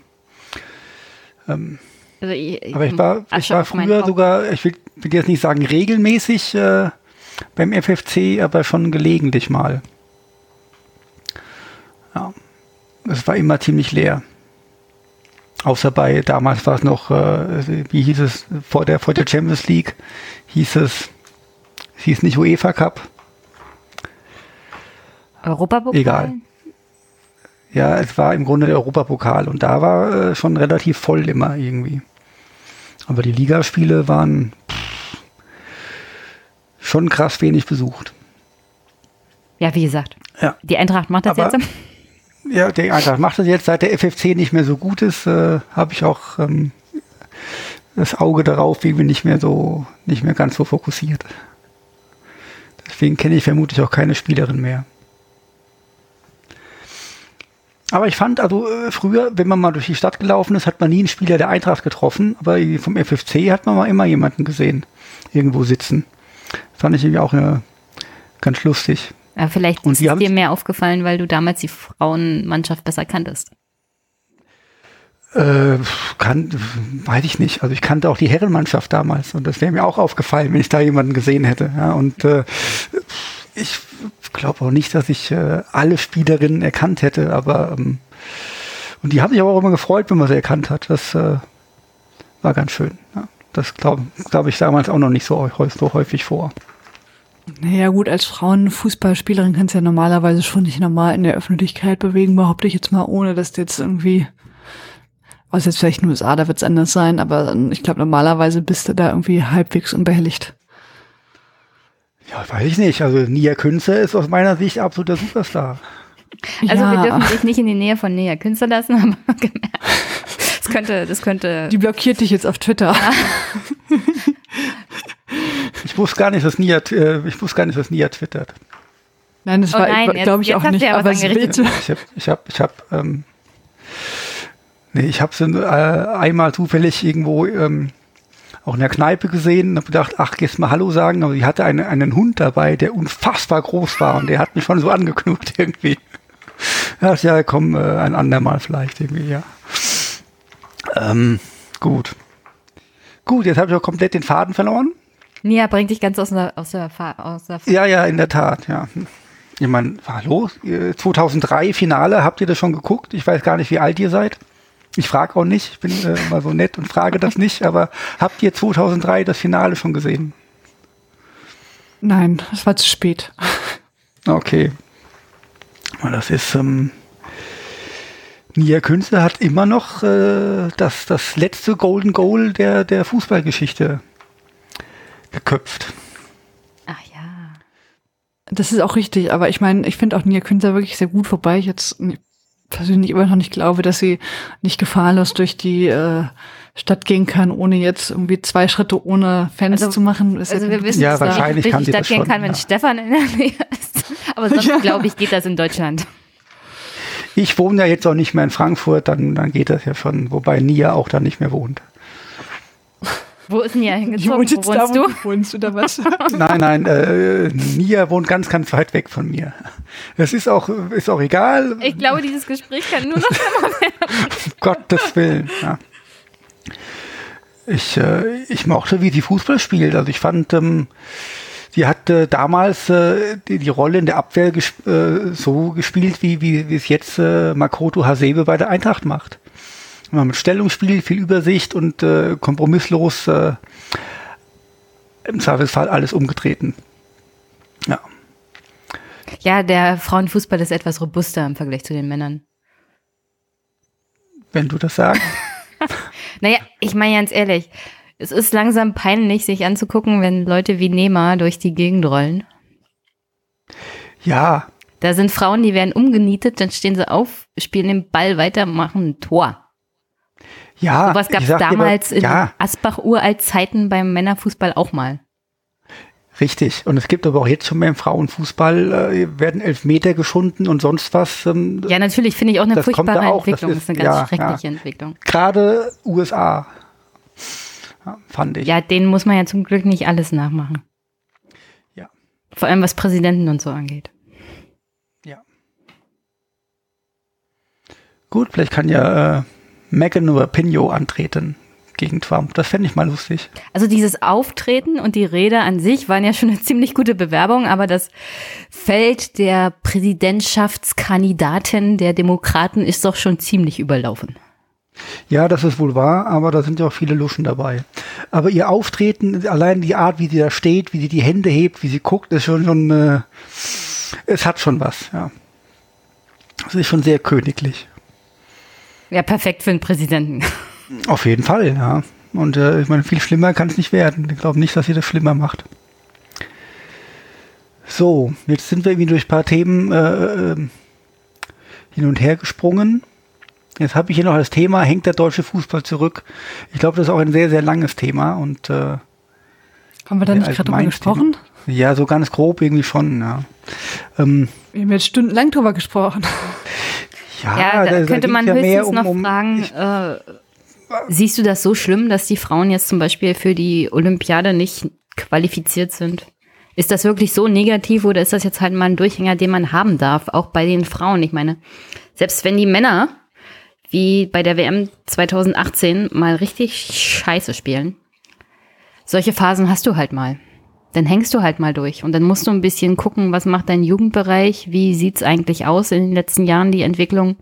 Ähm, also ich, ich aber ich war, ich war früher sogar, ich will, will, jetzt nicht sagen regelmäßig äh, beim FFC, aber schon gelegentlich mal. Ja, es war immer ziemlich leer. Außer bei, damals war es noch, äh, wie hieß es, vor der, vor der Champions League hieß es, hieß nicht UEFA Cup. Europapokal? Egal. Ja, es war im Grunde der Europapokal und da war äh, schon relativ voll immer irgendwie. Aber die Ligaspiele waren pff, schon krass wenig besucht. Ja, wie gesagt. Ja. Die Eintracht macht das Aber, jetzt. Ja, die Eintracht macht das jetzt. Seit der FFC nicht mehr so gut ist, äh, habe ich auch ähm, das Auge darauf, wie wir nicht mehr so, nicht mehr ganz so fokussiert. Deswegen kenne ich vermutlich auch keine Spielerin mehr. Aber ich fand, also äh, früher, wenn man mal durch die Stadt gelaufen ist, hat man nie einen Spieler der Eintracht getroffen, aber vom FFC hat man mal immer jemanden gesehen, irgendwo sitzen. Fand ich irgendwie auch äh, ganz lustig. Ja, vielleicht ist es dir mehr aufgefallen, weil du damals die Frauenmannschaft besser kanntest. Äh, kann, weiß ich nicht. Also ich kannte auch die Herrenmannschaft damals und das wäre mir auch aufgefallen, wenn ich da jemanden gesehen hätte. Ja, und äh, ich glaube auch nicht, dass ich äh, alle Spielerinnen erkannt hätte, aber ähm, und die haben sich aber auch immer gefreut, wenn man sie erkannt hat. Das äh, war ganz schön. Ja. Das glaube glaub ich damals auch noch nicht so, so häufig vor. Naja gut, als Frauenfußballspielerin kannst du ja normalerweise schon nicht normal in der Öffentlichkeit bewegen, behaupte ich jetzt mal, ohne dass du jetzt irgendwie, was jetzt vielleicht in den USA, da wird es anders sein, aber ich glaube normalerweise bist du da irgendwie halbwegs unbehelligt. Ja, weiß ich nicht. Also Nia Künzer ist aus meiner Sicht absoluter Superstar. Also Ja. wir dürfen dich nicht in die Nähe von Nea Künstler lassen, aber gemerkt. Das könnte, das könnte. Die blockiert dich jetzt auf Twitter. Ich wusste gar nicht, dass Nia, äh, ich wusste gar nicht, dass Nia twittert. Nein, das Oh war, glaube ich, auch nicht. ja aber. Ich habe, ich habe, ich habe, ähm, nee, ich habe sie äh, einmal zufällig irgendwo ähm, auch in der Kneipe gesehen und habe gedacht, ach, gehst mal Hallo sagen, aber sie hatte eine, einen Hund dabei, der unfassbar groß war und der hat mich schon so angeknurrt irgendwie. Ach ja, komm, äh, ein andermal vielleicht irgendwie, ja. Ähm, gut. Gut, jetzt habe ich auch komplett den Faden verloren. Nia bringt dich ganz aus der, aus der, aus der Ja, ja, in der Tat, ja. Ich meine, hallo, Ihr 2003 Finale, habt ihr das schon geguckt? Ich weiß gar nicht, wie alt ihr seid. Ich frage auch nicht, ich bin äh, mal so nett und frage das nicht, aber habt ihr 2003 das Finale schon gesehen? Nein, es war zu spät. Okay. Das ist, ähm, Nia Künze hat immer noch äh, das, das letzte Golden Goal der, der Fußballgeschichte geköpft. Ach ja. Das ist auch richtig, aber ich meine, ich finde auch Nia Künzer wirklich sehr gut, wobei ich jetzt persönlich immer noch nicht glaube, dass sie nicht gefahrlos durch die äh, Stadt gehen kann, ohne jetzt irgendwie zwei Schritte ohne Fans Also- zu machen. Ist Also ja wir wissen, Ja, dass da wahrscheinlich richtig kann sie Stadt gehen schon, kann, wenn ja. Stefan in der Nähe ist. Aber sonst Ja. glaube ich, geht das in Deutschland. Ich wohne ja jetzt auch nicht mehr in Frankfurt, dann, dann geht das ja schon, wobei Nia auch da nicht mehr wohnt. Wo ist Nia hingezogen? wohne Wo jetzt da, wohnst wo du? wohnst, oder was? Nein, nein, äh, Nia wohnt ganz, ganz weit weg von mir. Das ist auch, ist auch egal. Ich glaube, dieses Gespräch kann nur noch schlimmer werden. Um Gottes Willen. Ja. Ich, äh, ich mochte, wie sie Fußball spielt. Also ich fand, ähm, sie hat äh, damals äh, die, die Rolle in der Abwehr gesp äh, so gespielt, wie, wie, wie es jetzt äh, Makoto Hasebe bei der Eintracht macht. Immer mit Stellungsspiel, viel Übersicht und äh, kompromisslos äh, im Zweifelsfall alles umgetreten. Ja. Ja, der Frauenfußball ist etwas robuster im Vergleich zu den Männern. Wenn du das sagst. Naja, ich meine ganz ehrlich, es ist langsam peinlich, sich anzugucken, wenn Leute wie Neymar durch die Gegend rollen. Ja, Da sind Frauen, die werden umgenietet, dann stehen sie auf, spielen den Ball weiter, machen ein Tor. Ja. Sowas gab es damals in ja, Asbach-Uralt-Zeiten beim Männerfußball auch mal. Richtig. Und es gibt aber auch jetzt schon beim Frauenfußball, äh, werden Elfmeter geschunden und sonst was. Ähm, Ja, natürlich finde ich auch eine Das kommt da furchtbare auch, das Entwicklung. Das ist- ist, eine ganz ja, schreckliche ja. Entwicklung. Gerade USA. Ja, fand ich. Ja, denen muss man ja zum Glück nicht alles nachmachen. Ja. Vor allem was Präsidenten und so angeht. ja. Gut, vielleicht kann ja äh, Oder Pino antreten gegen Trump. Das fände ich mal lustig. Also dieses Auftreten und die Rede an sich waren ja schon eine ziemlich gute Bewerbung, aber das Feld der Präsidentschaftskandidatin der Demokraten ist doch schon ziemlich überlaufen. Ja, das ist wohl wahr, aber da sind ja auch viele Luschen dabei. Aber ihr Auftreten, allein die Art, wie sie da steht, wie sie die Hände hebt, wie sie guckt, ist schon schon, äh, es hat schon was, ja. Es ist schon sehr königlich. Ja, perfekt für einen Präsidenten. Auf jeden Fall, ja. Und äh, ich meine, viel schlimmer kann es nicht werden. Ich glaube nicht, dass sie das schlimmer macht. So, jetzt sind wir irgendwie durch ein paar Themen äh, äh, hin und her gesprungen. Jetzt habe ich hier noch das Thema, hängt der deutsche Fußball zurück? Ich glaube, das ist auch ein sehr, sehr langes Thema und äh, Haben wir da nicht gerade drüber gesprochen? ja, so ganz grob irgendwie schon, ja. Ähm, Wir haben jetzt stundenlang drüber gesprochen. Ja, Ja, da könnte ging's man ja höchstens um- noch um- fragen, ich- äh, siehst du das so schlimm, dass die Frauen jetzt zum Beispiel für die Olympiade nicht qualifiziert sind? Ist das wirklich so negativ oder ist das jetzt halt mal ein Durchhänger, den man haben darf, auch bei den Frauen? Ich meine, selbst wenn die Männer wie bei der WM 2018 mal richtig scheiße spielen, solche Phasen hast du halt mal. Dann hängst du halt mal durch und dann musst du ein bisschen gucken, was macht dein Jugendbereich, wie sieht's eigentlich aus in den letzten Jahren, die Entwicklung.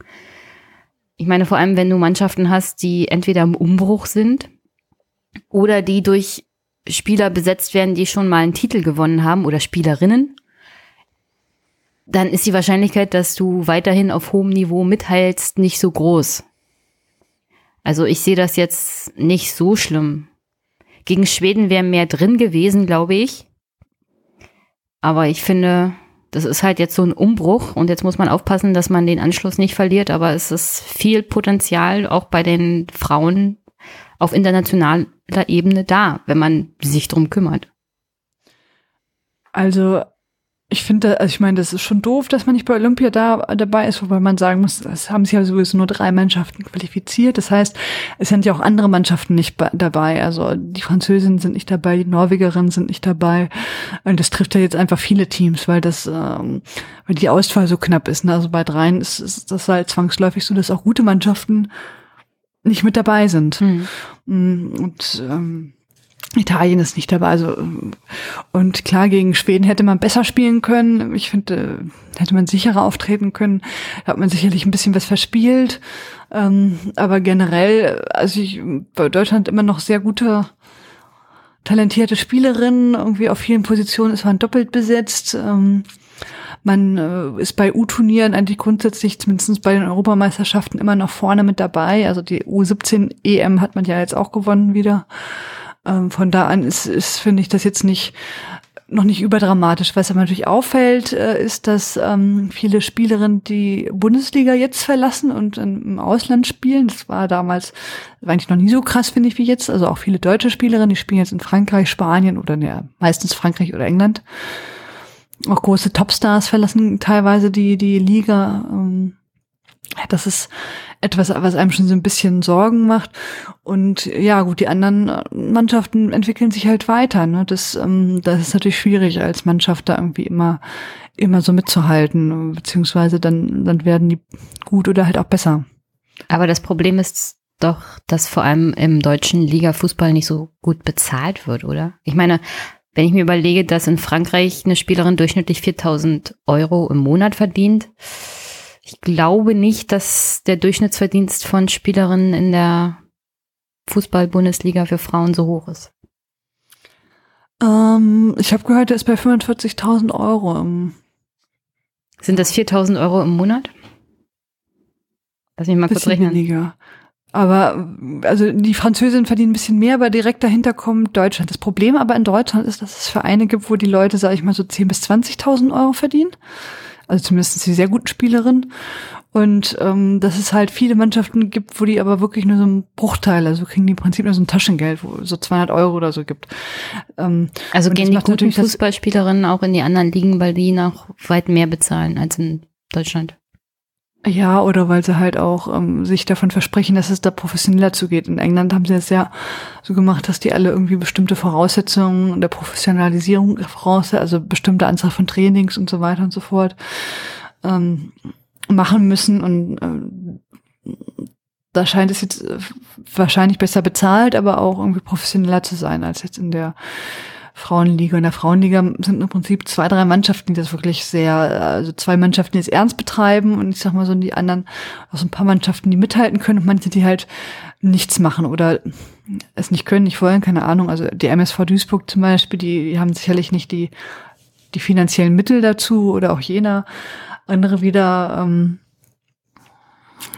Ich meine, vor allem, wenn du Mannschaften hast, die entweder im Umbruch sind oder die durch Spieler besetzt werden, die schon mal einen Titel gewonnen haben oder Spielerinnen, dann ist die Wahrscheinlichkeit, dass du weiterhin auf hohem Niveau mitteilst, nicht so groß. Also ich sehe das jetzt nicht so schlimm. Gegen Schweden wäre mehr drin gewesen, glaube ich. Aber ich finde, das ist halt jetzt so ein Umbruch und jetzt muss man aufpassen, dass man den Anschluss nicht verliert. Aber es ist viel Potenzial auch bei den Frauen auf internationaler Ebene da, wenn man sich drum kümmert. Also ich finde, also ich meine, das ist schon doof, dass man nicht bei Olympia da dabei ist, wobei man sagen muss, es haben sich ja sowieso nur drei Mannschaften qualifiziert. Das heißt, es sind ja auch andere Mannschaften nicht dabei. Also die Französinnen sind nicht dabei, die Norwegerinnen sind nicht dabei. Und das trifft ja jetzt einfach viele Teams, weil das, ähm, weil die Auswahl so knapp ist. Ne? Also bei dreien ist, ist das halt zwangsläufig so, dass auch gute Mannschaften nicht mit dabei sind. Mhm. Und ähm, Italien ist nicht dabei. Also und klar gegen Schweden hätte man besser spielen können. Ich finde, hätte man sicherer auftreten können. Da hat man sicherlich ein bisschen was verspielt. Ähm, aber generell, also ich bei Deutschland immer noch sehr gute talentierte Spielerinnen. Irgendwie auf vielen Positionen ist man doppelt besetzt. Ähm, man äh, ist bei U-Turnieren eigentlich grundsätzlich, zumindest bei den Europameisterschaften, immer noch vorne mit dabei. Also die U17 EM hat man ja jetzt auch gewonnen wieder. Ähm, von da an ist, ist finde ich das jetzt nicht noch nicht überdramatisch. Was aber natürlich auffällt, äh, ist, dass ähm, viele Spielerinnen die Bundesliga jetzt verlassen und im Ausland spielen. Das war damals war eigentlich noch nie so krass, finde ich, wie jetzt. Also auch viele deutsche Spielerinnen, die spielen jetzt in Frankreich, Spanien oder ja, meistens Frankreich oder England. Auch große Topstars verlassen teilweise die, die Liga. Ähm, das ist etwas, was einem schon so ein bisschen Sorgen macht. Und ja, gut, die anderen Mannschaften entwickeln sich halt weiter. Ne? Das, ähm, das ist natürlich schwierig, als Mannschaft da irgendwie immer, immer so mitzuhalten, beziehungsweise dann, dann werden die gut oder halt auch besser. Aber das Problem ist doch, dass vor allem im deutschen Liga-Fußball nicht so gut bezahlt wird, oder? Ich meine, wenn ich mir überlege, dass in Frankreich eine Spielerin durchschnittlich 4000 Euro im Monat verdient, ich glaube nicht, dass der Durchschnittsverdienst von Spielerinnen in der Fußball-Bundesliga für Frauen so hoch ist. Ähm, ich habe gehört, der ist bei 45.000 Euro. Sind das 4.000 Euro im Monat? Lass mich mal kurz rechnen. Weniger. Aber also die Französinnen verdienen ein bisschen mehr, aber direkt dahinter kommt Deutschland. Das Problem aber in Deutschland ist, dass es Vereine gibt, wo die Leute, sage ich mal, so 10.000 bis 20.000 Euro verdienen also zumindest die sehr guten Spielerinnen. Und ähm, dass es halt viele Mannschaften gibt, wo die aber wirklich nur so einen Bruchteil, also kriegen die im Prinzip nur so ein Taschengeld, wo so 200 Euro oder so gibt. Ähm, also gehen die guten Fußballspielerinnen auch in die anderen Ligen, weil die noch weit mehr bezahlen als in Deutschland. Ja, oder weil sie halt auch ähm, sich davon versprechen, dass es da professioneller zugeht. In England haben sie es ja so gemacht, dass die alle irgendwie bestimmte Voraussetzungen der Professionalisierung voraussetzen, also bestimmte Anzahl von Trainings und so weiter und so fort ähm, machen müssen. Und ähm, da scheint es jetzt wahrscheinlich besser bezahlt, aber auch irgendwie professioneller zu sein als jetzt in der Frauenliga. In der Frauenliga sind im Prinzip zwei, drei Mannschaften, die das wirklich sehr, also zwei Mannschaften, die es ernst betreiben und ich sag mal so die anderen, auch so ein paar Mannschaften, die mithalten können und manche, die halt nichts machen oder es nicht können, nicht wollen, keine Ahnung. Also die MSV Duisburg zum Beispiel, die, die haben sicherlich nicht die, die finanziellen Mittel dazu oder auch jener. Andere wieder ähm,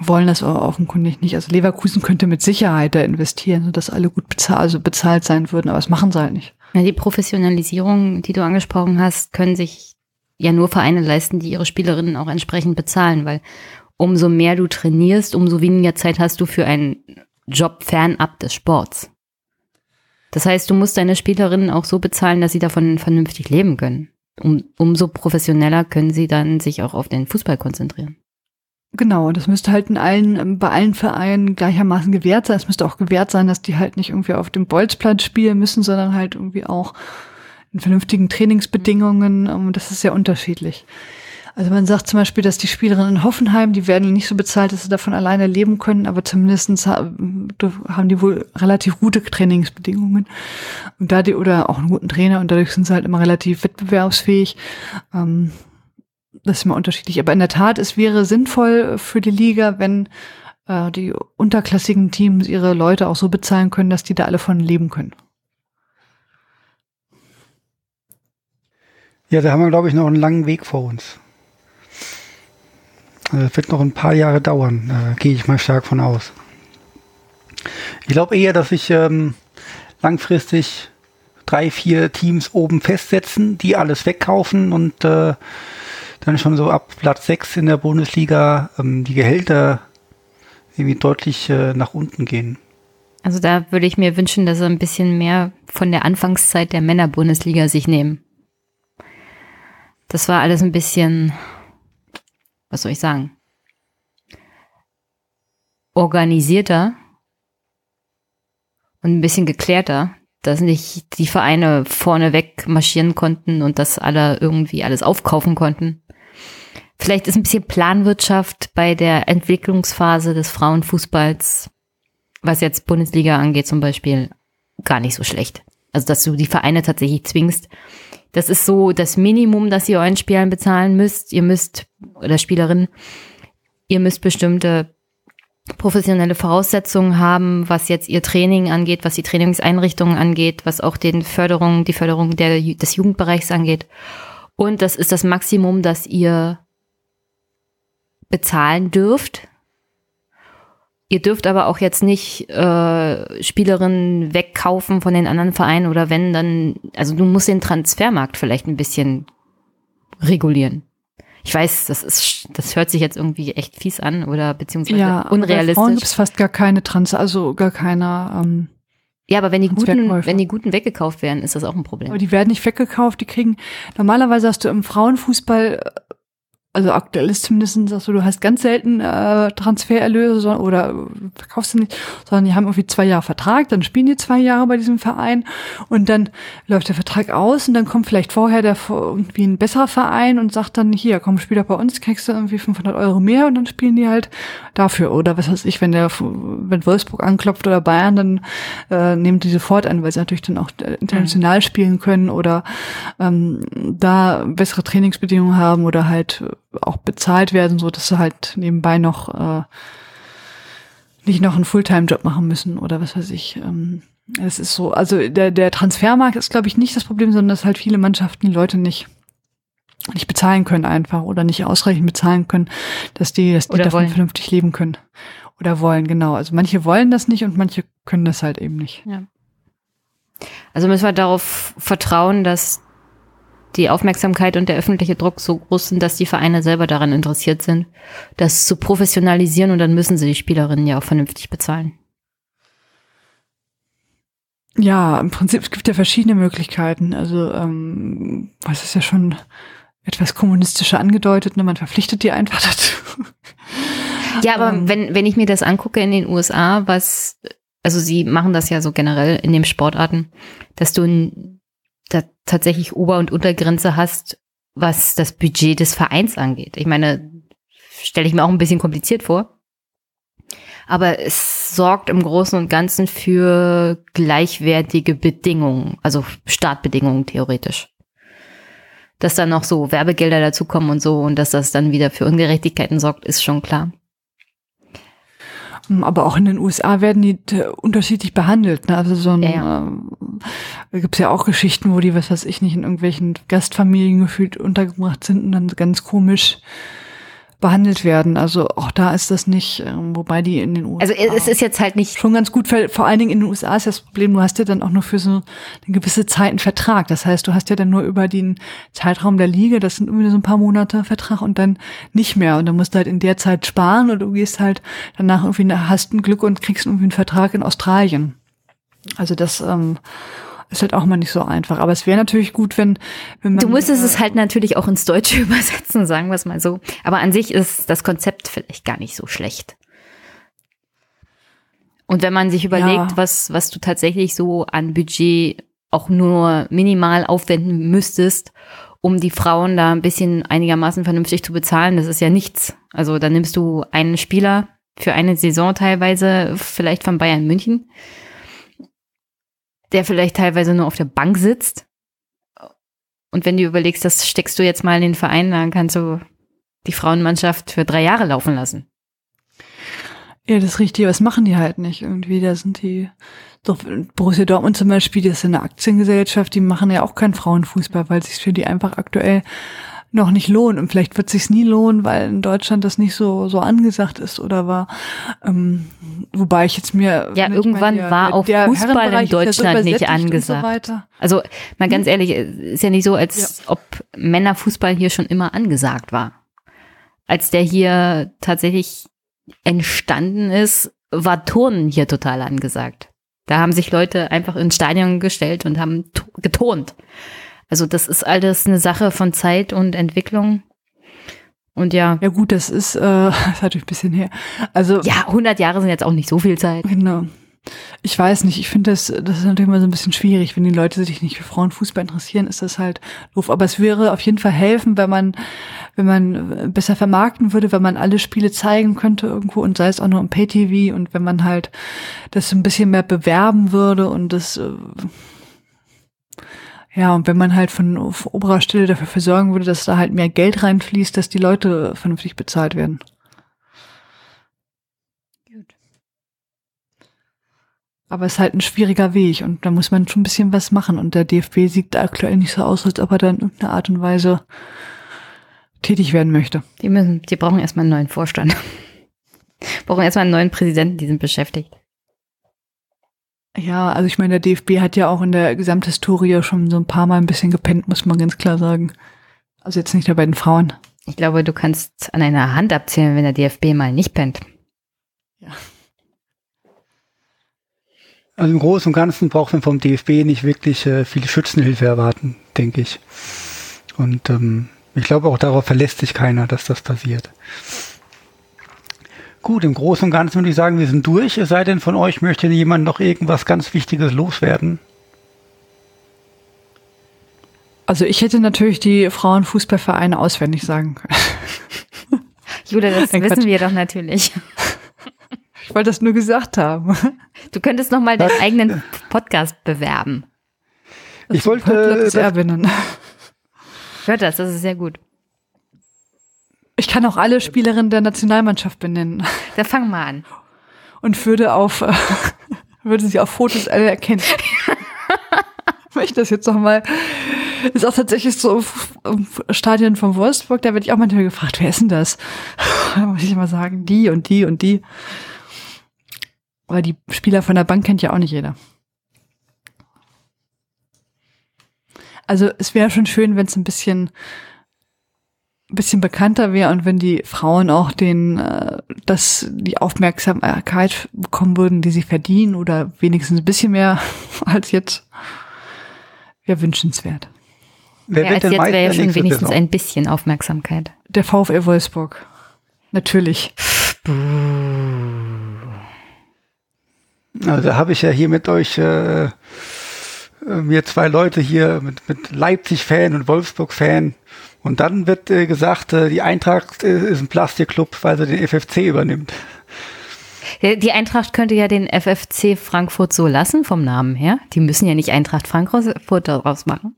wollen das aber offenkundig nicht. Also Leverkusen könnte mit Sicherheit da investieren, sodass alle gut bezahlt, also bezahlt sein würden, aber das machen sie halt nicht. Ja, die Professionalisierung, die du angesprochen hast, können sich ja nur Vereine leisten, die ihre Spielerinnen auch entsprechend bezahlen, weil umso mehr du trainierst, umso weniger Zeit hast du für einen Job fernab des Sports. Das heißt, du musst deine Spielerinnen auch so bezahlen, dass sie davon vernünftig leben können. Um, umso professioneller können sie dann sich auch auf den Fußball konzentrieren. Genau, das müsste halt in allen, bei allen Vereinen gleichermaßen gewährt sein. Es müsste auch gewährt sein, dass die halt nicht irgendwie auf dem Bolzplatz spielen müssen, sondern halt irgendwie auch in vernünftigen Trainingsbedingungen. Ähm, das ist sehr unterschiedlich. Also man sagt zum Beispiel, dass die Spielerinnen in Hoffenheim, die werden nicht so bezahlt, dass sie davon alleine leben können, aber zumindestens haben die wohl relativ gute Trainingsbedingungen. Und da die, oder auch einen guten Trainer und dadurch sind sie halt immer relativ wettbewerbsfähig. Ähm, das ist immer unterschiedlich. Aber in der Tat, es wäre sinnvoll für die Liga, wenn äh, die unterklassigen Teams ihre Leute auch so bezahlen können, dass die da alle von leben können. Ja, da haben wir, glaube ich, noch einen langen Weg vor uns. Also das wird noch ein paar Jahre dauern, äh, gehe ich mal stark von aus. Ich glaube eher, dass sich ähm, langfristig drei, vier Teams oben festsetzen, die alles wegkaufen und äh, dann schon so ab Platz sechs in der Bundesliga ähm, die Gehälter irgendwie deutlich äh, nach unten gehen. Also da würde ich mir wünschen, dass sie ein bisschen mehr von der Anfangszeit der Männerbundesliga sich nehmen. Das war alles ein bisschen, was soll ich sagen, organisierter und ein bisschen geklärter, dass nicht die Vereine vorneweg marschieren konnten und dass alle irgendwie alles aufkaufen konnten. Vielleicht ist ein bisschen Planwirtschaft bei der Entwicklungsphase des Frauenfußballs, was jetzt Bundesliga angeht zum Beispiel, gar nicht so schlecht. Also, dass du die Vereine tatsächlich zwingst. Das ist so das Minimum, das ihr euren Spielern bezahlen müsst. Ihr müsst, oder Spielerinnen, ihr müsst bestimmte professionelle Voraussetzungen haben, was jetzt ihr Training angeht, was die Trainingseinrichtungen angeht, was auch den Förderung, die Förderung der, des Jugendbereichs angeht. Und das ist das Maximum, das ihr bezahlen dürft. Ihr dürft aber auch jetzt nicht äh, Spielerinnen wegkaufen von den anderen Vereinen oder wenn, dann, also du musst den Transfermarkt vielleicht ein bisschen regulieren. Ich weiß, das ist, das hört sich jetzt irgendwie echt fies an oder beziehungsweise ja, unrealistisch. Bei Frauen gibt es fast gar keine Trans, also gar keine. Ähm, ja, aber wenn die guten, wenn die guten weggekauft werden, ist das auch ein Problem. Aber die werden nicht weggekauft, die kriegen, normalerweise hast du im Frauenfußball also aktuell ist zumindest so, du hast ganz selten äh, Transfererlöse oder verkaufst du nicht, sondern die haben irgendwie zwei Jahre Vertrag, dann spielen die zwei Jahre bei diesem Verein und dann läuft der Vertrag aus und dann kommt vielleicht vorher der irgendwie ein besserer Verein und sagt dann, hier, komm, spiel doch bei uns, kriegst du irgendwie 500 Euro mehr und dann spielen die halt dafür. Oder was weiß ich, wenn der, wenn Wolfsburg anklopft oder Bayern, dann äh, nehmen die sofort an, weil sie natürlich dann auch äh, international mhm. spielen können oder ähm, da bessere Trainingsbedingungen haben oder halt auch bezahlt werden, so dass sie halt nebenbei noch äh, nicht noch einen Fulltime-Job machen müssen oder was weiß ich. Ähm, es ist so, also der, der Transfermarkt ist, glaube ich, nicht das Problem, sondern dass halt viele Mannschaften die Leute nicht nicht bezahlen können einfach oder nicht ausreichend bezahlen können, dass die, dass die oder davon wollen. vernünftig leben können. Oder wollen, genau. Also manche wollen das nicht und manche können das halt eben nicht. Ja. Also müssen wir darauf vertrauen, dass die Aufmerksamkeit und der öffentliche Druck so groß sind, dass die Vereine selber daran interessiert sind, das zu professionalisieren und dann müssen sie die Spielerinnen ja auch vernünftig bezahlen. Ja, im Prinzip es gibt ja verschiedene Möglichkeiten. Also ähm, was ist ja schon etwas kommunistischer angedeutet, ne? man verpflichtet die einfach dazu. Ja, aber ähm, wenn, wenn ich mir das angucke in den USA, was, also sie machen das ja so generell in den Sportarten, dass du da tatsächlich Ober- und Untergrenze hast, was das Budget des Vereins angeht. Ich meine, stelle ich mir auch ein bisschen kompliziert vor. Aber es sorgt im Großen und Ganzen für gleichwertige Bedingungen, also Startbedingungen theoretisch. Dass dann noch so Werbegelder dazukommen und so und dass das dann wieder für Ungerechtigkeiten sorgt, ist schon klar. Aber auch in den USA werden die unterschiedlich behandelt. Ne? Also so ein, ja, ja. Äh, gibt es ja auch Geschichten, wo die, was weiß ich nicht, in irgendwelchen Gastfamilien gefühlt untergebracht sind und dann ganz komisch behandelt werden. Also auch da ist das nicht, ähm, wobei die in den USA. Also es ist jetzt halt nicht. Schon ganz gut, vor allen Dingen in den USA ist das Problem, du hast ja dann auch nur für so eine gewisse Zeit einen Vertrag. Das heißt, du hast ja dann nur über den Zeitraum der Liga, das sind irgendwie so ein paar Monate Vertrag und dann nicht mehr. Und dann musst du halt in der Zeit sparen und du gehst halt danach irgendwie, hast ein Glück und kriegst irgendwie einen Vertrag in Australien. Also das, ähm, ist halt auch mal nicht so einfach. Aber es wäre natürlich gut, wenn, wenn man. Du müsstest äh, es halt natürlich auch ins Deutsche übersetzen, sagen wir es mal so. Aber an sich ist das Konzept vielleicht gar nicht so schlecht. Und wenn man sich überlegt, ja. was, was du tatsächlich so an Budget auch nur minimal aufwenden müsstest, um die Frauen da ein bisschen einigermaßen vernünftig zu bezahlen, das ist ja nichts. Also da nimmst du einen Spieler für eine Saison teilweise, vielleicht von Bayern München, der vielleicht teilweise nur auf der Bank sitzt. Und wenn du überlegst, das steckst du jetzt mal in den Verein, dann kannst du die Frauenmannschaft für drei Jahre laufen lassen. Ja, das ist richtig, aber machen die halt nicht. Irgendwie, da sind die, doch Borussia Dortmund zum Beispiel, das ist eine Aktiengesellschaft, die machen ja auch keinen Frauenfußball, weil es sich für die einfach aktuell noch nicht lohnt. Und vielleicht wird es sich nie lohnen, weil in Deutschland das nicht so, so angesagt ist oder war. Ähm, wobei ich jetzt mir. Ja, irgendwann meine, war auch Fußball in Deutschland nicht angesagt. So also, mal ganz ehrlich, ist ja nicht so, als ja. ob Männerfußball hier schon immer angesagt war. Als der hier tatsächlich entstanden ist, war Turnen hier total angesagt. Da haben sich Leute einfach ins Stadion gestellt und haben geturnt. Also das ist alles eine Sache von Zeit und Entwicklung. Und ja. Ja gut, das ist, äh, das ist natürlich ein bisschen her. Also ja, 100 Jahre sind jetzt auch nicht so viel Zeit. Genau. Ich weiß nicht, ich finde das, das ist natürlich immer so ein bisschen schwierig, wenn die Leute sich nicht für Frauenfußball interessieren, ist das halt doof. Aber es wäre auf jeden Fall helfen, wenn man, wenn man besser vermarkten würde, wenn man alle Spiele zeigen könnte irgendwo und sei es auch nur im Pay-TV und wenn man halt das ein bisschen mehr bewerben würde und das, äh, ja, und wenn man halt von oberer Stelle dafür sorgen würde, dass da halt mehr Geld reinfließt, dass die Leute vernünftig bezahlt werden. Gut. Aber es ist halt ein schwieriger Weg und da muss man schon ein bisschen was machen. Und der DFB sieht aktuell nicht so aus, als ob er da in irgendeiner Art und Weise tätig werden möchte. Die müssen, die brauchen erstmal einen neuen Vorstand. brauchen erstmal einen neuen Präsidenten, die sind beschäftigt. Ja, also ich meine, der DFB hat ja auch in der Gesamthistorie schon so ein paar Mal ein bisschen gepennt, muss man ganz klar sagen. Also jetzt nicht nur bei den Frauen. Ich glaube, du kannst an einer Hand abzählen, wenn der DFB mal nicht pennt. Ja. Also im Großen und Ganzen braucht man vom DFB nicht wirklich äh, viel Schützenhilfe erwarten, denke ich. Und ähm, ich glaube auch darauf verlässt sich keiner, dass das passiert. Gut, im Großen und Ganzen würde ich sagen, wir sind durch. Es sei denn, von euch möchte jemand noch irgendwas ganz Wichtiges loswerden. Also ich hätte natürlich die Frauenfußballvereine auswendig sagen können. Julia, das Denk wissen wir doch natürlich. Ich wollte das nur gesagt haben. Du könntest noch mal deinen eigenen Podcast bewerben. Ich wollte Erbinnen. Hört das, das ist sehr gut. Ich kann auch alle Spielerinnen der Nationalmannschaft benennen. Da fang mal an. Und würde auf, äh, würde sie auf Fotos alle erkennen. Ich das jetzt noch mal, ist auch tatsächlich so im Stadion von Wolfsburg, da werde ich auch manchmal gefragt, wer ist denn das? Da muss ich immer sagen, die und die und die. Aber die Spieler von der Bank kennt ja auch nicht jeder. Also es wäre schon schön, wenn es ein bisschen bisschen bekannter wäre und wenn die Frauen auch den, äh, das, die Aufmerksamkeit bekommen würden, die sie verdienen oder wenigstens ein bisschen mehr als jetzt, wäre wünschenswert. Wer ja, als jetzt wäre ja schon wenigstens ein bisschen Aufmerksamkeit. Der VfL Wolfsburg. Natürlich. Also habe ich ja hier mit euch äh, äh, mir zwei Leute hier mit, mit Leipzig-Fan und Wolfsburg-Fan und dann wird äh, gesagt, äh, die Eintracht äh, ist ein Plastikclub, weil sie den FFC übernimmt. Die Eintracht könnte ja den FFC Frankfurt so lassen vom Namen her. Die müssen ja nicht Eintracht Frankfurt daraus machen.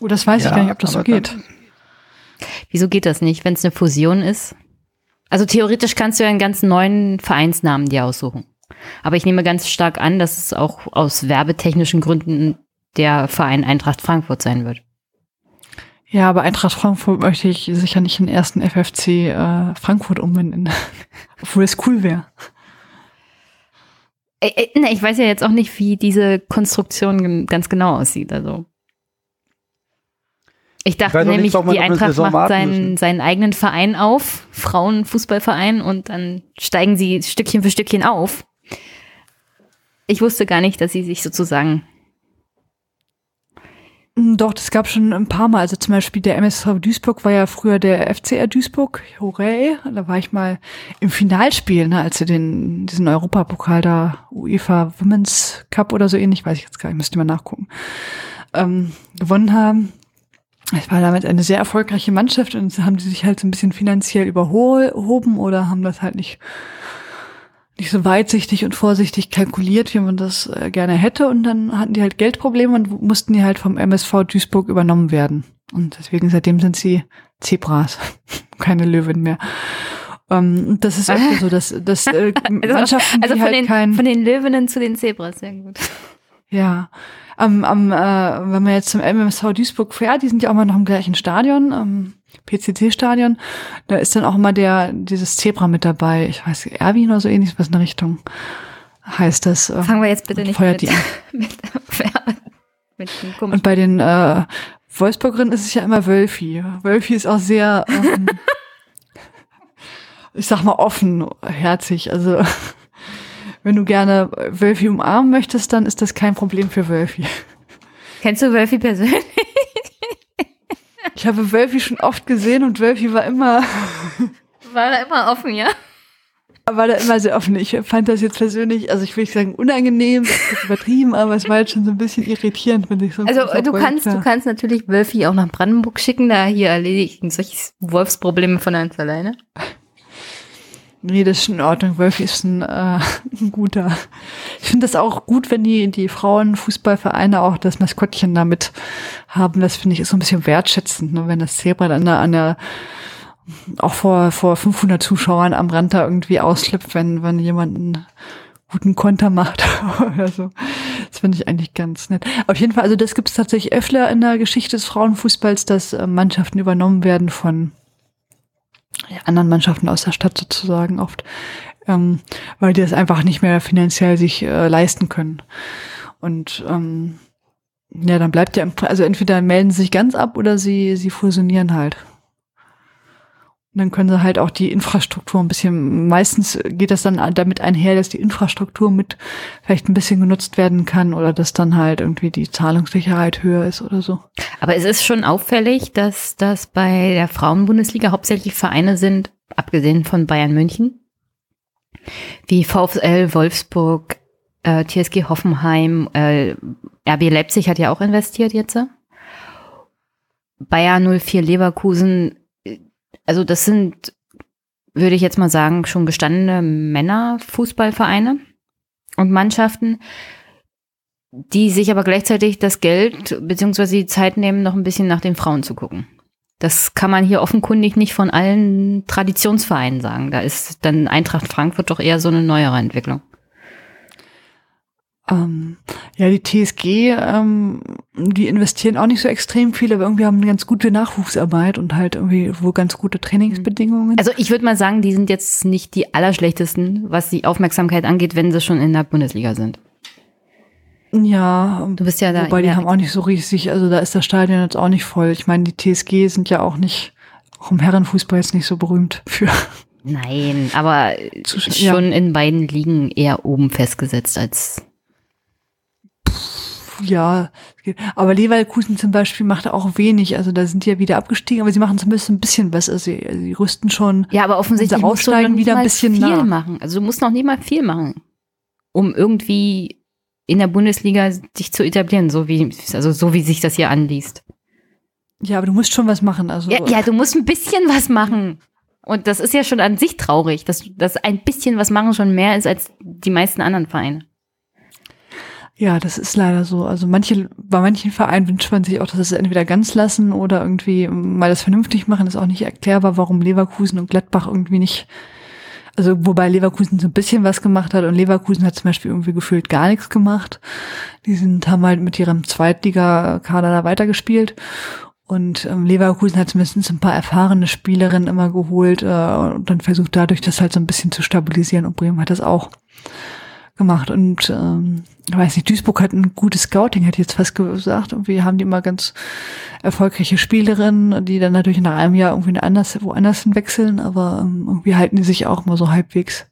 Oh, das weiß ja, ich gar nicht, ob das so geht. Wieso geht das nicht, wenn es eine Fusion ist? Also theoretisch kannst du ja einen ganz neuen Vereinsnamen dir aussuchen. Aber ich nehme ganz stark an, dass es auch aus werbetechnischen Gründen der Verein Eintracht Frankfurt sein wird. Ja, aber Eintracht Frankfurt möchte ich sicher nicht in den ersten FFC äh, Frankfurt umbenennen. Obwohl es cool wäre. Ich weiß ja jetzt auch nicht, wie diese Konstruktion ganz genau aussieht. Also ich dachte ich nämlich, nicht, die Eintracht macht seinen, seinen eigenen Verein auf, Frauenfußballverein, und dann steigen sie Stückchen für Stückchen auf. Ich wusste gar nicht, dass sie sich sozusagen doch, das gab schon ein paar Mal. Also zum Beispiel der MSV Duisburg war ja früher der FCR Duisburg. Hooray. Da war ich mal im Finalspiel, ne, als sie den, diesen Europapokal da, UEFA Women's Cup oder so ähnlich, weiß ich jetzt gar nicht, müsste mal nachgucken, ähm, gewonnen haben. Es war damit eine sehr erfolgreiche Mannschaft und haben die sich halt so ein bisschen finanziell überhoben oder haben das halt nicht nicht so weitsichtig und vorsichtig kalkuliert, wie man das äh, gerne hätte. Und dann hatten die halt Geldprobleme und mussten die halt vom MSV Duisburg übernommen werden. Und deswegen seitdem sind sie Zebras, keine Löwen mehr. Ähm, das ist öfter so, dass, dass äh, Also, Mannschaften, also die von, halt den, kein, von den Löwinnen zu den Zebras, sehr gut. ja, am, am, äh, wenn man jetzt zum MMSV Duisburg fährt, die sind ja auch mal noch im gleichen Stadion, am PCC-Stadion, da ist dann auch immer der, dieses Zebra mit dabei. Ich weiß, Erwin oder so ähnlich, was in der Richtung heißt das. äh, Fangen wir jetzt bitte nicht mit, die mit, mit komischen Und bei den äh, Wolfsburgerinnen ist es ja immer Wölfi. Wölfi ist auch sehr, ähm, ich sag mal, offenherzig. Also wenn du gerne Wölfi umarmen möchtest, dann ist das kein Problem für Wölfi. Kennst du Wölfi persönlich? Ich habe Wölfi schon oft gesehen und Wölfi war immer, War er immer offen, ja? war da immer sehr offen. Ich fand das jetzt persönlich, also ich will nicht sagen unangenehm, das ist übertrieben, aber es war jetzt schon so ein bisschen irritierend, wenn ich so ein Also du kannst, du kannst natürlich Wölfi auch nach Brandenburg schicken, da hier erledigt solche Wolfsprobleme von ganz alleine. Nee, das ist in Ordnung. Wölfi ist ein, äh, ein guter. Ich finde das auch gut, wenn die, die Frauenfußballvereine auch das Maskottchen damit haben. Das finde ich ist so ein bisschen wertschätzend, ne? wenn das Zebra dann da an der, auch vor, vor 500 Zuschauern am Rand da irgendwie ausschlüpft, wenn, wenn jemand einen guten Konter macht oder so. Das finde ich eigentlich ganz nett. Auf jeden Fall, also das gibt es tatsächlich öfter in der Geschichte des Frauenfußballs, dass äh, Mannschaften übernommen werden von anderen Mannschaften aus der Stadt sozusagen oft, ähm, weil die das einfach nicht mehr finanziell sich äh, leisten können. Und ähm, ja, dann bleibt ja, also entweder melden sie sich ganz ab oder sie, sie fusionieren halt. Und dann können sie halt auch die Infrastruktur ein bisschen, meistens geht das dann damit einher, dass die Infrastruktur mit vielleicht ein bisschen genutzt werden kann oder dass dann halt irgendwie die Zahlungssicherheit höher ist oder so. Aber es ist schon auffällig, dass das bei der Frauenbundesliga hauptsächlich Vereine sind, abgesehen von Bayern München, wie VfL Wolfsburg, äh, TSG Hoffenheim, äh, RB Leipzig hat ja auch investiert jetzt. Bayer 04 Leverkusen, also das sind, würde ich jetzt mal sagen, schon gestandene Männerfußballvereine und Mannschaften, die sich aber gleichzeitig das Geld beziehungsweise die Zeit nehmen, noch ein bisschen nach den Frauen zu gucken. Das kann man hier offenkundig nicht von allen Traditionsvereinen sagen. Da ist dann Eintracht Frankfurt doch eher so eine neuere Entwicklung. Ähm, ja, die TSG, ähm, die investieren auch nicht so extrem viel, aber irgendwie haben eine ganz gute Nachwuchsarbeit und halt irgendwie wohl ganz gute Trainingsbedingungen. Also ich würde mal sagen, die sind jetzt nicht die allerschlechtesten, was die Aufmerksamkeit angeht, wenn sie schon in der Bundesliga sind. ja, Du bist ja da. wobei die haben auch nicht so riesig, also da ist das Stadion jetzt auch nicht voll. Ich meine, die TSG sind ja auch nicht, auch im Herrenfußball jetzt nicht so berühmt für. Nein, aber Zusch- schon in beiden Ligen eher oben festgesetzt als. Ja, aber Leverkusen zum Beispiel macht auch wenig. Also da sind die ja wieder abgestiegen, aber sie machen zumindest ein bisschen was. Also sie, sie rüsten schon. Ja, aber offensichtlich musst du noch wieder ein bisschen viel nah. machen. Also du musst noch nicht mal viel machen, um irgendwie in der Bundesliga dich zu etablieren, so wie also so wie sich das hier anliest. Ja, aber du musst schon was machen. Also Ja, ja, du musst ein bisschen was machen. Und das ist ja schon an sich traurig, dass, dass ein bisschen was machen schon mehr ist als die meisten anderen Vereine. Ja, das ist leider so. Also manche, bei manchen Vereinen wünscht man sich auch, dass es entweder ganz lassen oder irgendwie mal das vernünftig machen. Ist auch nicht erklärbar, warum Leverkusen und Gladbach irgendwie nicht. Also wobei Leverkusen so ein bisschen was gemacht hat und Leverkusen hat zum Beispiel irgendwie gefühlt gar nichts gemacht. Die sind, haben halt mit ihrem Zweitliga-Kader da weitergespielt. Und ähm, Leverkusen hat zumindest ein paar erfahrene Spielerinnen immer geholt äh, und dann versucht dadurch das halt so ein bisschen zu stabilisieren. Und Bremen hat das auch gemacht. Und ähm, ich weiß nicht, Duisburg hat ein gutes Scouting, hätte ich jetzt fast gesagt. Und wir haben die immer ganz erfolgreiche Spielerinnen, die dann natürlich nach einem Jahr irgendwie anders, woanders hin wechseln, aber ähm, irgendwie halten die sich auch mal so halbwegs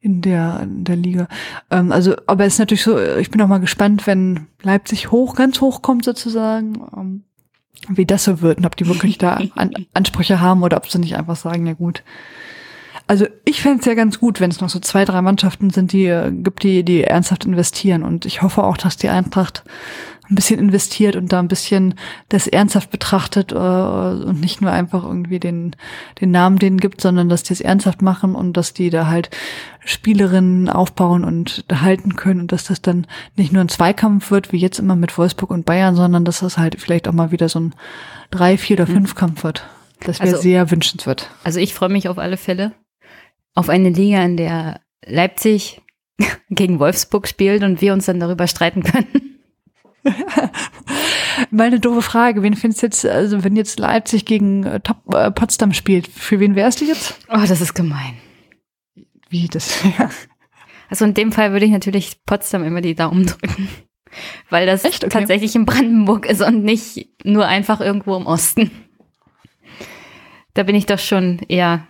in der, in der Liga. Ähm, also, aber es ist natürlich so, ich bin auch mal gespannt, wenn Leipzig hoch, ganz hoch kommt sozusagen, ähm, wie das so wird und ob die wirklich da an, Ansprüche haben oder ob sie nicht einfach sagen, ja gut. Also ich fände es ja ganz gut, wenn es noch so zwei, drei Mannschaften sind, die äh, gibt, die, die ernsthaft investieren. Und ich hoffe auch, dass die Eintracht ein bisschen investiert und da ein bisschen das ernsthaft betrachtet äh, und nicht nur einfach irgendwie den, den Namen denen gibt, sondern dass die es ernsthaft machen und dass die da halt Spielerinnen aufbauen und halten können und dass das dann nicht nur ein Zweikampf wird, wie jetzt immer mit Wolfsburg und Bayern, sondern dass das halt vielleicht auch mal wieder so ein drei, vier oder fünf Kampf wird. Das wäre Also- sehr wünschenswert. Also ich freue mich auf alle Fälle auf eine Liga, in der Leipzig gegen Wolfsburg spielt und wir uns dann darüber streiten können. Mal eine doofe Frage. Wen findest du jetzt, also wenn jetzt Leipzig gegen äh, Top, äh, Potsdam spielt, für wen wärst du jetzt? Oh, das ist gemein. Wie das? Ja. Also in dem Fall würde ich natürlich Potsdam immer die Daumen drücken. Weil das? Okay. tatsächlich in Brandenburg ist und nicht nur einfach irgendwo im Osten. Da bin ich doch schon eher.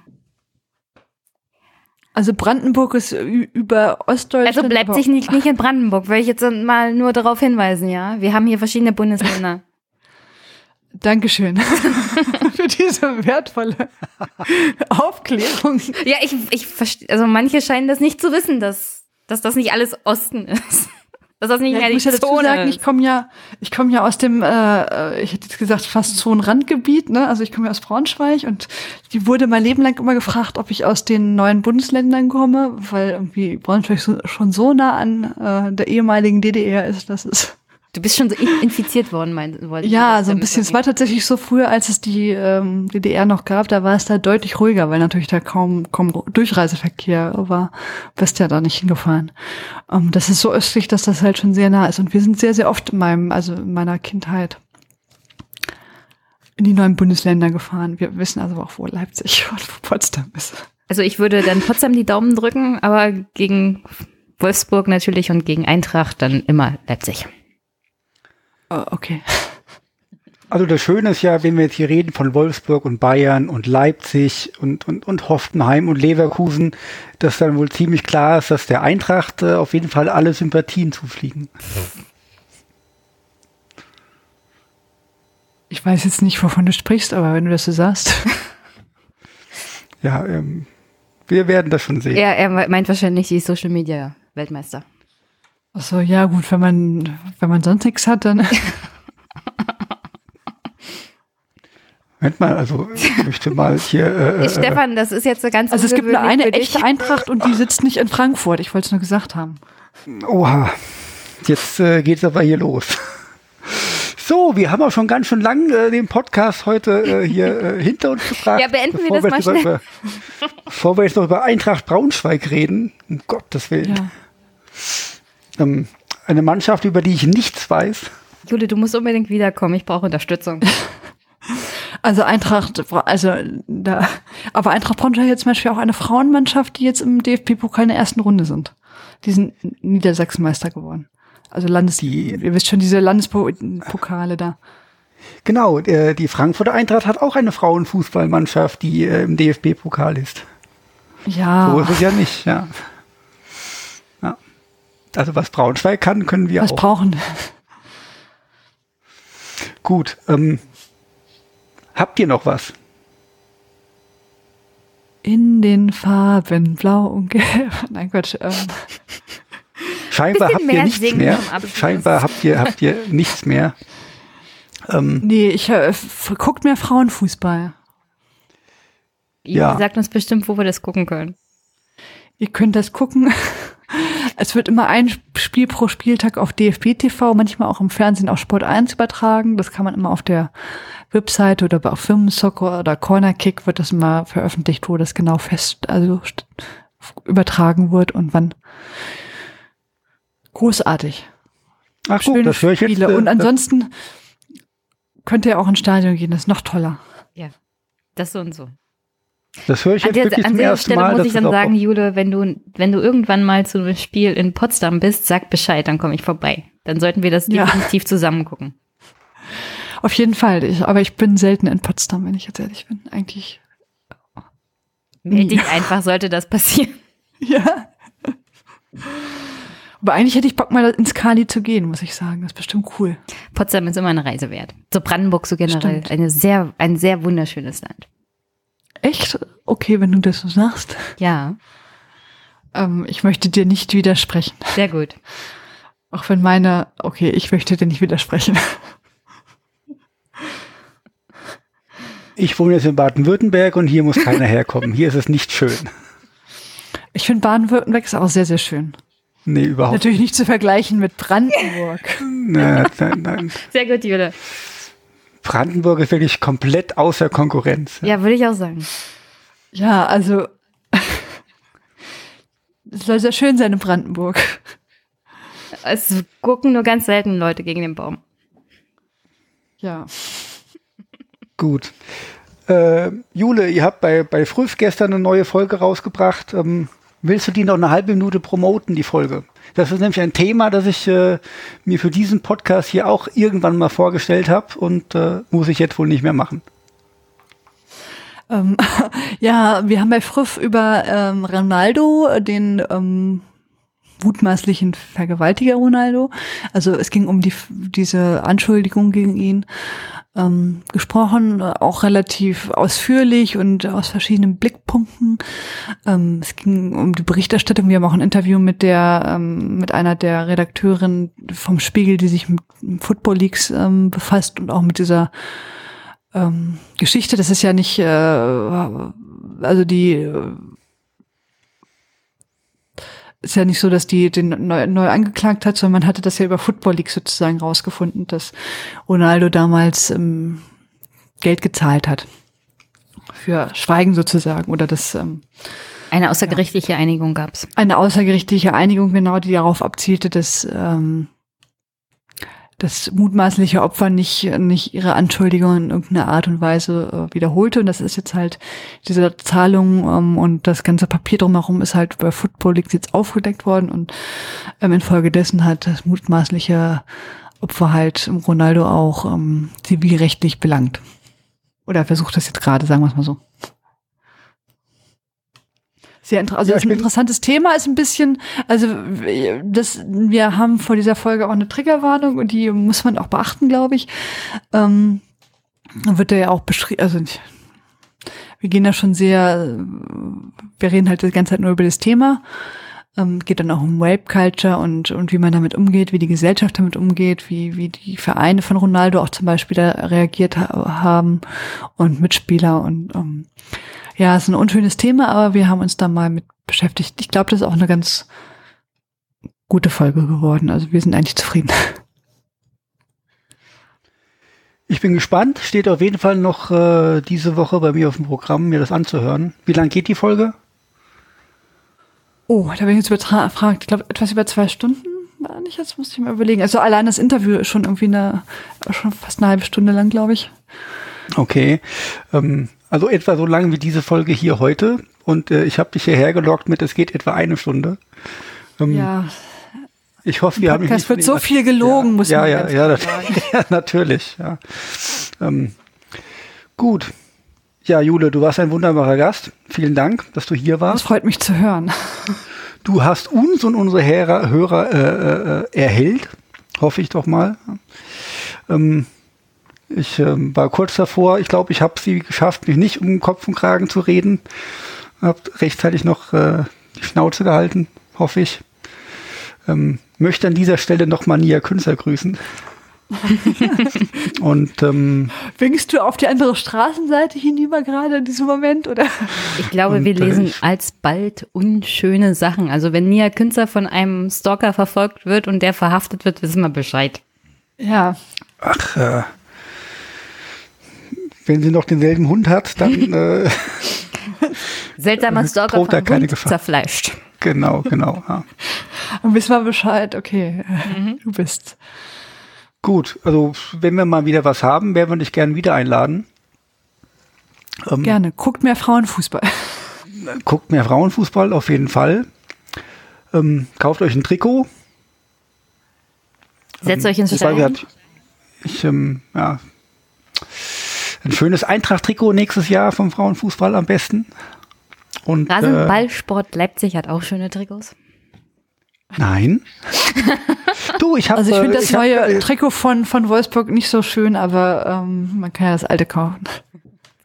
Also Brandenburg ist über Ostdeutschland. Also bleibt sich nicht, nicht in Brandenburg, will ich jetzt mal nur darauf hinweisen, ja. Wir haben hier verschiedene Bundesländer. Dankeschön für diese wertvolle Aufklärung. Ja, ich, ich verstehe, also manche scheinen das nicht zu wissen, dass, dass das nicht alles Osten ist. Das nicht Ja, mehr ich die muss ja dazu Zone sagen, ich ist. komme ja, ich komme ja aus dem, äh, äh, ich hätte jetzt gesagt, fast Zonenrandgebiet, ne? Also ich komme ja aus Braunschweig und die wurde mein Leben lang immer gefragt, ob ich aus den neuen Bundesländern komme, weil irgendwie Braunschweig so, schon so nah an äh, der ehemaligen DDR ist, dass es Du bist schon so in- infiziert worden, mein, wollte Ja, so ein bisschen. Es war tatsächlich so früher, als es die ähm, DDR noch gab, da war es da deutlich ruhiger, weil natürlich da kaum, kaum Durchreiseverkehr war. Bist ja da nicht hingefahren. Ähm, das ist so östlich, dass das halt schon sehr nah ist. Und wir sind sehr, sehr oft in meinem, also in meiner Kindheit in die neuen Bundesländer gefahren. Wir wissen also auch, wo Leipzig und wo Potsdam ist. Also ich würde dann Potsdam die Daumen drücken, aber gegen Wolfsburg natürlich und gegen Eintracht dann immer Leipzig. Oh, okay. Also das Schöne ist ja, wenn wir jetzt hier reden von Wolfsburg und Bayern und Leipzig und, und, und Hoffenheim und Leverkusen, dass dann wohl ziemlich klar ist, dass der Eintracht äh, auf jeden Fall alle Sympathien zufliegen. Ich weiß jetzt nicht, wovon du sprichst, aber wenn du das so sagst. Ja, ähm, wir werden das schon sehen. Er, er meint wahrscheinlich die Social Media Weltmeister. Ach so, ja gut, wenn man, wenn man sonst nichts hat, dann. Moment mal, also ich möchte mal hier. Äh, äh, Stefan, das ist jetzt so ganz Also es gibt nur eine echte Eintracht und die sitzt nicht in Frankfurt. Ich wollte es nur gesagt haben. Oha, jetzt äh, geht's aber hier los. So, wir haben auch schon ganz schön lang äh, den Podcast heute äh, hier äh, hinter uns gebracht. Ja, beenden wir das jetzt mal über, über, Bevor wir jetzt noch über Eintracht Braunschweig reden, um Gottes Willen. Ja. Ähm, eine Mannschaft, über die ich nichts weiß. Jule, du musst unbedingt wiederkommen. Ich brauche Unterstützung. Also Eintracht, also da, aber Eintracht Braunschweig hat zum Beispiel auch eine Frauenmannschaft, die jetzt im DFB-Pokal in der ersten Runde sind. Die sind Niedersachsenmeister geworden. Also Landes, Die- ihr wisst schon, diese Landespokale da. Genau, die Frankfurter Eintracht hat auch eine Frauenfußballmannschaft, die äh, im DFB-Pokal ist. Ja, So ist es ja nicht, ja. Also was Braunschweig kann, können wir was auch. brauchen. Gut, ähm, habt ihr noch was? In den Farben Blau und Gelb. Nein, Quatsch. Ähm, Scheinbar habt ihr mehr nichts mehr. Scheinbar habt ihr, habt ihr nichts mehr. Ähm, nee, ich äh, guckt mehr Frauenfußball. Ja. sagt uns bestimmt, wo wir das gucken können. Ihr könnt das gucken. Es wird immer ein Spiel pro Spieltag auf DFB TV, manchmal auch im Fernsehen auf Sport 1 übertragen. Das kann man immer auf der Webseite oder auf Firmensoccer oder Corner Kick wird das immer veröffentlicht, wo das genau fest, also übertragen wird und wann. Großartig. ach Schöne gut, das höre ich jetzt. Spiele. äh, und ansonsten könnt ihr auch ins Stadion gehen, das ist noch toller. Ja, das so und so. Das höre ich An, jetzt der, wirklich an zum dieser ersten Stelle Mal. muss ich dann sagen, Jule, wenn du, wenn du irgendwann mal zu einem Spiel in Potsdam bist, sag Bescheid, dann komme ich vorbei. Dann sollten wir das Ja. definitiv zusammen gucken. Auf jeden Fall. Ich, aber ich bin selten in Potsdam, wenn ich jetzt ehrlich bin. Eigentlich. Meld dich einfach, sollte das passieren. Ja. Aber eigentlich hätte ich Bock, mal ins Kali zu gehen, muss ich sagen. Das ist bestimmt cool. Potsdam ist immer eine Reise wert. So Brandenburg so generell. Stimmt. Eine sehr, ein sehr wunderschönes Land. Echt? Okay, wenn du das so sagst. Ja, Ähm, ich möchte dir nicht widersprechen. sehr gut. Auch wenn meine, okay, ich möchte dir nicht widersprechen. Ich wohne jetzt in Baden-Württemberg und hier muss keiner herkommen. Hier ist es nicht schön. Ich finde Baden-Württemberg ist auch sehr, sehr schön. Nee, überhaupt Natürlich nicht zu vergleichen mit Brandenburg. Nein, nein, nein. Sehr gut, Jule. Brandenburg ist wirklich komplett außer Konkurrenz. Ja, würde ich auch sagen. Ja, also es soll sehr schön sein in Brandenburg. Es gucken nur ganz selten Leute gegen den Baum. Ja. Gut. Äh, Jule, ihr habt bei, bei Früff gestern eine neue Folge rausgebracht. Ähm, willst du die noch eine halbe Minute promoten, die Folge? Das ist nämlich ein Thema, das ich äh, mir für diesen Podcast hier auch irgendwann mal vorgestellt habe und äh, muss ich jetzt wohl nicht mehr machen. Ähm, ja, wir haben bei Früff über ähm, Ronaldo, den ähm, mutmaßlichen Vergewaltiger Ronaldo, also es ging um die, diese Anschuldigung gegen ihn, ähm, gesprochen, auch relativ ausführlich und aus verschiedenen Blickpunkten. Ähm, es ging um die Berichterstattung. Wir haben auch ein Interview mit der, ähm, mit einer der Redakteurinnen vom Spiegel, die sich mit Football Leagues ähm, befasst und auch mit dieser ähm, Geschichte. Das ist ja nicht, äh, also die äh, ist ja nicht so, dass die den neu, neu angeklagt hat, sondern man hatte das ja über Football League sozusagen rausgefunden, dass Ronaldo damals ähm, Geld gezahlt hat. Für Schweigen sozusagen oder das ähm, eine außergerichtliche ja. Einigung gab's. Eine außergerichtliche Einigung, genau, die darauf abzielte, dass ähm, das mutmaßliche Opfer nicht, nicht ihre Anschuldigung in irgendeiner Art und Weise äh, wiederholte. Und das ist jetzt halt diese Zahlung ähm, und das ganze Papier drumherum ist halt bei Football League jetzt aufgedeckt worden und ähm, infolgedessen hat das mutmaßliche Opfer halt Ronaldo auch ähm, zivilrechtlich belangt. Oder versucht das jetzt gerade, sagen wir es mal so. Sehr inter also ja, ist ein interessantes Thema, ist ein bisschen, also das, wir haben vor dieser Folge auch eine Triggerwarnung und die muss man auch beachten, glaube ich. Ähm, wird da ja auch beschrieben, also wir gehen da schon sehr, wir reden halt die ganze Zeit nur über das Thema. Ähm, geht dann auch um Rape Culture und, und wie man damit umgeht, wie die Gesellschaft damit umgeht, wie, wie die Vereine von Ronaldo auch zum Beispiel da reagiert ha haben und Mitspieler und ähm, ja, ist ein unschönes Thema, aber wir haben uns da mal mit beschäftigt. Ich glaube, das ist auch eine ganz gute Folge geworden. Also wir sind eigentlich zufrieden. Ich bin gespannt. Steht auf jeden Fall noch äh, diese Woche bei mir auf dem Programm, mir das anzuhören. Wie lang geht die Folge? Oh, da bin ich jetzt überfragt. Ich glaube, etwas über zwei Stunden war nicht. Jetzt muss ich mal überlegen. Also allein das Interview ist schon irgendwie eine, schon fast eine halbe Stunde lang, glaube ich. Okay. Ähm, also etwa so lang wie diese Folge hier heute. Und äh, ich habe dich hierher gelockt mit, es geht etwa eine Stunde. Ähm, ja. Ich hoffe, wir haben Es wird so viel gelogen, ja, muss ja, man ja, ja, das, ja, natürlich. Ja. Ähm, gut. Ja, Jule, du warst ein wunderbarer Gast. Vielen Dank, dass du hier warst. Das freut mich zu hören. Du hast uns und unsere Hörer, Hörer äh, äh, erhellt, hoffe ich doch mal. Ähm, ich ähm, war kurz davor, ich glaube, ich habe sie geschafft, mich nicht um Kopf und Kragen zu reden. Hab rechtzeitig noch äh, die Schnauze gehalten, hoffe ich. Ähm, möchte an dieser Stelle nochmal Nia Künstler grüßen. und ähm, winkst du auf die andere Straßenseite hinüber gerade in diesem Moment oder? Ich glaube, und, wir lesen ich, alsbald unschöne Sachen. Also wenn Nia Künstler von einem Stalker verfolgt wird und der verhaftet wird, wissen wir Bescheid. Ja. Ach, äh, wenn sie noch denselben Hund hat, dann äh, seltsamer Stalker von keine Hund Gefahr. zerfleischt. Genau, genau. Ja. Und wissen wir Bescheid, okay, mhm. du bist. Gut, also wenn wir mal wieder was haben, werden wir dich gerne wieder einladen. Ähm, gerne. Guckt mehr Frauenfußball. Guckt mehr Frauenfußball, auf jeden Fall. Ähm, kauft euch ein Trikot. Setzt ähm, euch ins Stadion. Ich, ähm, ja, ein schönes Eintracht-Trikot nächstes Jahr vom Frauenfußball am besten. Und, Rasenballsport äh, Leipzig hat auch schöne Trikots. Nein. du, ich habe. Also ich finde äh, das neue hab, äh, Trikot von von Wolfsburg nicht so schön, aber ähm, man kann ja das alte kaufen.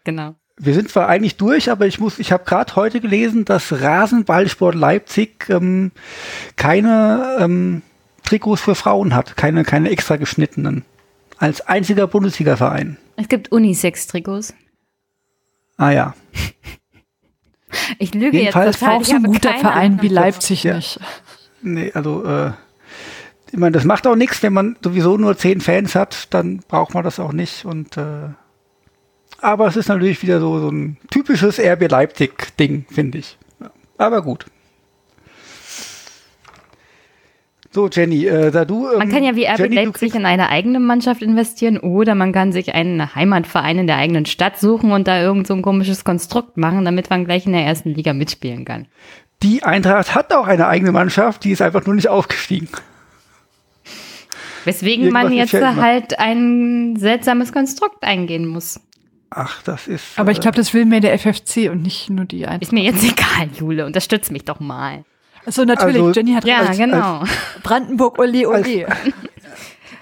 Genau. Wir sind zwar eigentlich durch, aber ich muss, ich habe gerade heute gelesen, dass Rasenballsport Leipzig ähm, keine ähm, Trikots für Frauen hat, keine keine extra geschnittenen. Als einziger Bundesliga-Verein. Es gibt Unisex-Trikots. Ah ja. Ich lüge Jedenfalls jetzt total. auch so ein guter Verein wie Leipzig ja. nicht. Nee, also äh, ich meine, das macht auch nichts, wenn man sowieso nur zehn Fans hat, dann braucht man das auch nicht. Und äh, aber es ist natürlich wieder so, so ein typisches RB Leipzig-Ding, finde ich. Aber gut. So, Jenny, äh, da du. Ähm, man kann ja wie RB Leipzig in eine eigene Mannschaft investieren oder man kann sich einen Heimatverein in der eigenen Stadt suchen und da irgend so ein komisches Konstrukt machen, damit man gleich in der ersten Liga mitspielen kann. Die Eintracht hat auch eine eigene Mannschaft, die ist einfach nur nicht aufgestiegen. Weswegen Irgendwas man jetzt halt ein seltsames Konstrukt eingehen muss. Ach, das ist. Aber ich glaube, das will mehr der FFC und nicht nur die Eintracht. Ist mir jetzt egal, Jule. Unterstütz mich doch mal. Also natürlich, also, Jenny hat ja, als, genau. Als Brandenburg, ole, ole. Als,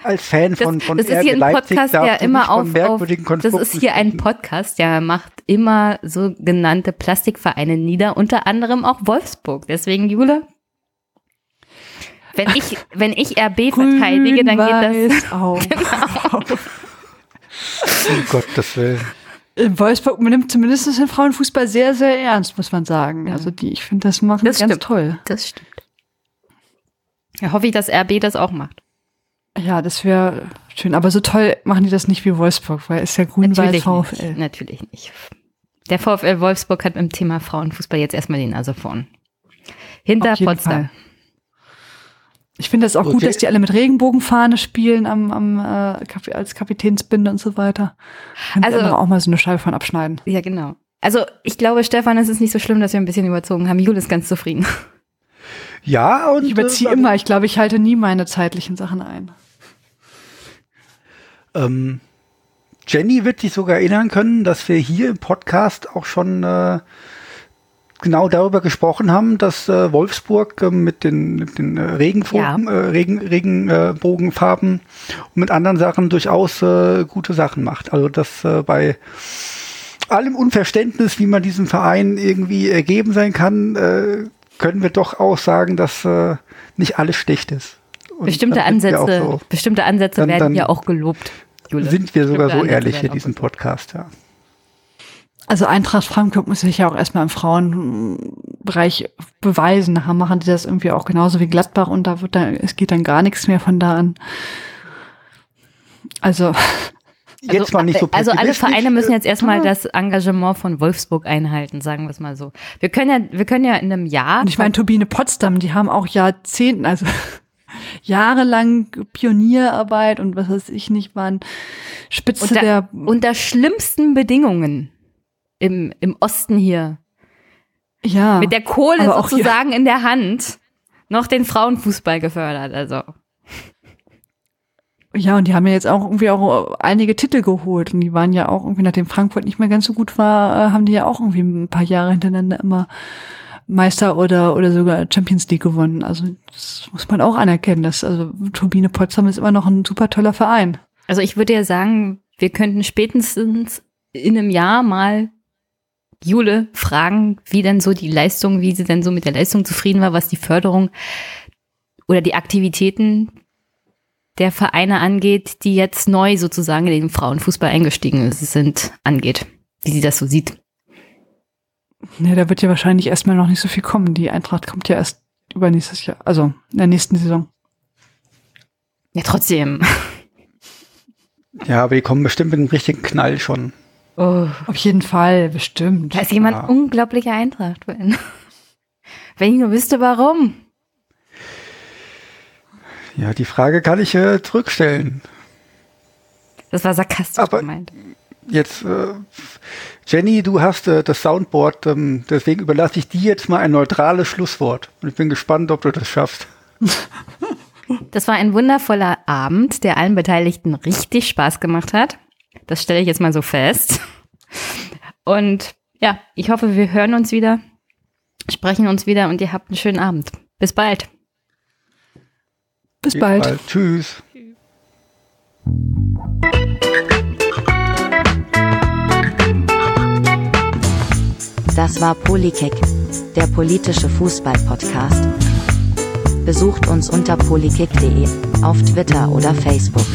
als Fan von, das, von das ist hier ein Podcast, der immer auf, auf das ist hier ein Podcast, der macht immer sogenannte Plastikvereine nieder, unter anderem auch Wolfsburg. Deswegen, Jule, wenn ich, wenn ich RB verteidige, dann geht das auf. genau. um Gottes Willen. In Wolfsburg man nimmt zumindest den Frauenfußball sehr, sehr ernst, muss man sagen. Ja. Also die, ich finde, das machen das ganz stimmt. toll. Das stimmt. Ja, hoffe ich, dass RB das auch macht. Ja, das wäre schön. Aber so toll machen die das nicht wie Wolfsburg, weil es ja grün-weiß VfL. Nicht. Natürlich nicht. Der VfL Wolfsburg hat mit dem Thema Frauenfußball jetzt erstmal den Nase vorn. Hinter Potsdam. Fall. Ich finde es auch okay. gut, dass die alle mit Regenbogenfahne spielen am, am äh, als Kapitänsbinde und so weiter. Kann also auch mal so eine Scheibe von abschneiden. Ja, genau. Also ich glaube, Stefan, es ist nicht so schlimm, dass wir ein bisschen überzogen haben. Jule ist ganz zufrieden. Ja, und ich überziehe äh, immer. Ich glaube, ich halte nie meine zeitlichen Sachen ein. Ähm, Jenny wird sich sogar erinnern können, dass wir hier im Podcast auch schon äh, genau darüber gesprochen haben, dass äh, Wolfsburg äh, mit den, mit den äh, Regenbogen, ja. äh, Regen, Regenbogenfarben und mit anderen Sachen durchaus äh, gute Sachen macht. Also dass äh, bei allem Unverständnis, wie man diesem Verein irgendwie ergeben sein kann, können wir doch auch sagen, dass nicht alles schlecht ist. Und bestimmte Ansätze, so, bestimmte Ansätze dann, werden ja auch gelobt. Jule. Sind wir sogar bestimmte so ehrlich hier diesen Podcast, ja. Also Eintracht Frankfurt muss sich ja auch erstmal im Frauenbereich beweisen. Nachher machen die das irgendwie auch genauso wie Gladbach und da wird dann, es geht dann gar nichts mehr von da an. Also. Jetzt also, mal nicht so Also alle Vereine müssen jetzt erstmal das Engagement von Wolfsburg einhalten, sagen wir es mal so. Wir können ja, wir können ja in einem Jahr. Und ich meine, Turbine Potsdam, die haben auch Jahrzehnten, also jahrelang Pionierarbeit und was weiß ich nicht, waren Spitze unter, der. Unter schlimmsten Bedingungen im, im Osten hier. Ja. Mit der Kohle sozusagen in der Hand noch den Frauenfußball gefördert, also. Ja, und die haben ja jetzt auch irgendwie auch einige Titel geholt. Und die waren ja auch irgendwie, nachdem Frankfurt nicht mehr ganz so gut war, äh, haben die ja auch irgendwie ein paar Jahre hintereinander immer Meister oder, oder sogar Champions League gewonnen. Also das muss man auch anerkennen. Dass, also Turbine Potsdam ist immer noch ein super toller Verein. Also ich würde ja sagen, wir könnten spätestens in einem Jahr mal Jule fragen, wie denn so die Leistung, wie sie denn so mit der Leistung zufrieden war, was die Förderung oder die Aktivitäten der Vereine angeht, die jetzt neu sozusagen in den Frauenfußball eingestiegen sind, angeht. Wie sie das so sieht. Ja, da wird ja wahrscheinlich erstmal noch nicht so viel kommen. Die Eintracht kommt ja erst übernächstes Jahr, also in der nächsten Saison. Ja, trotzdem. Ja, aber die kommen bestimmt mit einem richtigen Knall schon. Oh. Auf jeden Fall, bestimmt. Da ist jemand ja. unglaublicher Eintracht wenn. Wenn ich nur wüsste, warum. Ja, die Frage kann ich äh, zurückstellen. Das war sarkastisch Aber gemeint. Jetzt, äh, Jenny, du hast äh, das Soundboard, ähm, deswegen überlasse ich dir jetzt mal ein neutrales Schlusswort. Und ich bin gespannt, ob du das schaffst. Das war ein wundervoller Abend, der allen Beteiligten richtig Spaß gemacht hat. Das stelle ich jetzt mal so fest. Und ja, ich hoffe, wir hören uns wieder, sprechen uns wieder und ihr habt einen schönen Abend. Bis bald. Bis bald. bald. Tschüss. Das war Polykick, der politische Fußball-Podcast. Besucht uns unter polykick.de, auf Twitter oder Facebook.